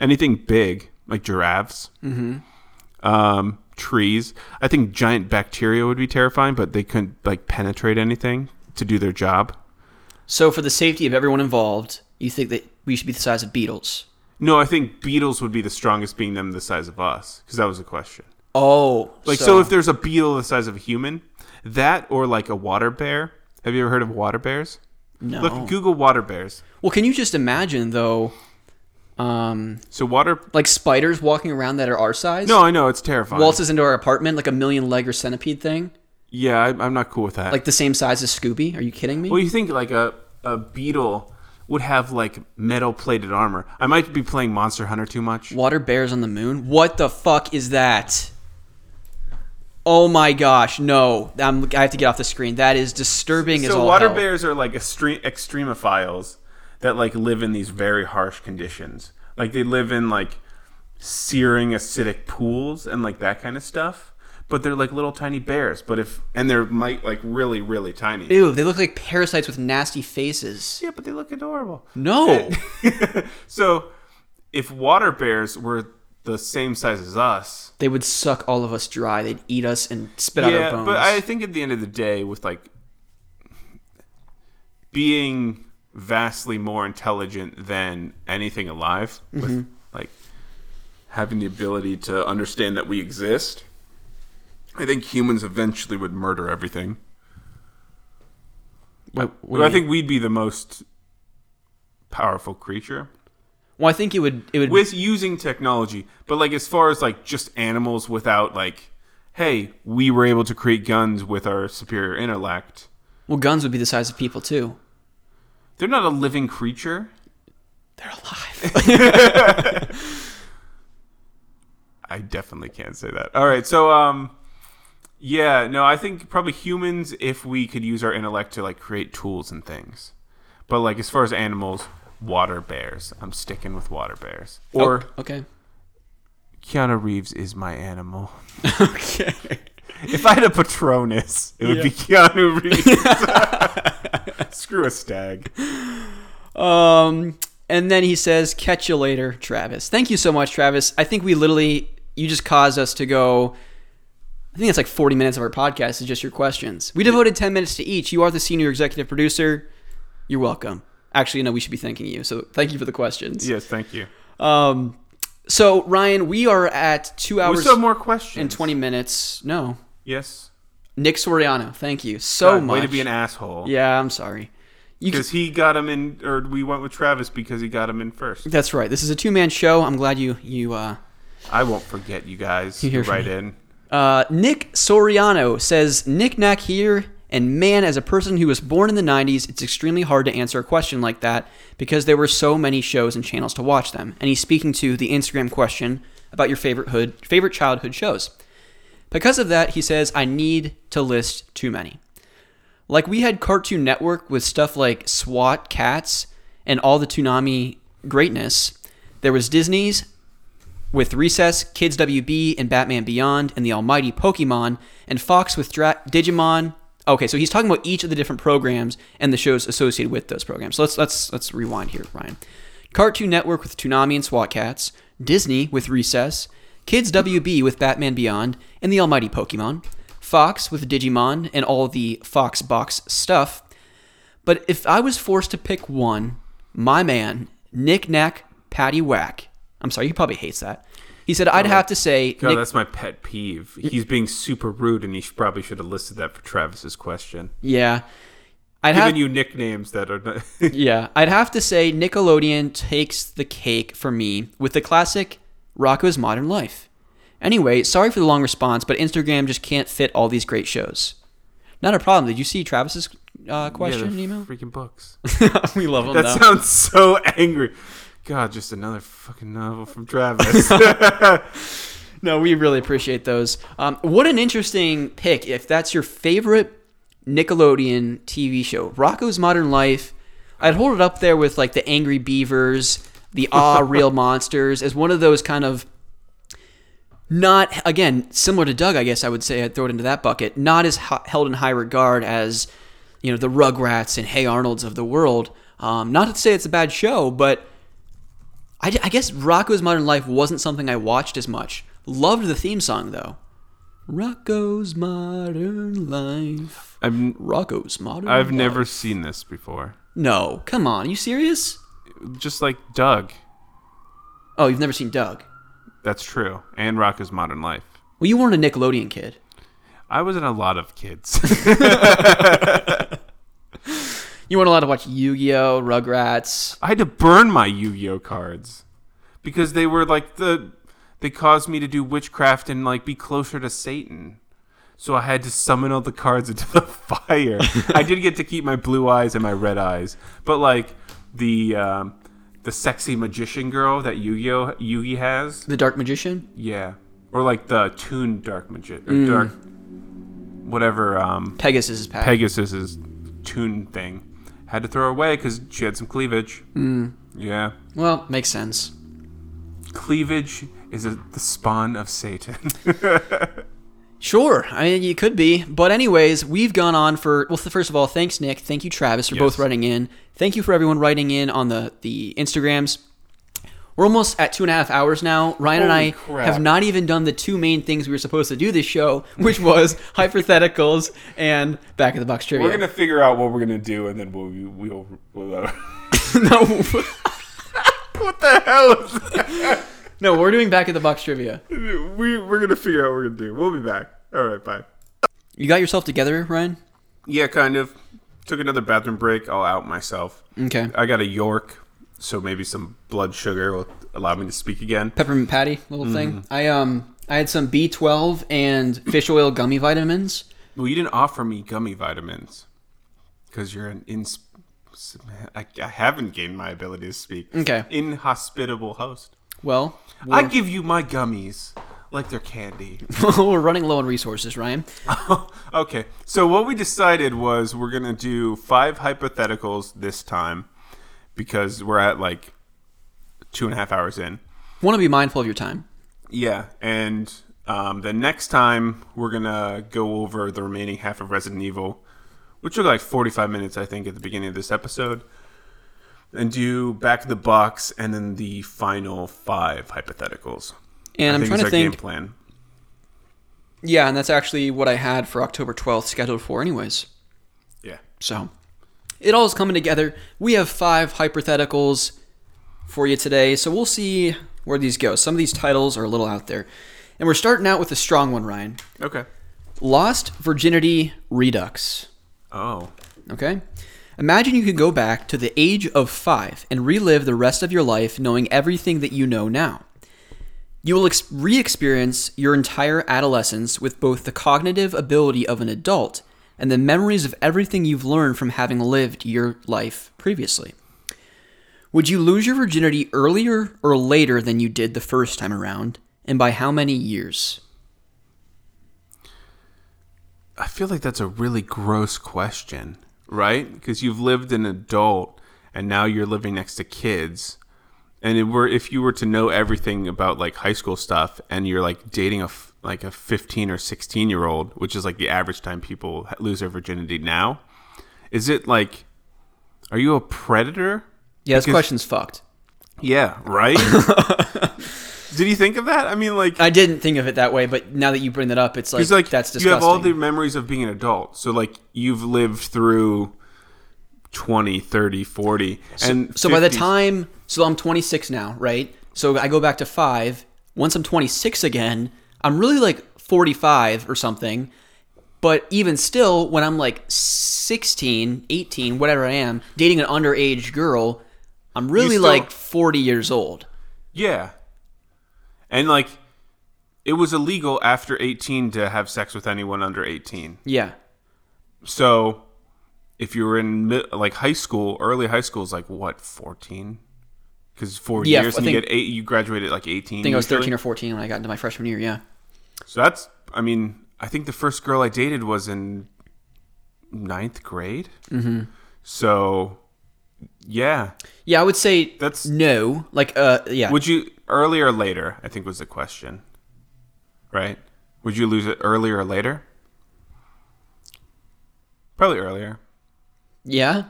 Anything big like giraffes, mm-hmm. um, trees. I think giant bacteria would be terrifying, but they couldn't like penetrate anything to do their job. So, for the safety of everyone involved, you think that we should be the size of beetles? No, I think beetles would be the strongest, being them the size of us, because that was the question. Oh, Like, so, if there's a beetle the size of a human, that or like a water bear. Have you ever heard of water bears? no. Look, Google water bears. well, can you just imagine though, um, So water. like spiders walking around that are our size? No, I know it's terrifying. waltzes into our apartment like a million leg or centipede thing, yeah, I, I'm not cool with that. like the same size as Scooby. Are you kidding me? well, you think like a a beetle would have like metal plated armor? I might be playing Monster Hunter too much. Water bears on the moon? What the fuck is that? Oh my gosh, no. I'm, I have to get off the screen. That is disturbing as So water hell. bears are like extreme extremophiles that like live in these very harsh conditions. Like they live in like searing acidic pools and like that kind of stuff. But they're like little tiny bears. But if and they're might like really really tiny. Ew, they look like parasites with nasty faces. Yeah, but they look adorable. No. So if water bears were the same size as us, they would suck all of us dry. They'd eat us and spit out our bones. but I think at the end of the day, with like being vastly more intelligent than anything alive, Mm-hmm. like having the ability to understand that we exist, I think humans eventually would murder everything. What- what do Well, you I think we'd be the most powerful creature Well, I think it would. It would. with using technology. But like as far as like just animals without like, hey, we were able to create guns with our superior intellect. well, guns would be the size of people too. They're not a living creature. They're alive. I definitely can't say that. All right, so um, Yeah, no, I think probably humans if we could use our intellect to like create tools and things. But like as far as animals, water bears. I'm sticking with water bears. Or Oh, okay. Keanu Reeves is my animal. Okay. If I had a Patronus, it would be Keanu Reeves. Screw a stag. Um, and then he says, "Catch you later, Travis." Thank you so much, Travis. I think we literally you just caused us to go. I think it's like 40 minutes of our podcast is just your questions. We devoted 10 minutes to each. You are the senior executive producer. You're welcome. Actually, no, we should be thanking you. So thank you for the questions. Yes, thank you. Um, so Ryan, we are at two We hours still have more questions. In 20 minutes. No, Yes. Nick Soriano. Thank you so God, much. Way to be an asshole. Yeah, I'm sorry. Because he got him in, or we went with Travis because he got him in first. That's right. This is a two man show. I'm glad you you uh, I won't forget you guys. You hear who from write me. in. Uh, Nick Soriano says, Nick Knack here, and man, as a person who was born in the 90s, it's extremely hard to answer a question like that because there were so many shows and channels to watch them. And he's speaking to the Instagram question about your favorite hood, favorite childhood shows. Because of that, he says, I need to list too many. Like we had Cartoon Network with stuff like SWAT, Kats, and all the Toonami greatness. There was Disney's with Recess, Kids WB, and Batman Beyond, and the almighty Pokemon, and Fox with Dra- Digimon. Okay, so he's talking about each of the different programs and the shows associated with those programs. So let's let's let's rewind here, Ryan. Cartoon Network with Toonami and SWAT Kats, Disney with Recess, Kids WB with Batman Beyond, and the almighty Pokemon, Fox with Digimon and all the Fox box stuff. But if I was forced to pick one, my man, Nick Knack Patty Whack. I'm sorry, he probably hates that. He said I'd oh, have to say God, Nick, that's my pet peeve. He's being super rude, and he probably should have listed that for Travis's question. yeah. I'd Giving have you nicknames that are not. yeah, I'd have to say Nickelodeon takes the cake for me with the classic Rocko's Modern Life. Anyway, sorry for the long response, but Instagram just can't fit all these great shows. Not a problem. Did you see Travis's uh, question yeah, email? freaking books. we love them That though. sounds so angry. God, just another fucking novel from Travis. No, we really appreciate those. Um, what an interesting pick. If that's your favorite Nickelodeon TV show, Rocko's Modern Life, I'd hold it up there with like the Angry Beavers, the Ah Real Monsters, as one of those kind of not again similar to Doug. I guess I would say I'd throw it into that bucket. Not as h- held in high regard as you know the Rugrats and Hey Arnold's of the world. Um, not to say it's a bad show, but I, I guess Rocko's Modern Life wasn't something I watched as much. Loved the theme song though. Rocko's Modern Life. I've Rocko's Modern I've Life. never seen this before. No, come on. Are you serious? Just like Doug. Oh, you've never seen Doug. That's true. And Rocko's Modern Life. Well, you weren't a Nickelodeon kid. I was in a lot of kids. You weren't allowed to watch Yu-Gi-Oh, Rugrats. I had to burn my Yu-Gi-Oh cards because they were like the they caused me to do witchcraft and like be closer to Satan. So I had to summon all the cards into the fire. I did get to keep my blue eyes and my red eyes, but like the um, the sexy magician girl that Yu-Gi-Oh Yugi has, The Dark Magician. yeah, or like the Toon Dark Magician or Dark whatever um, Pegasus' pack. Pegasus's Toon thing. Had to throw her away because she had some cleavage. Mm. Yeah. well, makes sense. Cleavage is a, the spawn of Satan. Sure, I mean you could be, but anyways, we've gone on for well. First of all, thanks Nick, thank you Travis for both writing in. Thank you for everyone writing in on the the Instagrams. We're almost at two and a half hours now. Ryan and I crap. have not even done the two main things we were supposed to do this show, which was hypotheticals and back of the box trivia. we're gonna figure out what we're gonna do, and then we'll we'll. we'll uh, no, what the hell? Is that? no, we're doing back of the box trivia. we we're gonna figure out what we're gonna do. We'll be back. All right, bye. You got yourself together, Ryan? Yeah, kind of. Took another bathroom break. I'll out myself. Okay. I got a York, so maybe some blood sugar will allow me to speak again. Peppermint patty, little thing. Mm-hmm. I um I had some B12 and fish oil gummy vitamins. Well, you didn't offer me gummy vitamins because you're an ins. I, I haven't gained my ability to speak. Okay. Inhospitable host. Well, I give you my gummies like they're candy. We're running low on resources, Ryan. okay, so what we decided was we're gonna do five hypotheticals this time because we're at like two and a half hours in. Want to be mindful of your time. Yeah, and um, the next time we're gonna go over the remaining half of Resident Evil, which took like forty-five minutes, I think, at the beginning of this episode, and do back of the box and then the final five hypotheticals. And I I'm trying to think. game plan. Yeah, and that's actually what I had for October 12th scheduled for, anyways. Yeah. So it all is coming together. We have five hypotheticals for you today, so we'll see where these go. Some of these titles are a little out there. And we're starting out with a strong one, Ryan. Okay. Lost Virginity Redux. Oh. Okay? Imagine you could go back to the age of five and relive the rest of your life knowing everything that you know now. You will ex- re experience your entire adolescence with both the cognitive ability of an adult and the memories of everything you've learned from having lived your life previously. Would you lose your virginity earlier or later than you did the first time around, and by how many years? I feel like that's a really gross question, right? Because you've lived an adult and now you're living next to kids. And it were if you were to know everything about like high school stuff and you're like dating a f- like a 15 or 16 year old, which is like the average time people lose their virginity now, is it like are you a predator? Yeah, this Because- question's fucked. Yeah, right? Did you think of that? I mean like I didn't think of it that way, but now that you bring that up, it's like, like that's you have all the memories of being an adult. So like you've lived through 20, 30, 40 and so by the time, so I'm 26 now, right? So I go back to five. Once I'm 26 again, I'm really like 45 or something. But even still, when I'm like 16, 18, whatever I am, dating an underage girl, I'm really still- like 40 years old. Yeah. And like it was illegal after 18 to have sex with anyone under 18. Yeah. So if you were in like high school, early high school is like what, 14? Cuz 4 Yeah, years I and you get 8 you graduated at like 18. I think I was 13 or 14 when I got into my freshman year. Yeah. So that's, I mean, I think the first girl I dated was in ninth grade. Mm-hmm. So, yeah. Yeah, I would say That's- no. Like, uh, yeah. Would you earlier or later? I think was the question. Right? Would you lose it earlier or later? Probably earlier. yeah.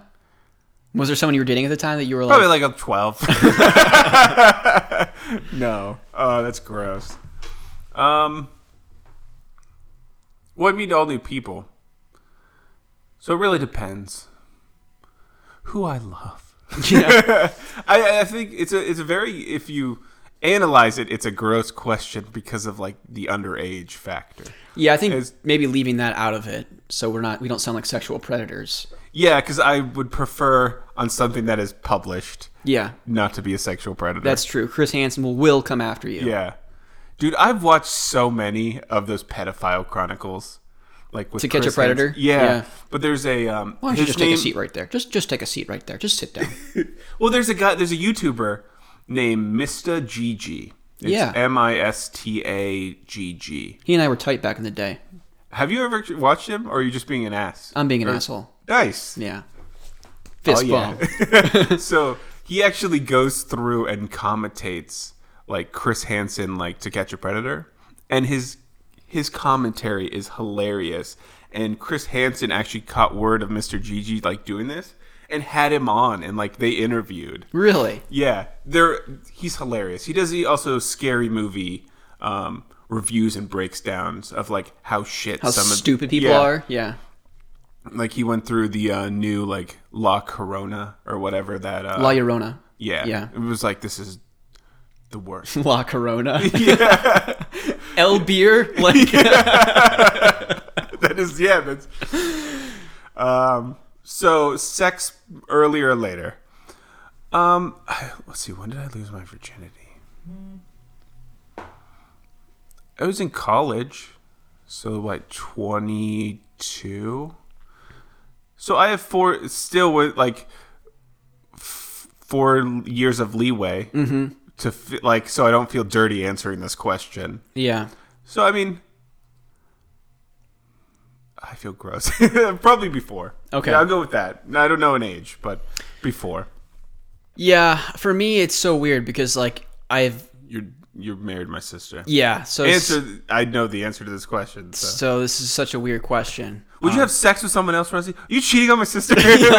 Was there someone you were dating at the time that you were like, Probably like a twelve. no. Oh, that's gross. Um. Well, I meet all new people. So it really depends. Who I love. yeah. I, I think it's a it's a very if you analyze it, it's a gross question because of like the underage factor. Yeah, I think Is- maybe leaving that out of it, so we're not we don't sound like sexual predators. Yeah, because I would prefer on something that is published Yeah, not to be a sexual predator. that's true. Chris Hansen will will come after you. yeah, dude. I've watched so many of those pedophile chronicles, like with To Catch a Predator? Yeah, Yeah. but there's a um. Why don't you just take a seat right there? Just just take a seat right there. Just sit down. Well, there's a guy. There's a YouTuber named Mista GG. It's Yeah. M I S T A G G. he and I were tight back in the day. Have you ever watched him, or are you just being an ass? I'm being an Or- asshole. Nice. Yeah. Oh, Fist yeah. bump. so he actually goes through and commentates like Chris Hansen, like To Catch a Predator, and his his commentary is hilarious. And Chris Hansen actually caught word of Mista GG like doing this and had him on, and like they interviewed. Really? Yeah, they're he's hilarious. He does he also scary movie um, reviews and breakdowns of like how shit How some of- stupid people Yeah. are? Yeah. Like he went through the uh, new like La Corona or whatever that. Uh, La Llorona. yeah, Yeah. It was like this is the worst. La Corona. Yeah. El Beer. Like, that is yeah. That's. Um. So sex earlier or later. Um. Let's see. When did I lose my virginity? I was in college, so what twenty two. So I have four still with like f- four years of leeway to fi- like so I don't feel dirty answering this question. Yeah. So I mean, I feel gross. Probably before. Okay. Yeah, I'll go with that. I don't know an age, but before. Yeah, for me it's so weird because like I've You're you're married my sister. yeah, so Answer. I know the answer to this question. So. so this is such a weird question. Would Um, you have sex with someone else, Rusty? Are you cheating on my sister? Do you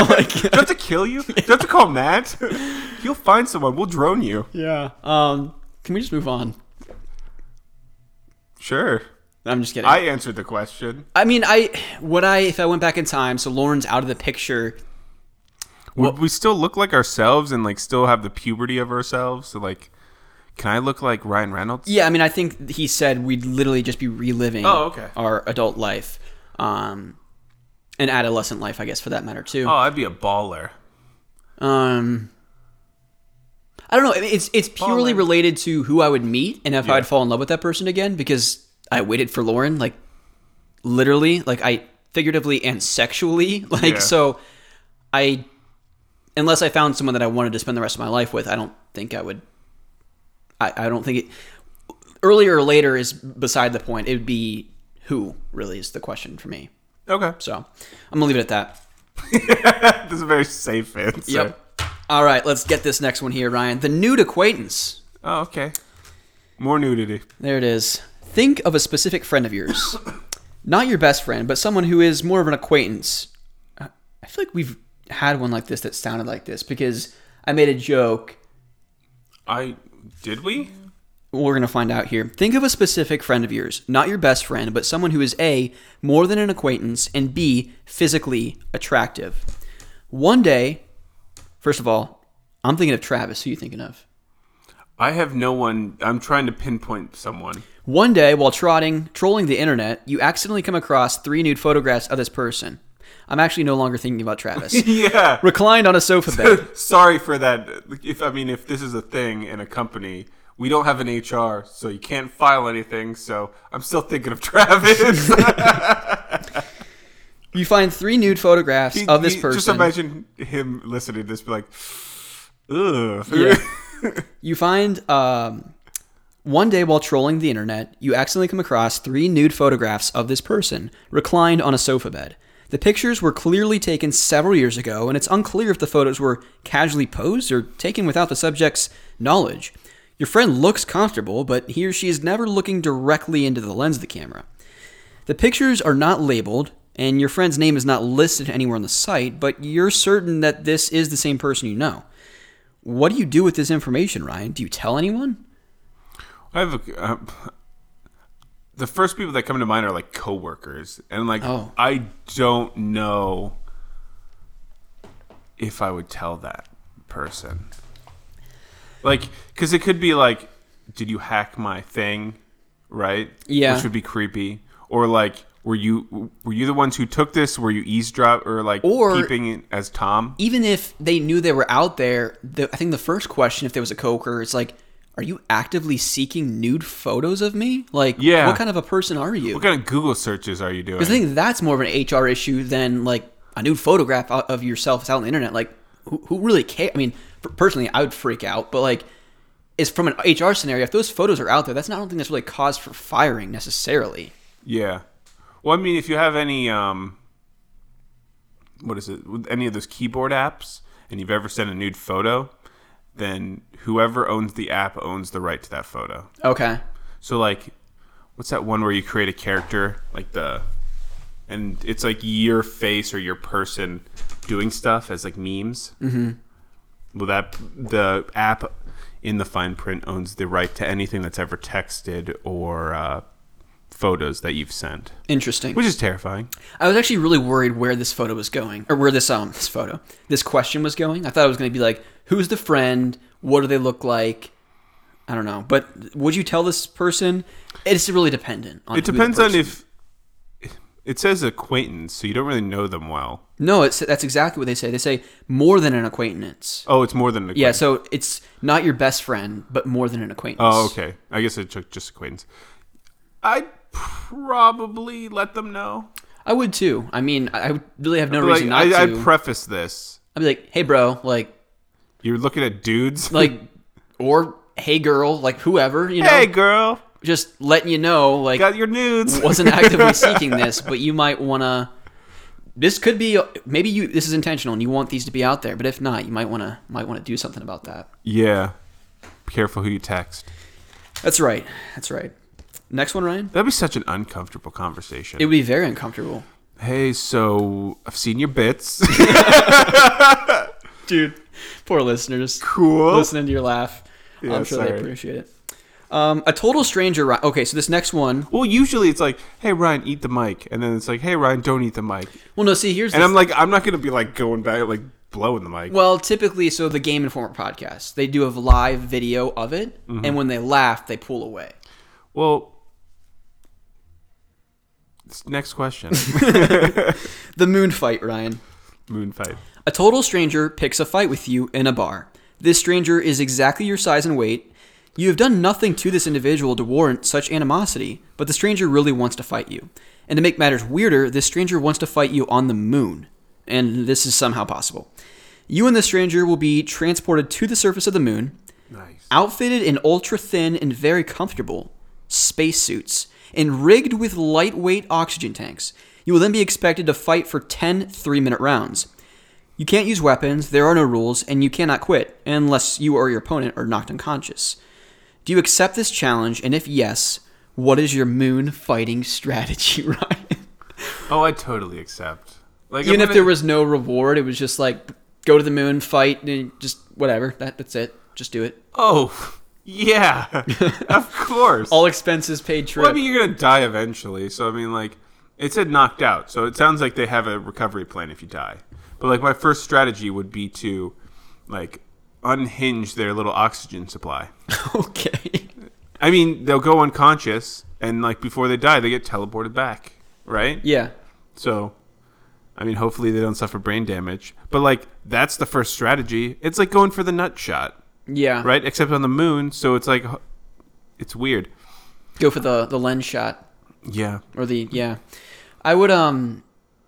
have to kill you? Do you have to call Matt? You'll find someone. We'll drone you. Yeah. Um can we just move on? Sure. I'm just kidding. I answered the question. I mean, I would I if I went back in time. So Lauren's out of the picture. Would we still look like ourselves and like still have the puberty of ourselves? So like, can I look like Ryan Reynolds? Yeah, I mean, I think he said we'd literally just be reliving. Oh, okay. Our adult life, um, and adolescent life, I guess, for that matter too. Oh, I'd be a baller. Um, I don't know. It's it's purely Baller. related to who I would meet and if Yeah. I'd fall in love with that person again because I waited for Lauren, like literally, like I figuratively and sexually, like Yeah. so. I unless I found someone that I wanted to spend the rest of my life with, I don't think I would. I, I don't think it. Earlier or later is beside the point. It would be who really is the question for me. Okay. So I'm gonna leave it at that. This is a very safe answer. Yep. All right, let's get this next one here, Ryan. The nude acquaintance. Oh, okay. More nudity. There it is. Think of a specific friend of yours. Not your best friend, but someone who is more of an acquaintance. I feel like we've had one like this that sounded like this because I made a joke. I did we? We're going to find out here. Think of a specific friend of yours, not your best friend, but someone who is A, more than an acquaintance, and B, physically attractive. One day, first of all, I'm thinking of Travis. Who are you thinking of? I have no one. I'm trying to pinpoint someone. One day, while trotting, trolling the internet, you accidentally come across three nude photographs of this person. I'm actually no longer thinking about Travis. yeah. Reclined on a sofa bed. Sorry for that. If I mean, if this is a thing in a company, we don't have an HR, so you can't file anything. So I'm still thinking of Travis. You find three nude photographs He- of this he- person. Just imagine him listening to this, be like, ugh. Yeah. You find um, one day while trolling the internet, you accidentally come across three nude photographs of this person reclined on a sofa bed. The pictures were clearly taken several years ago, and it's unclear if the photos were casually posed or taken without the subject's knowledge. Your friend looks comfortable, but he or she is never looking directly into the lens of the camera. The pictures are not labeled, and your friend's name is not listed anywhere on the site, but you're certain that this is the same person you know. What do you do with this information, Ryan? Do you tell anyone? I have a, uh, the first people that come to mind are like coworkers, and like Oh. I don't know if I would tell that person, like, because it could be like, did you hack my thing, right? Yeah. which would be creepy, or like. Were you were you the ones who took this? Were you eavesdrop or like Or- keeping it as Tom? Even if they knew they were out there, the, I think the first question, if there was a coworker, it's like, are you actively seeking nude photos of me? Like, Yeah. what kind of a person are you? What kind of Google searches are you doing? Because I think that's more of an HR issue than like a nude photograph of yourself is out on the internet. Like, who, who really care? I mean, personally, I would freak out, but like, is from an HR scenario, if those photos are out there, that's not don't that's really cause for firing necessarily. Yeah. Well, I mean, if you have any, um, what is it? With any of those keyboard apps, and you've ever sent a nude photo, then whoever owns the app owns the right to that photo. Okay. So, like, what's that one where you create a character, like the, and it's like your face or your person doing stuff as like memes. Mm-hmm. Well, that the app in the fine print owns the right to anything that's ever texted or uh, photos that you've sent, Interesting. which is terrifying. I was actually really worried where this photo was going, or where this um this photo, this question was going. I thought it was going to be like, who's the friend? What do they look like? I don't know, but would you tell this person? It's really dependent. On It depends on if it says acquaintance, so you don't really know them well. No, it's that's exactly what they say. They say more than an acquaintance. Oh, it's more than an acquaintance Yeah, acquaintance. so it's not your best friend, but more than an acquaintance. Oh, okay. I guess it's ju- just acquaintance. I'd probably let them know. I would too. I mean, I I really have no But, like, reason not I, to. I'd preface this. I'd be like, hey, bro, like, You're looking at dudes. like, or hey girl, like whoever, you know, Hey, girl, just letting you know, like got your nudes. wasn't actively seeking this, but you might want to. This could be maybe you. This is intentional, and you want these to be out there. But if not, you might want to might want to do something about that. Yeah. Be careful who you text. That's right. That's right. Next one, Ryan. That'd be such an uncomfortable conversation. It would be very uncomfortable, hey, so I've seen your bits. dude. Poor listeners. cool. listening to your laugh. Yeah, I'm sure sorry. they appreciate it. Um, a total stranger. Ri- Okay, so this next one. Well, usually it's like, hey Ryan, eat the mic, and then it's like, hey Ryan, don't eat the mic. Well, no. See, here's And I'm like, I'm not gonna be like going back, like blowing the mic. Well, typically, so the Game Informer podcast, they do a live video of it, Mm-hmm. and when they laugh, they pull away. Well, next question. The moon fight, Ryan. Moon fight. A total stranger picks a fight with you in a bar. This stranger is exactly your size and weight. You have done nothing to this individual to warrant such animosity, but the stranger really wants to fight you. And to make matters weirder, this stranger wants to fight you on the moon. And this is somehow possible. You and the stranger will be transported to the surface of the moon, Nice. outfitted in ultra thin and very comfortable spacesuits, and rigged with lightweight oxygen tanks. You will then be expected to fight for 10 three minute rounds. You can't use weapons, there are no rules, and you cannot quit unless you or your opponent are knocked unconscious. Do you accept this challenge? And if yes, what is your moon fighting strategy, Ryan? Oh, I totally accept. Like Even if there was no reward, it was just like go to the moon, fight, and just whatever. That, that's it. Just do it. Oh, yeah, of course. All expenses paid trip. well, I mean, you're gonna die eventually. So I mean, like, it said knocked out. So it sounds like they have a recovery plan if you die. But like, my first strategy would be to, like, unhinge their little oxygen supply. okay. I mean, they'll go unconscious, and like before they die, they get teleported back, right? Yeah. So, I mean, hopefully they don't suffer brain damage. But like, that's the first strategy. It's like going for the nut shot, Yeah. right? Except on the moon, so it's like, it's weird. Go for the the lens shot Yeah, or the yeah. I would um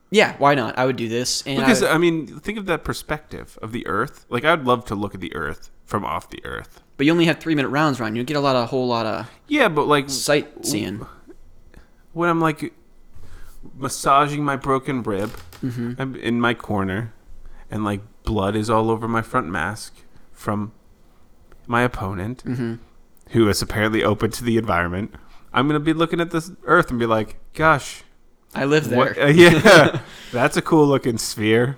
yeah, why not? I would do this and because I, I mean, think of that perspective of the Earth. Like, I'd love to look at the Earth from off the Earth. but you only have 3 minute rounds Ryan. You get a lot of a whole lot of Yeah, but like sightseeing. when I'm like massaging my broken rib, I'm in my corner, and like blood is all over my front mask from my opponent, who is apparently open to the environment. I'm gonna be looking at this Earth and be like, "Gosh, I live there. what? uh, yeah, that's a cool looking sphere.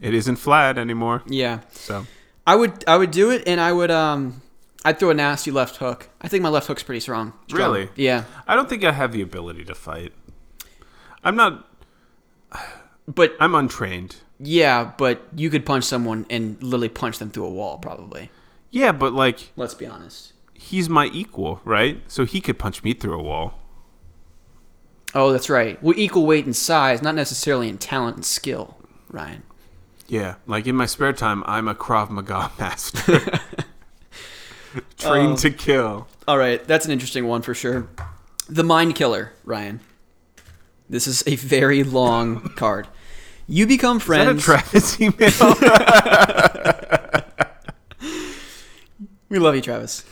It isn't flat anymore." Yeah. So I would I would do it and I would um I'd throw a nasty left hook. I think my left hook's pretty strong. Strong. Really? Yeah. I don't think I have the ability to fight. I'm not. But I'm untrained. Yeah, but you could punch someone and literally punch them through a wall probably. Yeah, but like Let's be honest. he's my equal, right? So he could punch me through a wall. Oh, that's right. We're equal weight and size, not necessarily in talent and skill, Ryan. Yeah, like in my spare time, I'm a Krav Maga master, trained um, to kill. All right, that's an interesting one for sure. The Mind Killer, Ryan. This is a very long card. You become Is that a friends. Travis email? we love you, Travis.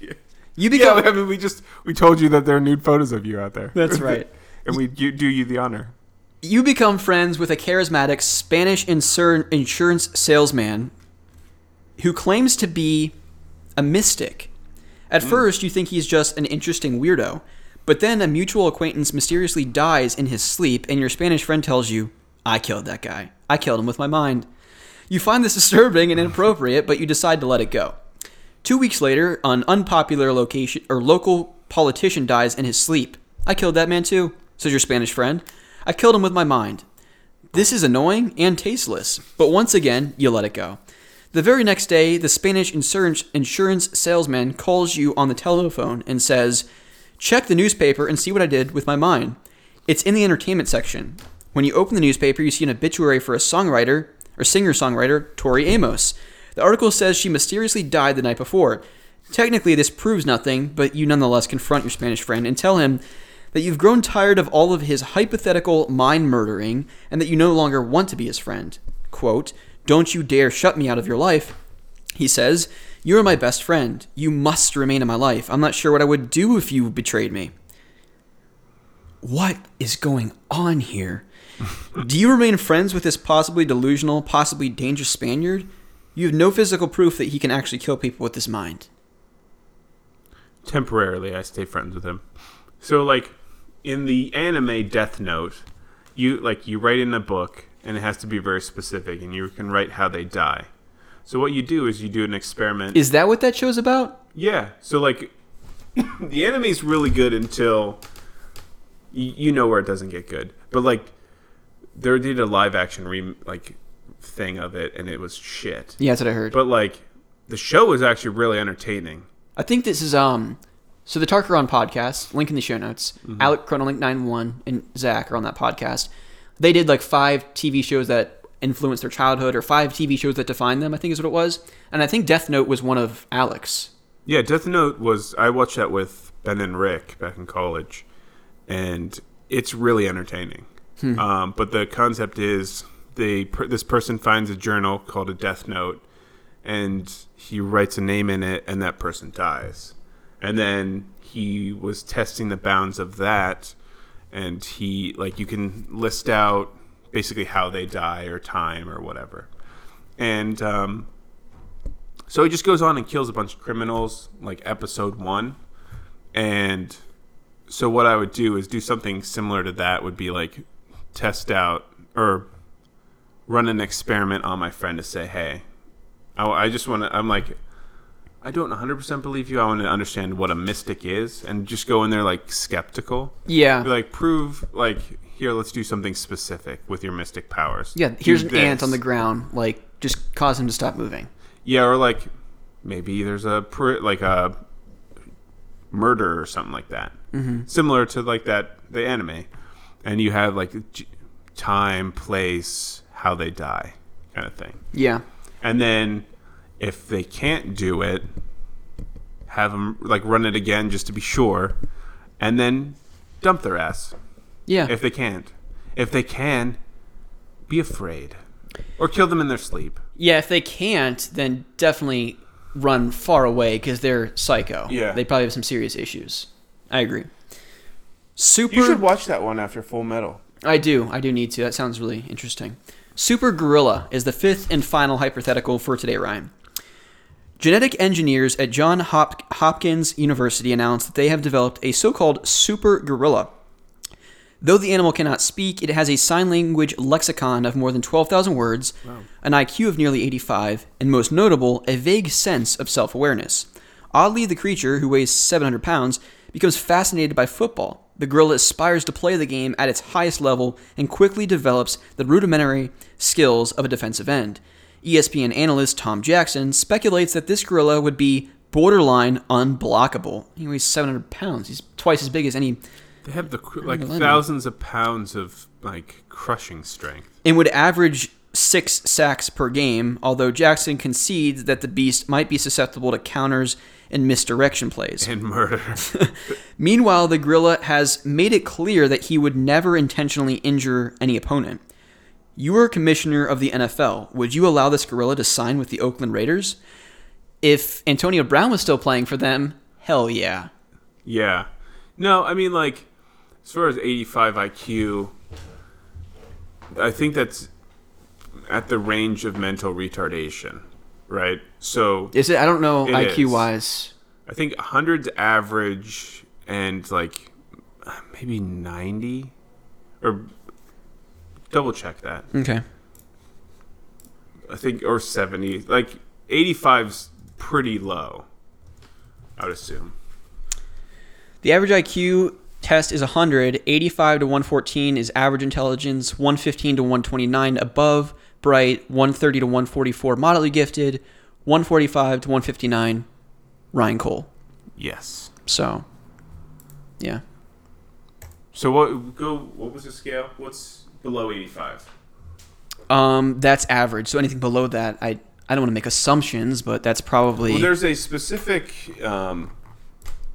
You yeah, become. I mean, we just we told you that there are nude photos of you out there. That's right. and we you, do you the honor. You become friends with a charismatic Spanish insur- insurance salesman who claims to be a mystic. At hmm. first, you think he's just an interesting weirdo, but then a mutual acquaintance mysteriously dies in his sleep, and your Spanish friend tells you, I killed that guy. I killed him with my mind. You find this disturbing and inappropriate, but you decide to let it go. Two weeks later, an unpopular location or local politician dies in his sleep. I killed that man too, says your Spanish friend. I killed him with my mind. This is annoying and tasteless, but once again, you let it go. The very next day, the Spanish insurance, insurance salesman calls you on the telephone and says, Check the newspaper and see what I did with my mind. It's in the entertainment section. When you open the newspaper, you see an obituary for a songwriter or singer songwriter, Tori Amos. The article says she mysteriously died the night before. Technically, this proves nothing, but you nonetheless confront your Spanish friend and tell him that you've grown tired of all of his hypothetical mind murdering and that you no longer want to be his friend. Quote, Don't you dare shut me out of your life. He says, You are my best friend. You must remain in my life. I'm not sure what I would do if you betrayed me. What is going on here? Do you remain friends with this possibly delusional, possibly dangerous Spaniard? You have no physical proof that he can actually kill people with his mind. temporarily I stay friends with him. So like in the anime Death Note, you like you write in a book and it has to be very specific and you can write how they die. So what you do is you do an experiment. Is that what that show's about? yeah. So like the anime's really good until you, you know where it doesn't get good. But like they did a live action re- like thing of it and it was shit. Yeah, that's what I heard. But like the show was actually really entertaining. I think this is um. So the Tarkaron podcast, link in the show notes. Alec Chronolink 91 and Zach are on that podcast. They did like five TV shows that influenced their childhood, or five TV shows that defined them. I think is what it was. And I think Death Note was one of Alex. Yeah, Death Note was. I watched that with Ben and Rick back in college, and it's really entertaining. Um, but the concept is they this person finds a journal called a Death Note, and he writes a name in it, and that person dies. And then he was testing the bounds of that, and he like you can list out basically how they die or time or whatever, and um, so he just goes on and kills a bunch of criminals, like episode one. And so what I would do is do something similar to that would be like test out or run an experiment on my friend to say, hey, I, I just want to, I'm like, I don't 100% believe you. I want to understand what a mystic is and just go in there like skeptical. Yeah. Be like, prove, like, here, let's do something specific with your mystic powers. Yeah. Do Here's an ant on the ground. Like, just cause him to stop moving. Yeah, or like maybe there's a pr- like a murder or something like that, mm-hmm. similar to like that the anime, and you have like time, place, how they die, kind of thing. Yeah. And then if they can't do it, have them like run it again just to be sure, and then dump their ass Yeah. if they can't. If they can, be afraid, or kill them in their sleep. Yeah, if they can't, then definitely run far away because they're psycho. Yeah. They probably have some serious issues. I agree. Super. You should watch that one after Full Metal. I do. I do need to. That sounds really interesting. Super Gorilla is the fifth and final hypothetical for today, Ryan. Genetic engineers at John Hop- Hopkins University announced that they have developed a so called super gorilla. Though the animal cannot speak, it has a sign language lexicon of more than 12,000 words, an IQ of nearly 85, and most notable, a vague sense of self awareness. Oddly, the creature, who weighs 700 pounds, becomes fascinated by football. The gorilla aspires to play the game at its highest level and quickly develops the rudimentary skills of a defensive end. ESPN analyst Tom Jackson speculates that this gorilla would be borderline unblockable. He weighs 700 pounds. He's twice as big as any They have the like thousands of pounds of like crushing strength. and would average six sacks per game, although Jackson concedes that the beast might be susceptible to counters and misdirection plays. and murder. Meanwhile, the gorilla has made it clear that he would never intentionally injure any opponent. You are commissioner of the NFL. Would you allow this gorilla to sign with the Oakland Raiders? If Antonio Brown was still playing for them, hell yeah. yeah. No, I mean like as far as 85 IQ, I think that's at the range of mental retardation, right? So Is it? I don't know IQ is. wise. I think 100's average and like uh, maybe 90 or double check that. Okay. I think or 70. Like 85's pretty low. I would assume. The average IQ test is 100, 85 to 114 is average intelligence, 115 to 129 above, bright, 130 to 144 moderately gifted, 145 to 159 Ryan Cole. Yes. So, yeah. So what go what was the scale? What's below 85? Um, that's average. So anything below that, I I don't want to make assumptions, but that's probably Well, there's a specific um,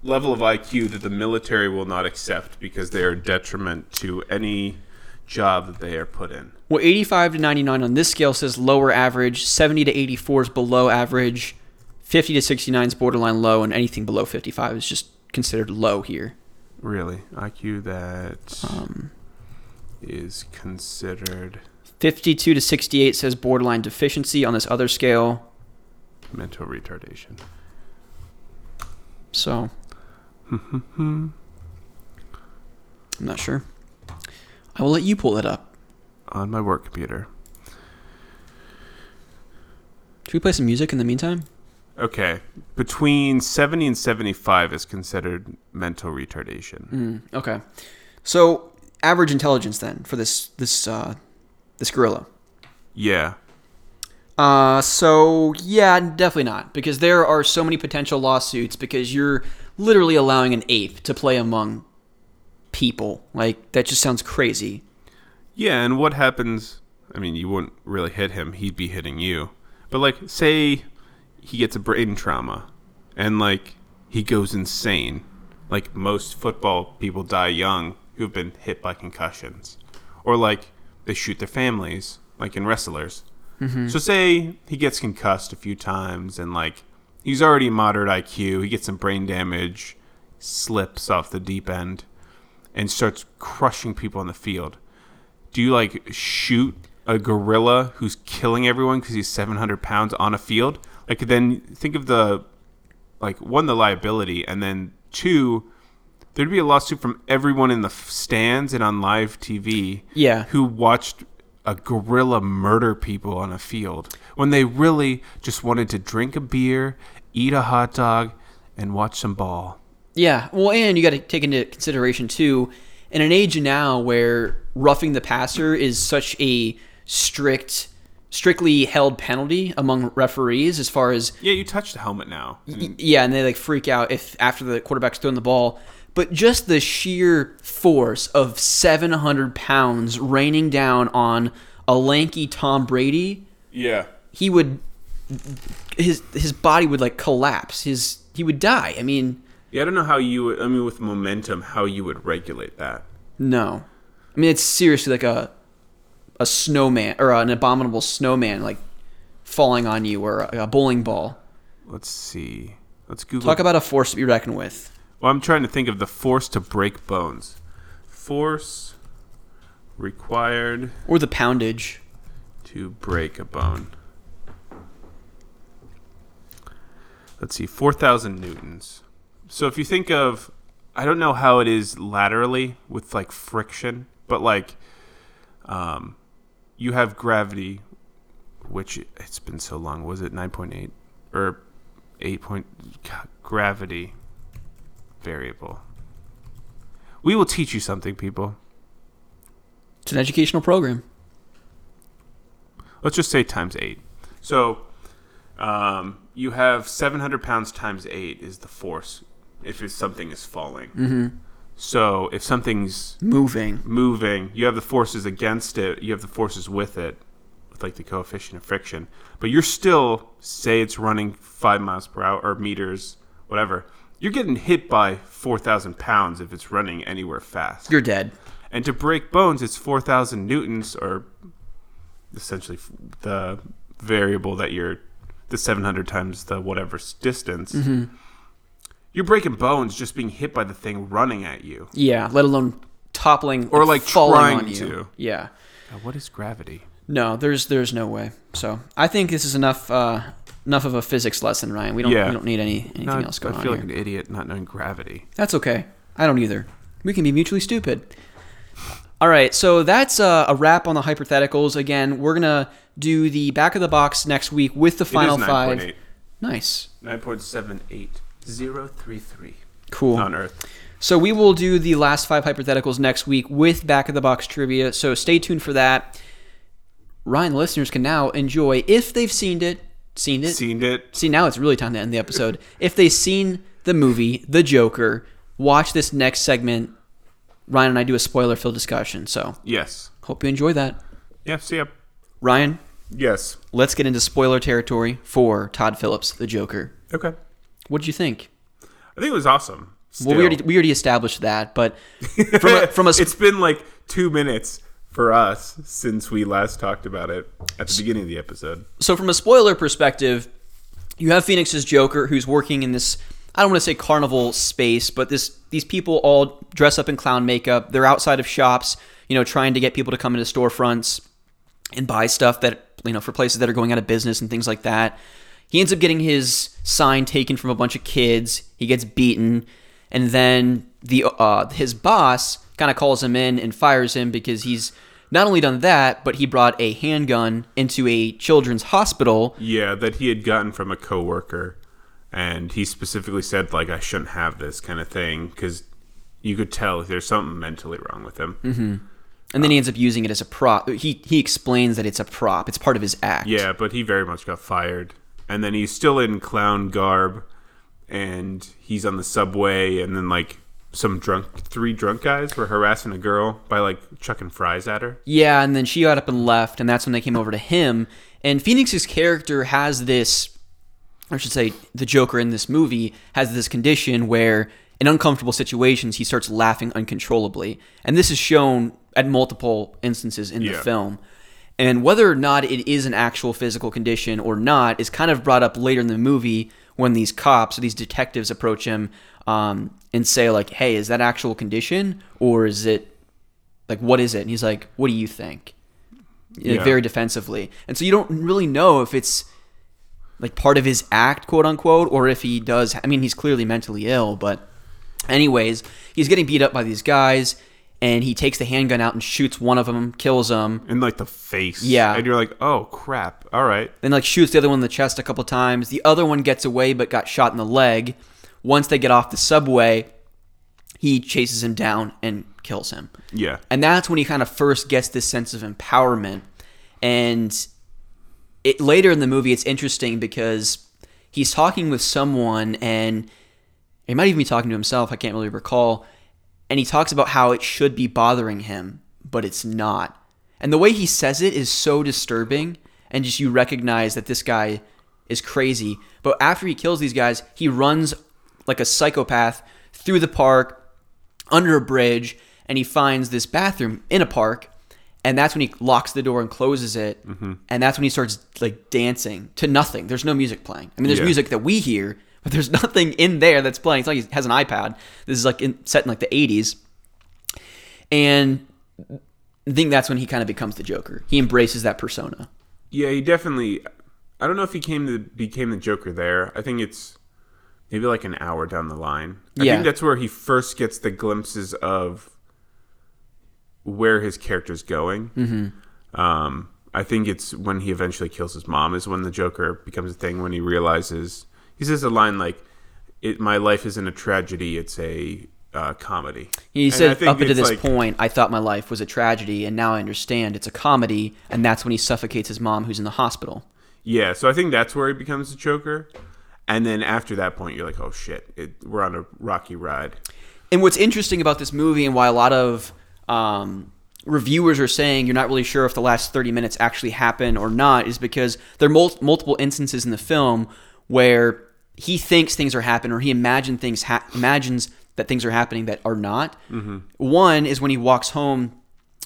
level of IQ that the military will not accept because they are detriment to any job that they are put in. Well, 85 to 99 on this scale says lower average, 70 to 84 is below average, 50 to 69 is borderline low, and anything below 55 is just considered low here. Really, IQ that um, is Um, considered 52 to 68 says borderline deficiency on this other scale. mental retardation. So, hmm, hmm, hmm. I'm not sure. I will let you pull it up. On my work computer. Should we play some music in the meantime? Okay, between 70 and 75 is considered mental retardation. Okay. So, average intelligence then for this this uh, this gorilla. Yeah. Uh, so yeah, definitely not because there are so many potential lawsuits because you're literally allowing an ape to play among people. Like that just sounds crazy. Yeah, and what happens? I mean, you wouldn't really hit him; he'd be hitting you. But like, say he gets a brain trauma, and like he goes insane. Like most football people die young who've been hit by concussions, or like they shoot their families, like in wrestlers. Mm-hmm. So say he gets concussed a few times, and like he's already moderate IQ, he gets some brain damage, slips off the deep end, and starts crushing people on the field. Do you like shoot a gorilla who's killing everyone because he's 700 pounds on a field? Like then think of the like one the liability and then two there'd be a lawsuit from everyone in the stands and on live tv Yeah. who watched a gorilla murder people on a field when they really just wanted to drink a beer eat a hot dog and watch some ball Yeah. Well, and you got to take into consideration too, in an age now where roughing the passer is such a strict, strictly held penalty among referees as far as yeah you touch the helmet now Yeah, and they like freak out if after the quarterback's throwing the ball. But just the sheer force of 700 pounds raining down on a lanky Tom Brady, yeah he would his his body would like collapse. His he would die. I mean, Yeah, I don't know how you would, I mean, with momentum, how you would regulate that. no. I mean, it's seriously like a a snowman or an abominable snowman like falling on you or a, a bowling ball. Let's see. Let's Google. Talk about a force to be reckoned with. well, I'm trying to think of the force to break bones. Force required Or the poundage. to break a bone. Let's see, 4,000 newtons. So if you think of, I don't know how it is laterally with like friction, but like, um, you have gravity, which it's been so long. Was it 9.8 or 8 point? God, gravity variable. We will teach you something, people. It's an educational program. let's just say times eight. So um, you have 700 pounds times eight is the force if it's, something is falling. Mm-hmm. So if something's Moving. moving, you have the forces against it, you have the forces with it, with like the coefficient of friction. But you're still, say it's running five miles per hour or meters, whatever. You're getting hit by 4,000 pounds if it's running anywhere fast. You're dead. And to break bones, it's 4,000 newtons, or essentially the variable that you're, the 700 times the whatever distance. Mm-hmm. You're breaking bones just being hit by the thing running at you. Yeah, let alone toppling Or, like, falling trying on you. to. Yeah. Now, what is gravity? No, there's there's no way. So I think this is enough uh, enough of a physics lesson, Ryan. We don't Yeah. we don't need any anything No, else going on. I feel on like here. an idiot not knowing gravity. That's okay. I don't either. We can be mutually stupid. All right, so that's uh, a wrap on the hypotheticals. Again, we're gonna do the back of the box next week with the final it is five. 9.8. Nice, 9.78033 cool. on Earth. So we will do the last five hypotheticals next week with back of the box trivia. So stay tuned for that. Ryan, listeners can now enjoy if they've seen it, seen it. Seen it? See, now it's really time to end the episode. if they've seen the movie The Joker, watch this next segment. Ryan and I do a spoiler-filled discussion. So Yes. hope you enjoy that. Yeah, see ya. Ryan, Yes. let's get into spoiler territory for Todd Phillips, The Joker. Okay. What did you think? I think it was awesome. Well, we already we already established that, but from a, from a sp- it's been like two minutes for us since we last talked about it at the beginning of the episode. So from a spoiler perspective, you have Phoenix's Joker who's working in this I don't want to say carnival space, but this these people all dress up in clown makeup. They're outside of shops, you know, trying to get people to come into storefronts and buy stuff that you know for places that are going out of business and things like that. He ends up getting his sign taken from a bunch of kids. He gets beaten, and then the uh, his boss kind of calls him in and fires him because he's not only done that, but he brought a handgun into a children's hospital. Yeah, that he had gotten from a coworker, and he specifically said like I shouldn't have this kind of thing because you could tell there's something mentally wrong with him. Mm-hmm. And then he ends up using it as a prop. He he explains that it's a prop. It's part of his act. Yeah, but he very much got fired, and then he's still in clown garb, and he's on the subway, and then like some drunk three drunk guys were harassing a girl by like chucking fries at her. Yeah, and then she got up and left, and that's when they came over to him. And Phoenix's character has this, I should say, the Joker in this movie has this condition where in uncomfortable situations he starts laughing uncontrollably, and this is shown at multiple instances in the film. And whether or not it is an actual physical condition or not is kind of brought up later in the movie when these cops or these detectives approach him um, and say like, "Hey, is that actual condition or is it like what is it?" And he's like, "What do you think?" Like, Yeah. very defensively, and so you don't really know if it's like part of his act, quote unquote, or if he does. I mean, he's clearly mentally ill, but anyways, he's getting beat up by these guys, and he takes the handgun out and shoots one of them, kills him, In like the face. Yeah. And you're like, oh crap. All right. then like shoots the other one in the chest a couple times. The other one gets away but got shot in the leg. Once they get off the subway, he chases him down and kills him. Yeah. And that's when he kind of first gets this sense of empowerment. And it later in the movie it's interesting because he's talking with someone and he might even be talking to himself, I can't really recall. And he talks about how it should be bothering him, but it's not. And the way he says it is so disturbing and just you recognize that this guy is crazy. But after he kills these guys, he runs like a psychopath through the park under a bridge and he finds this bathroom in a park and that's when he locks the door and closes it mm-hmm. and that's when he starts like dancing to nothing there's no music playing i mean there's Yeah. music that we hear there's nothing in there that's playing it's like he has an ipad this is like in, set in like the 80s and i think that's when he kind of becomes the joker he embraces that persona Yeah, he definitely. I don't know if he came to became the Joker there. I think it's maybe like an hour down the line. I Yeah. think that's where he first gets the glimpses of where his character's going. Mm-hmm. Um, I think it's when he eventually kills his mom is when the Joker becomes a thing. When he realizes he says a line like, "It my life isn't a tragedy; it's a uh, comedy." he said up it's this like- point i thought my life was a tragedy and now i understand it's a comedy and that's when he suffocates his mom who's in the hospital Yeah, so I think that's where he becomes the Joker, And then after that point, you're like, oh shit, it, we're on a rocky ride. And what's interesting about this movie and why a lot of um, reviewers are saying you're not really sure if the last 30 minutes actually happen or not is because there are mul- multiple instances in the film where he thinks things are happening or he imagine things ha- imagines that things are happening that are not. Mm-hmm. One is when he walks home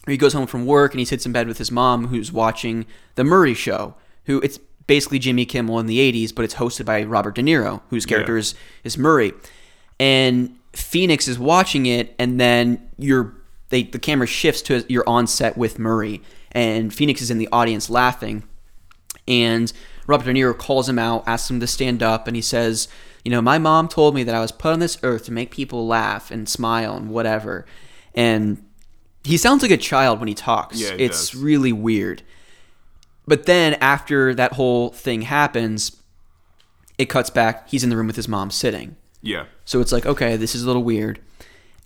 or he goes home from work and he sits in bed with his mom who's watching the Murray show, who it's basically Jimmy Kimmel in the 80s, but it's hosted by Robert De Niro, whose character Yeah. is, is Murray. And Phoenix is watching it and then you're they the camera shifts to you're on set with Murray and Phoenix is in the audience laughing and Robert De Niro calls him out, asks him to stand up, and he says, "You know, my mom told me that I was put on this earth to make people laugh and smile and whatever." And he sounds like a child when he talks. Yeah, he it's does. really weird. But then after that whole thing happens, it cuts back. He's in the room with his mom sitting. Yeah. So it's like, okay, this is a little weird.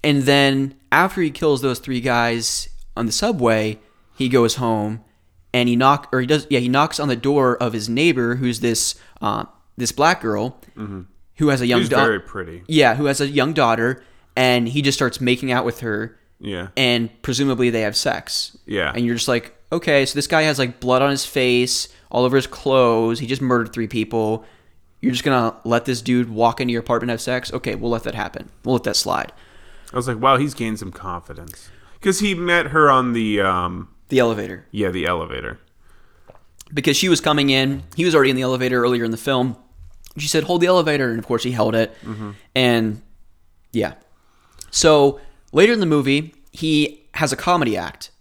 And then after he kills those three guys on the subway, he goes home and he knock or he does yeah he knocks on the door of his neighbor who's this uh, this black girl who has a young daughter. very pretty. Yeah, who has a young daughter, and he just starts making out with her, Yeah. and presumably they have sex. Yeah. And you're just like, okay, so this guy has like blood on his face, all over his clothes. He just murdered three people. You're just gonna let this dude walk into your apartment and have sex? Okay, we'll let that happen. We'll let that slide. I was like, wow, he's gained some confidence. Because he met her on the um, The elevator. Yeah, the elevator. because she was coming in. He was already in the elevator earlier in the film. She said, "Hold the elevator," and of course he held it. Mm-hmm. And yeah, so later in the movie, he has a comedy act,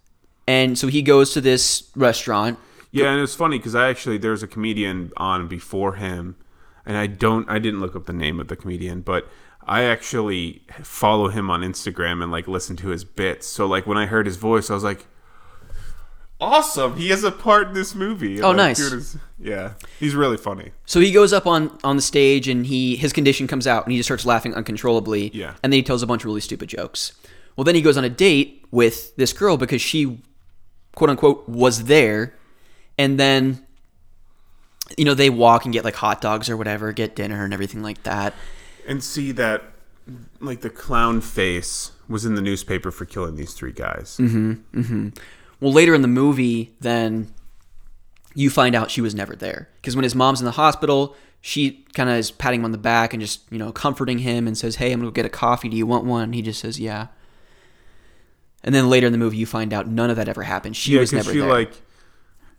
and so he goes to this restaurant. Yeah, and it's funny because I actually there's a comedian on before him, and I don't I didn't look up the name of the comedian, but I actually follow him on Instagram and like listen to his bits. So like when I heard his voice, I was like, awesome! He has a part in this movie. Oh, like, nice. his- yeah, he's really funny. So he goes up on on the stage, and he his condition comes out, and he just starts laughing uncontrollably. Yeah. and then he tells a bunch of really stupid jokes. Well, then he goes on a date with this girl because she, quote unquote, was there, and then. You know, they walk and get like hot dogs or whatever, get dinner and everything like that. And see that like the clown face was in the newspaper for killing these three guys. Mm-hmm, mm-hmm. Well, later in the movie, then you find out she was never there because when his mom's in the hospital, she kind of is patting him on the back and just you know comforting him and says, "Hey, I'm gonna go get a coffee. Do you want one?" And he just says, "Yeah." And then later in the movie, you find out none of that ever happened. She Yeah, was never she there. like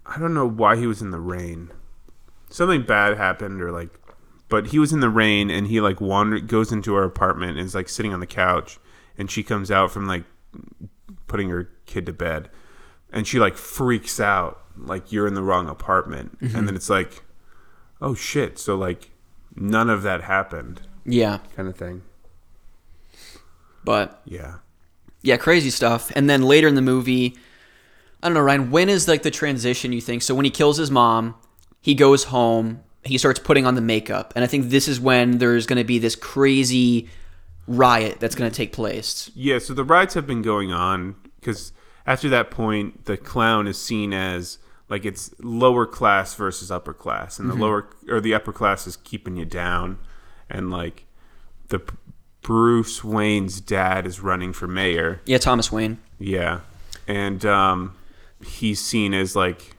I don't know why he was in the rain. Something bad happened, or like, but he was in the rain and he like wander goes into her apartment and is like sitting on the couch, and she comes out from like putting her kid to bed, and she like freaks out like you're in the wrong apartment, Mm-hmm. and then it's like, oh shit, so like none of that happened, yeah, kind of thing. but Yeah. yeah, crazy stuff. And then later in the movie, I don't know, Ryan, when is like the transition you think? So when he kills his mom, he goes home, he starts putting on the makeup, and I think this is when there's going to be this crazy riot that's going to take place. Yeah, so the riots have been going on because after that point, the clown is seen as like it's lower class versus upper class, and the lower or the upper class is keeping you down, and like the Bruce Wayne's dad is running for mayor. Yeah, Thomas Wayne. Yeah, and um, he's seen as like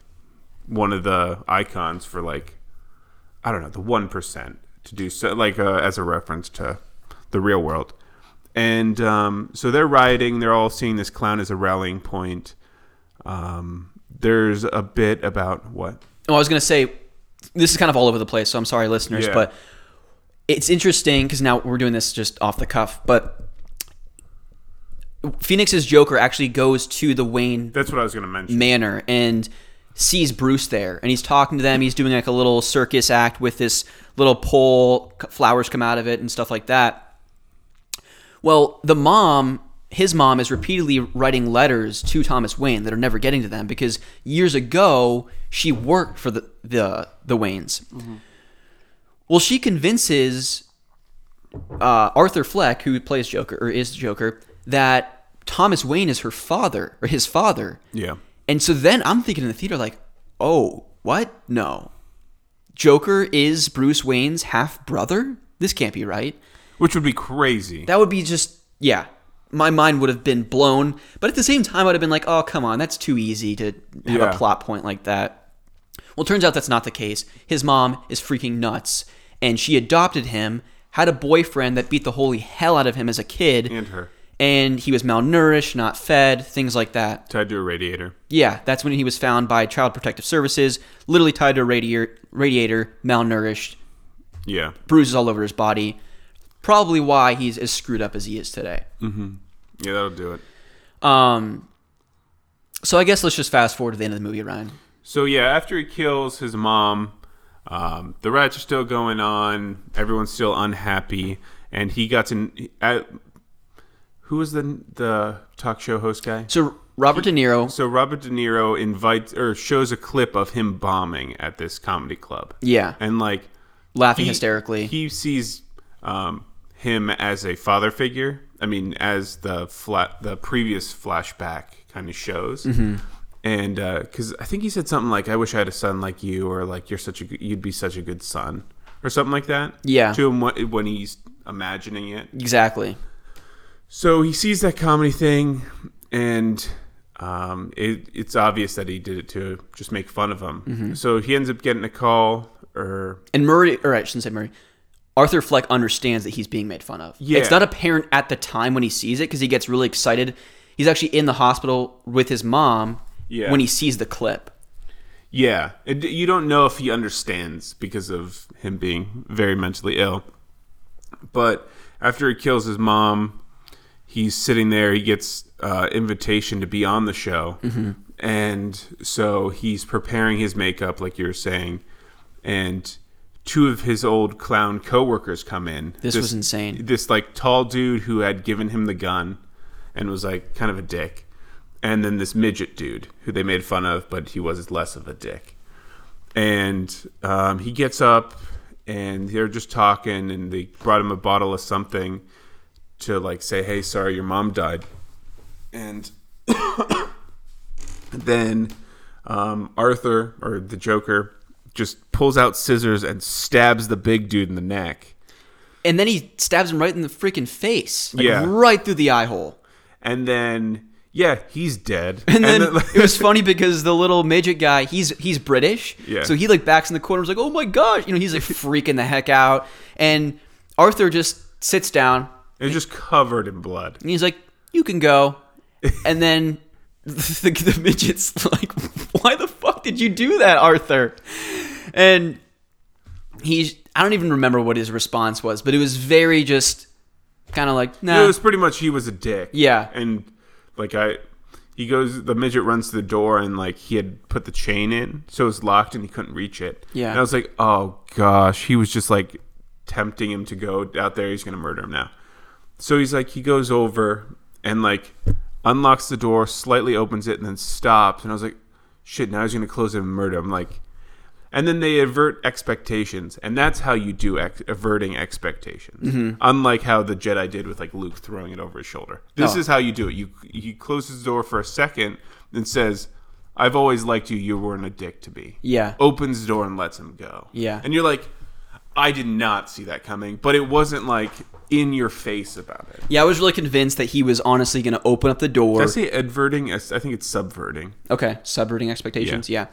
one of the icons for like I don't know the one percent to do so, like uh, as a reference to the real world. And um, so they're rioting. They're all seeing this clown as a rallying point. Um, there's a bit about what Oh, I was going to say, this is kind of all over the place, so I'm sorry, listeners, Yeah. but it's interesting because now we're doing this just off the cuff, but Phoenix's Joker actually goes to the Wayne that's what I was going to mention. manor and sees Bruce there, and he's talking to them. He's doing like a little circus act with this little pole, flowers come out of it, and stuff like that. Well, the mom, his mom, is repeatedly writing letters to Thomas Wayne that are never getting to them because years ago she worked for the the the Waynes. Well, she convinces uh, Arthur Fleck, who plays Joker or is Joker, that Thomas Wayne is her father or his father. Yeah. And so then I'm thinking in the theater, like, oh, what? No. Joker is Bruce Wayne's half brother? This can't be right. Which would be crazy. That would be just, yeah. My mind would have been blown. But at the same time, I'd have been like, oh, come on. That's too easy to have Yeah. a plot point like that. Well, it turns out that's not the case. His mom is freaking nuts. And she adopted him, had a boyfriend that beat the holy hell out of him as a kid. And her. And he was malnourished, not fed, things like that. Tied to a radiator. Yeah, that's when he was found by Child Protective Services, literally tied to a radiator, radiator malnourished, Yeah. bruises all over his body. Probably why he's as screwed up as he is today. Yeah, that'll do it. Um, so I guess let's just fast forward to the end of the movie, Ryan. So yeah, after he kills his mom, um, the riots are still going on. Everyone's still unhappy, and he got to. At, who was the the talk show host guy? So Robert De Niro, So Robert De Niro invites or shows a clip of him bombing at this comedy club. yeah, and like laughing he- hysterically. he sees um, him as a father figure. I mean, as the flat the previous flashback kind of shows. Mm-hmm. And because I think he said something like, "I wish I had a son like you," or like, "You're such a good, you'd be such a good son," or something like that. Yeah. To him when, when he's imagining it. exactly. So he sees that comedy thing, and um, it, it's obvious that he did it to just make fun of him. Mm-hmm. So he ends up getting a call, or And Murray, or I shouldn't say Murray. Arthur Fleck understands that he's being made fun of. Yeah. It's not apparent at the time when he sees it because he gets really excited. He's actually in the hospital with his mom, Yeah. when he sees the clip. Yeah, it, you don't know if he understands because of him being very mentally ill. But after he kills his mom, he's sitting there. He gets uh, invitation to be on the show, and so he's preparing his makeup, like you were saying, and two of his old clown coworkers come in. This was insane. This like tall dude who had given him the gun, and was like kind of a dick, and then this midget dude who they made fun of, but he was less of a dick and um, he gets up and they're just talking and they brought him a bottle of something to like say hey sorry your mom died and then um, arthur or the joker just pulls out scissors and stabs the big dude in the neck And then he stabs him right in the freaking face. Like, Yeah. Right through the eye hole. and then yeah he's dead And then like- it was funny because the little midget guy, he's he's British. Yeah. So he like backs in the corner, was like, "Oh my gosh!" You know, he's like freaking the heck out. And Arthur just sits down it's just covered in blood and he's like, "You can go." And then the, the midget's like, "Why the fuck did you do that, Arthur?" And he's I don't even remember what his response was, but it was very just kind of like, "Nah." It was pretty much he was a dick. Yeah. And like I he goes the midget runs to the door and like he had put the chain in, so it was locked and he couldn't reach it. Yeah. And I was like, Oh gosh. He was just like tempting him to go out there, he's gonna murder him now. So he's like he goes over and like unlocks the door, slightly opens it, and then stops. And I was like, shit, now he's gonna close it and murder him. Like and then they avert expectations, and that's how you do ex- averting expectations. Mm-hmm. Unlike how the Jedi did with like Luke throwing it over his shoulder. This Oh. is how you do it. You he closes the door for a second and says, "I've always liked you. You weren't a dick to me." Yeah. Opens the door and lets him go. Yeah. And you're like, I did not see that coming, but it wasn't like in your face about it. Yeah, I was really convinced that he was honestly going to open up the door. Did I say adverting? I think it's subverting. Okay, subverting expectations. Yeah.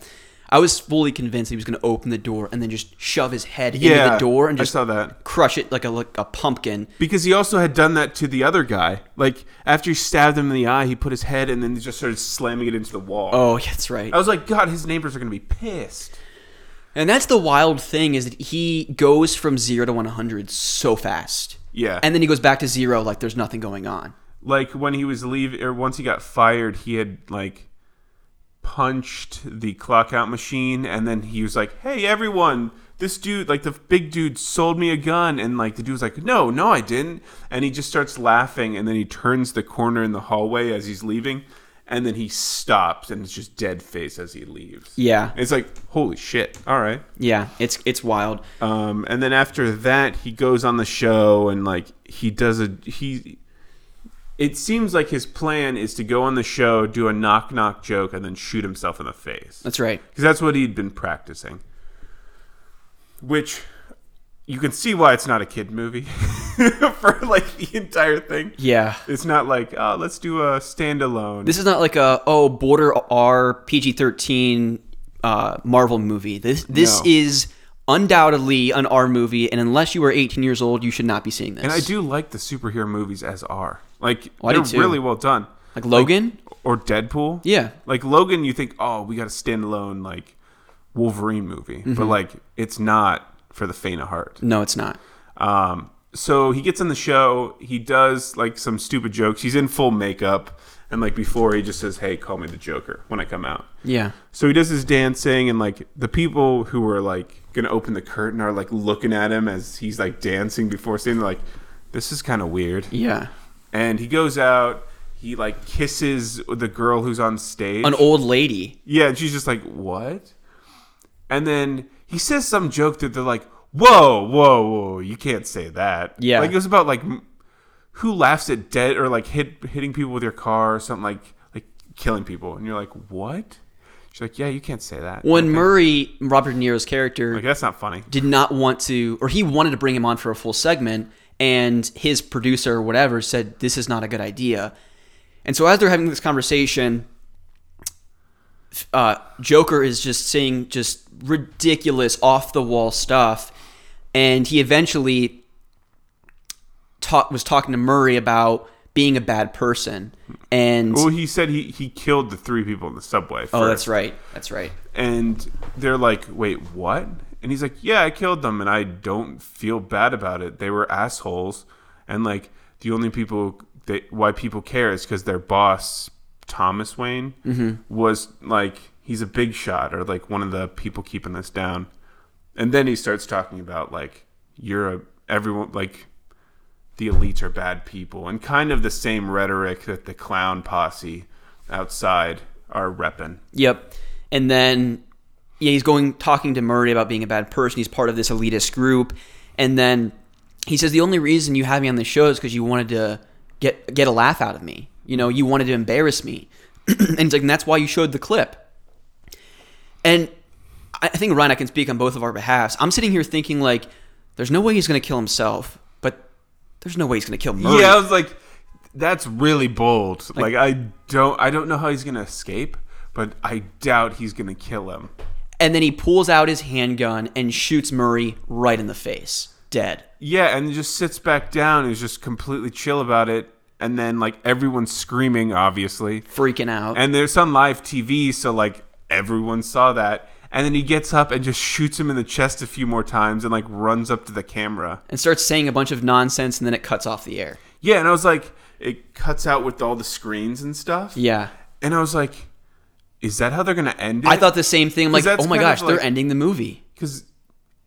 I was fully convinced he was going to open the door and then just shove his head into the door and just saw that. crush it like a like a pumpkin. Because he also had done that to the other guy. Like after he stabbed him in the eye, he put his head and then he just started slamming it into the wall. Oh, that's right. I was like, God, his neighbors are gonna be pissed. And that's the wild thing is that he goes from 0 to 100 so fast. Yeah. And then he goes back to 0 like there's nothing going on. like when he was leaving, or er, once he got fired, he had like punched the clock out machine, and then he was like, "Hey, everyone." This dude, like the big dude, sold me a gun, and like the dude was like, "No, no, I didn't." And he just starts laughing, and then he turns the corner in the hallway as he's leaving, and then he stops, and it's just dead face as he leaves. Yeah. it's like, holy shit! All right. Yeah, it's it's wild. Um, and then after that, he goes on the show and like he does a he. It seems like his plan is to go on the show, do a knock knock joke, and then shoot himself in the face. That's right. Because that's what he'd been practicing. Which you can see why it's not a kid movie for like the entire thing. Yeah. It's not like oh let's do a standalone. This is not like a oh border R PG thirteen uh, Marvel movie. This this No. is undoubtedly an R movie, and unless you are 18 years old, you should not be seeing this. and I do like the superhero movies as R. like Oh, I do they're really well done. like Logan. or Deadpool. Yeah. Like Logan, you think, oh, we got a standalone like Wolverine movie, Mm-hmm. but like it's not for the faint of heart. no, it's not. Um, so he gets on the show. He does like some stupid jokes. He's in full makeup, and like before, he just says, "Hey, call me the Joker" when I come out. Yeah. So he does his dancing, and like the people who were like gonna open the curtain are like looking at him as he's like dancing before saying, like, "This is kind of weird." Yeah. And he goes out. He like kisses the girl who's on stage. An old lady. Yeah, and she's just like, "What?" And then he says some joke that they're like, "Whoa, whoa, whoa! You can't say that." Yeah. like it was about like who laughs at dead or like hit hitting people with your car or something like like killing people, and you're like, "What?" She's like, "Yeah, you can't say that." When Okay. Murray, Robert De Niro's character, like that's not funny. did not want to, or he wanted to bring him on for a full segment, and his producer or whatever said this is not a good idea. And so as they're having this conversation, uh, Joker is just saying just ridiculous, off the wall stuff, and he eventually ta- was talking to Murray about being a bad person. And Well, he said he he killed the three people in the subway. oh, that's right. That's right. And they're like, "Wait, what?" And he's like, "Yeah, I killed them, and I don't feel bad about it. They were assholes, and like the only people that why people care is because their boss Thomas Wayne mm-hmm. was like he's a big shot or like one of the people keeping this down." And then he starts talking about like you're a everyone like the elites are bad people and kind of the same rhetoric that the clown posse outside are repping. Yep. And then yeah, he's going talking to Murray about being a bad person. He's part of this elitist group. And then he says the only reason you had me on the show is because you wanted to get get a laugh out of me. You know, you wanted to embarrass me. and he's like, and that's why you showed the clip. And I think Ryan, I can speak on both of our behalfs. I'm sitting here thinking like, there's no way he's going to kill himself, but there's no way he's going to kill Murray. Yeah, I was like, that's really bold. Like, I don't, I don't know how he's gonna escape, but I doubt he's gonna kill him. And then he pulls out his handgun and shoots Murray right in the face, dead. Yeah, and just sits back down and is just completely chill about it. And then like everyone's screaming, obviously, freaking out. and there's on live TV, so like everyone saw that. And then he gets up and just shoots him in the chest a few more times and like runs up to the camera. and starts saying a bunch of nonsense and then it cuts off the air. Yeah, and I was like, it cuts out with all the screens and stuff. Yeah. And I was like, is that how they're gonna end it? I thought the same thing. I'm like, oh my gosh, they're ending the movie. because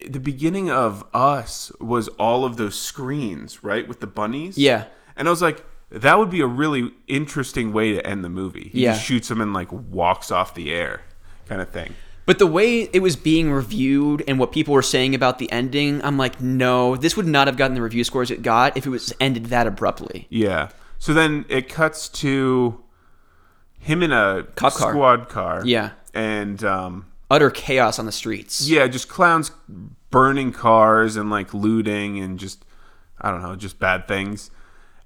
the beginning of Us was all of those screens, right, with the bunnies. Yeah. and I was like, that would be a really interesting way to end the movie. He Yeah. just shoots him and like walks off the air, kind of thing. But the way it was being reviewed and what people were saying about the ending, I'm like, no, this would not have gotten the review scores it got if it was ended that abruptly. Yeah. So then it cuts to him in a Cop car. squad car. Yeah. and um, Utter chaos on the streets. yeah, just clowns burning cars and like looting and just I don't know, just bad things.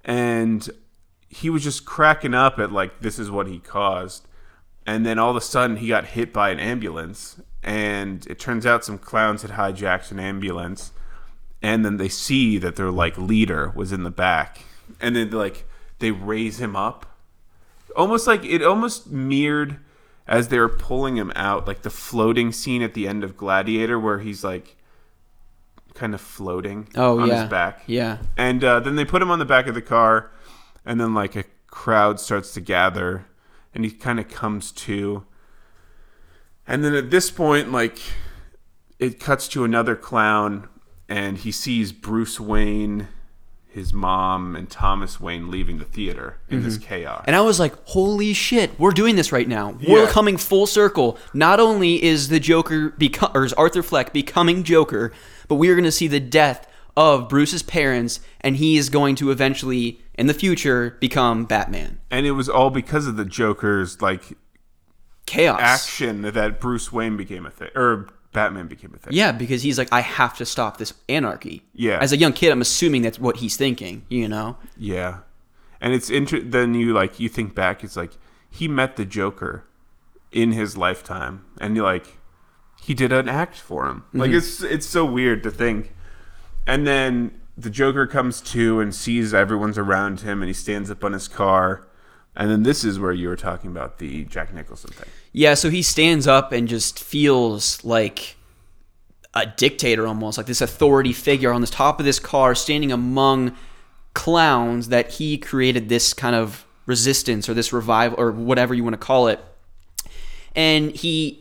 And he was just cracking up at like this is what he caused. And then all of a sudden he got hit by an ambulance and it turns out some clowns had hijacked an ambulance and then they see that their like leader was in the back and then like they raise him up almost like it almost mirrored as they were pulling him out like the floating scene at the end of gladiator where he's like kind of floating Oh on yeah. his back Yeah. and uh, then they put him on the back of the car and then like a crowd starts to gather and he kind of comes to and then at this point like it cuts to another clown and he sees bruce wayne his mom and thomas wayne leaving the theater in this chaos And I was like, holy shit, we're doing this right now. We're coming full circle. Not only is the Joker become or is Arthur Fleck becoming Joker, but we are going to see the death of Bruce's parents and he is going to eventually in the future become Batman. and it was all because of the joker's like Chaos. action that bruce wayne became a thing or batman became a thing Yeah, because he's like, I have to stop this anarchy. Yeah. As a young kid, I'm assuming that's what he's thinking, you know? Yeah, and it's inter- then you like you think back, it's like he met the Joker in his lifetime, and you like he did an act for him. Like mm-hmm. it's it's so weird to think. And then the Joker comes to and sees everyone's around him, and he stands up on his car. And then this is where you were talking about the Jack Nicholson thing. Yeah, so he stands up and just feels like a dictator almost, like this authority figure on the top of this car, standing among clowns that he created this kind of resistance or this revival or whatever you want to call it. And he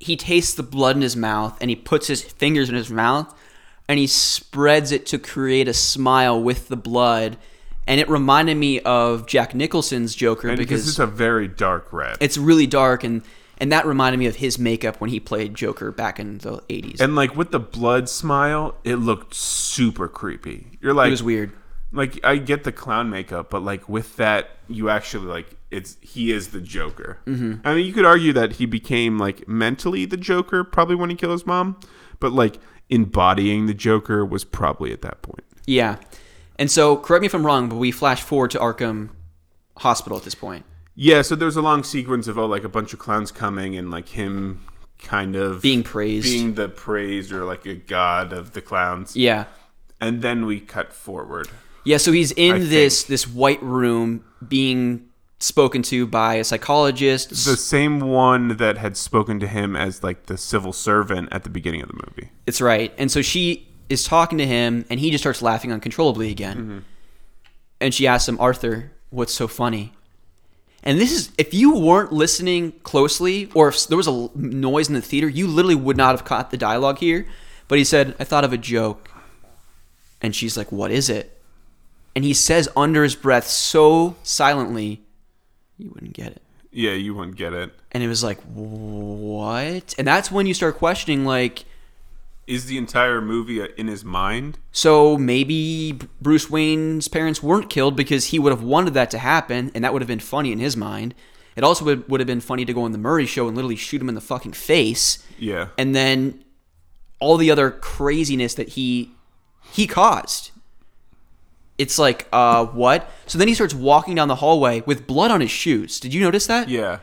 he tastes the blood in his mouth and he puts his fingers in his mouth and he spreads it to create a smile with the blood. And it reminded me of Jack Nicholson's Joker And because because it's a very dark red. it's really dark and and that reminded me of his makeup when he played Joker back in the 80s. and like with the blood smile, it looked super creepy. You're like it was weird. like I get the clown makeup, but like with that, you actually like it's he is the Joker. Mm-hmm. I mean, you could argue that he became like mentally the Joker probably when he killed his mom, but like embodying the Joker was probably at that point. Yeah. And so, correct me if I'm wrong, but we flash forward to Arkham Hospital at this point. Yeah, so there's a long sequence of oh, like a bunch of clowns coming and like him kind of Being praised. being the praised or like a god of the clowns. Yeah. And then we cut forward. Yeah, so he's in I this think. this white room being spoken to by a psychologist. The same one that had spoken to him as like the civil servant at the beginning of the movie. It's right. And so she is talking to him, and he just starts laughing uncontrollably again. Mm-hmm. And she asks him, Arthur, what's so funny? And this is, if you weren't listening closely, or if there was a noise in the theater, you literally would not have caught the dialogue here. But he said, I thought of a joke. And she's like, What is it? And he says under his breath so silently, You wouldn't get it. Yeah, you wouldn't get it. And it was like, What? And that's when you start questioning, like, Is the entire movie uh, in his mind? So maybe Bruce Wayne's parents weren't killed because he would have wanted that to happen, and that would have been funny in his mind. It also would, would have been funny to go on the Murray show and literally shoot him in the fucking face, Yeah. and then all the other craziness that he he caused. It's like, uh, what? So then he starts walking down the hallway with blood on his shoes. Did you notice that? Yeah.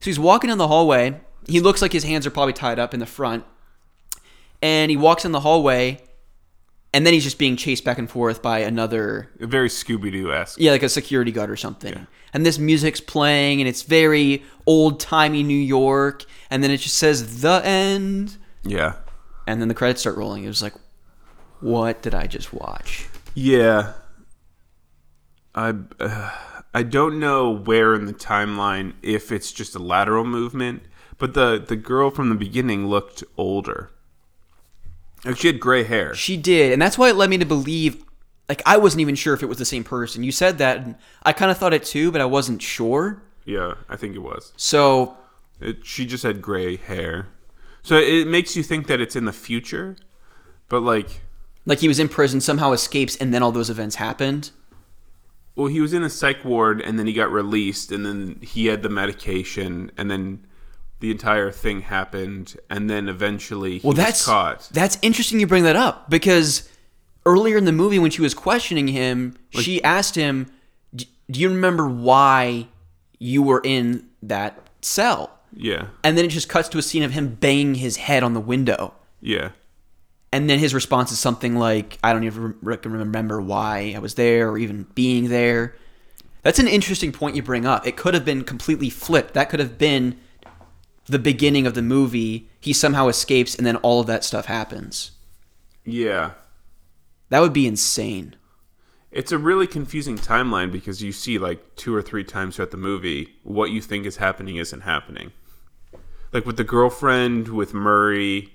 So he's walking down the hallway. He looks like his hands are probably tied up in the front. And he walks in the hallway, and then he's just being chased back and forth by another, Very Scooby Doo esque. yeah, like a security guard or something. And this music's playing, and it's very old timey New York. And then it just says the end, Yeah. and then the credits start rolling. It was like, what did I just watch? Yeah. I uh, I don't know where in the timeline if it's just a lateral movement, but the the girl from the beginning looked older. Like she had gray hair. She did, and that's why it led me to believe. Like I wasn't even sure if it was the same person. You said that, and I kind of thought it too, but I wasn't sure. Yeah, I think it was. So It, she just had gray hair, so it makes you think that it's in the future, but like, like he was in prison, somehow escapes, and then all those events happened. Well, he was in a psych ward and then he got released, and then he had the medication, and then the entire thing happened, and then eventually he Well, was that's caught. that's interesting. You bring that up because earlier in the movie, when she was questioning him, she asked him, "D- "Do you remember why you were in that cell?" Yeah, And then it just cuts to a scene of him banging his head on the window. yeah, And then his response is something like, I don't even re- remember why I was there or even being there. That's an interesting point you bring up. It could have been completely flipped. That could have been the beginning of the movie. He somehow escapes and then all of that stuff happens. yeah. That would be insane. It's a really confusing timeline because you see like two or three times throughout the movie what you think is happening isn't happening. Like with the girlfriend, with Murray,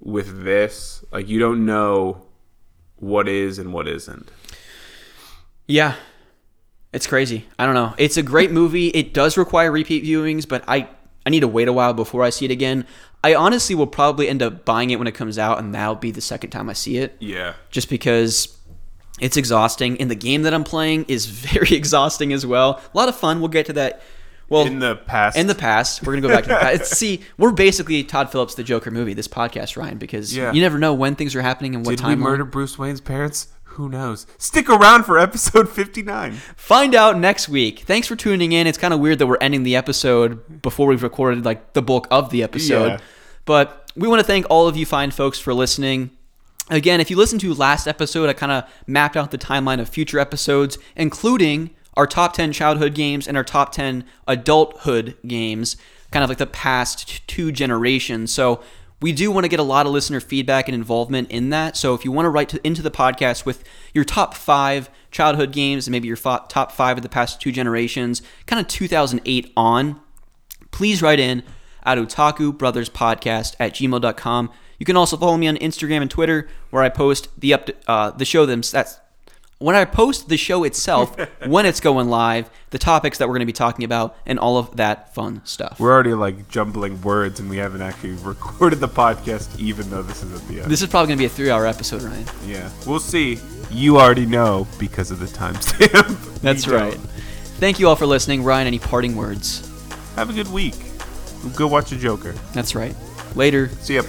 with this, like you don't know what is and what isn't. Yeah. It's crazy. I don't know. It's a great movie. It does require repeat viewings, but I I need to wait a while before I see it again. I honestly will probably end up buying it when it comes out and that'll be the second time I see it. Yeah. just because it's exhausting and the game that I'm playing is very exhausting as well. A lot of fun. We'll get to that. Well, In the past. in the past, we're gonna go back to the past. See, we're basically Todd Phillips, the Joker movie. This podcast, Ryan, because Yeah. you never know when things are happening and what Did time. we murder Bruce Wayne's parents? Who knows? Stick around for episode 59. Find out next week. Thanks for tuning in. It's kind of weird that we're ending the episode before we've recorded like the bulk of the episode. Yeah. But we want to thank all of you fine folks for listening. Again, if you listened to last episode, I kind of mapped out the timeline of future episodes, including our top 10 childhood games and our top 10 adulthood games, kind of like the past two generations. So we do want to get a lot of listener feedback and involvement in that. So if you want to write to, into the podcast with your top five childhood games and maybe your fo- top five of the past two generations, kind of 2008 on, please write in at otaku brothers podcast at gmail.com you can also follow me on instagram and twitter where i post the up uh, the show them that's when i post the show itself when it's going live the topics that we're going to be talking about and all of that fun stuff We're already like jumbling words and we haven't actually recorded the podcast even though this is at the end. this is probably going to be a three hour episode ryan yeah. We'll see. You already know because of the timestamp. that's right thank you all for listening ryan any parting words Have a good week. Go watch a Joker. that's right later See ya.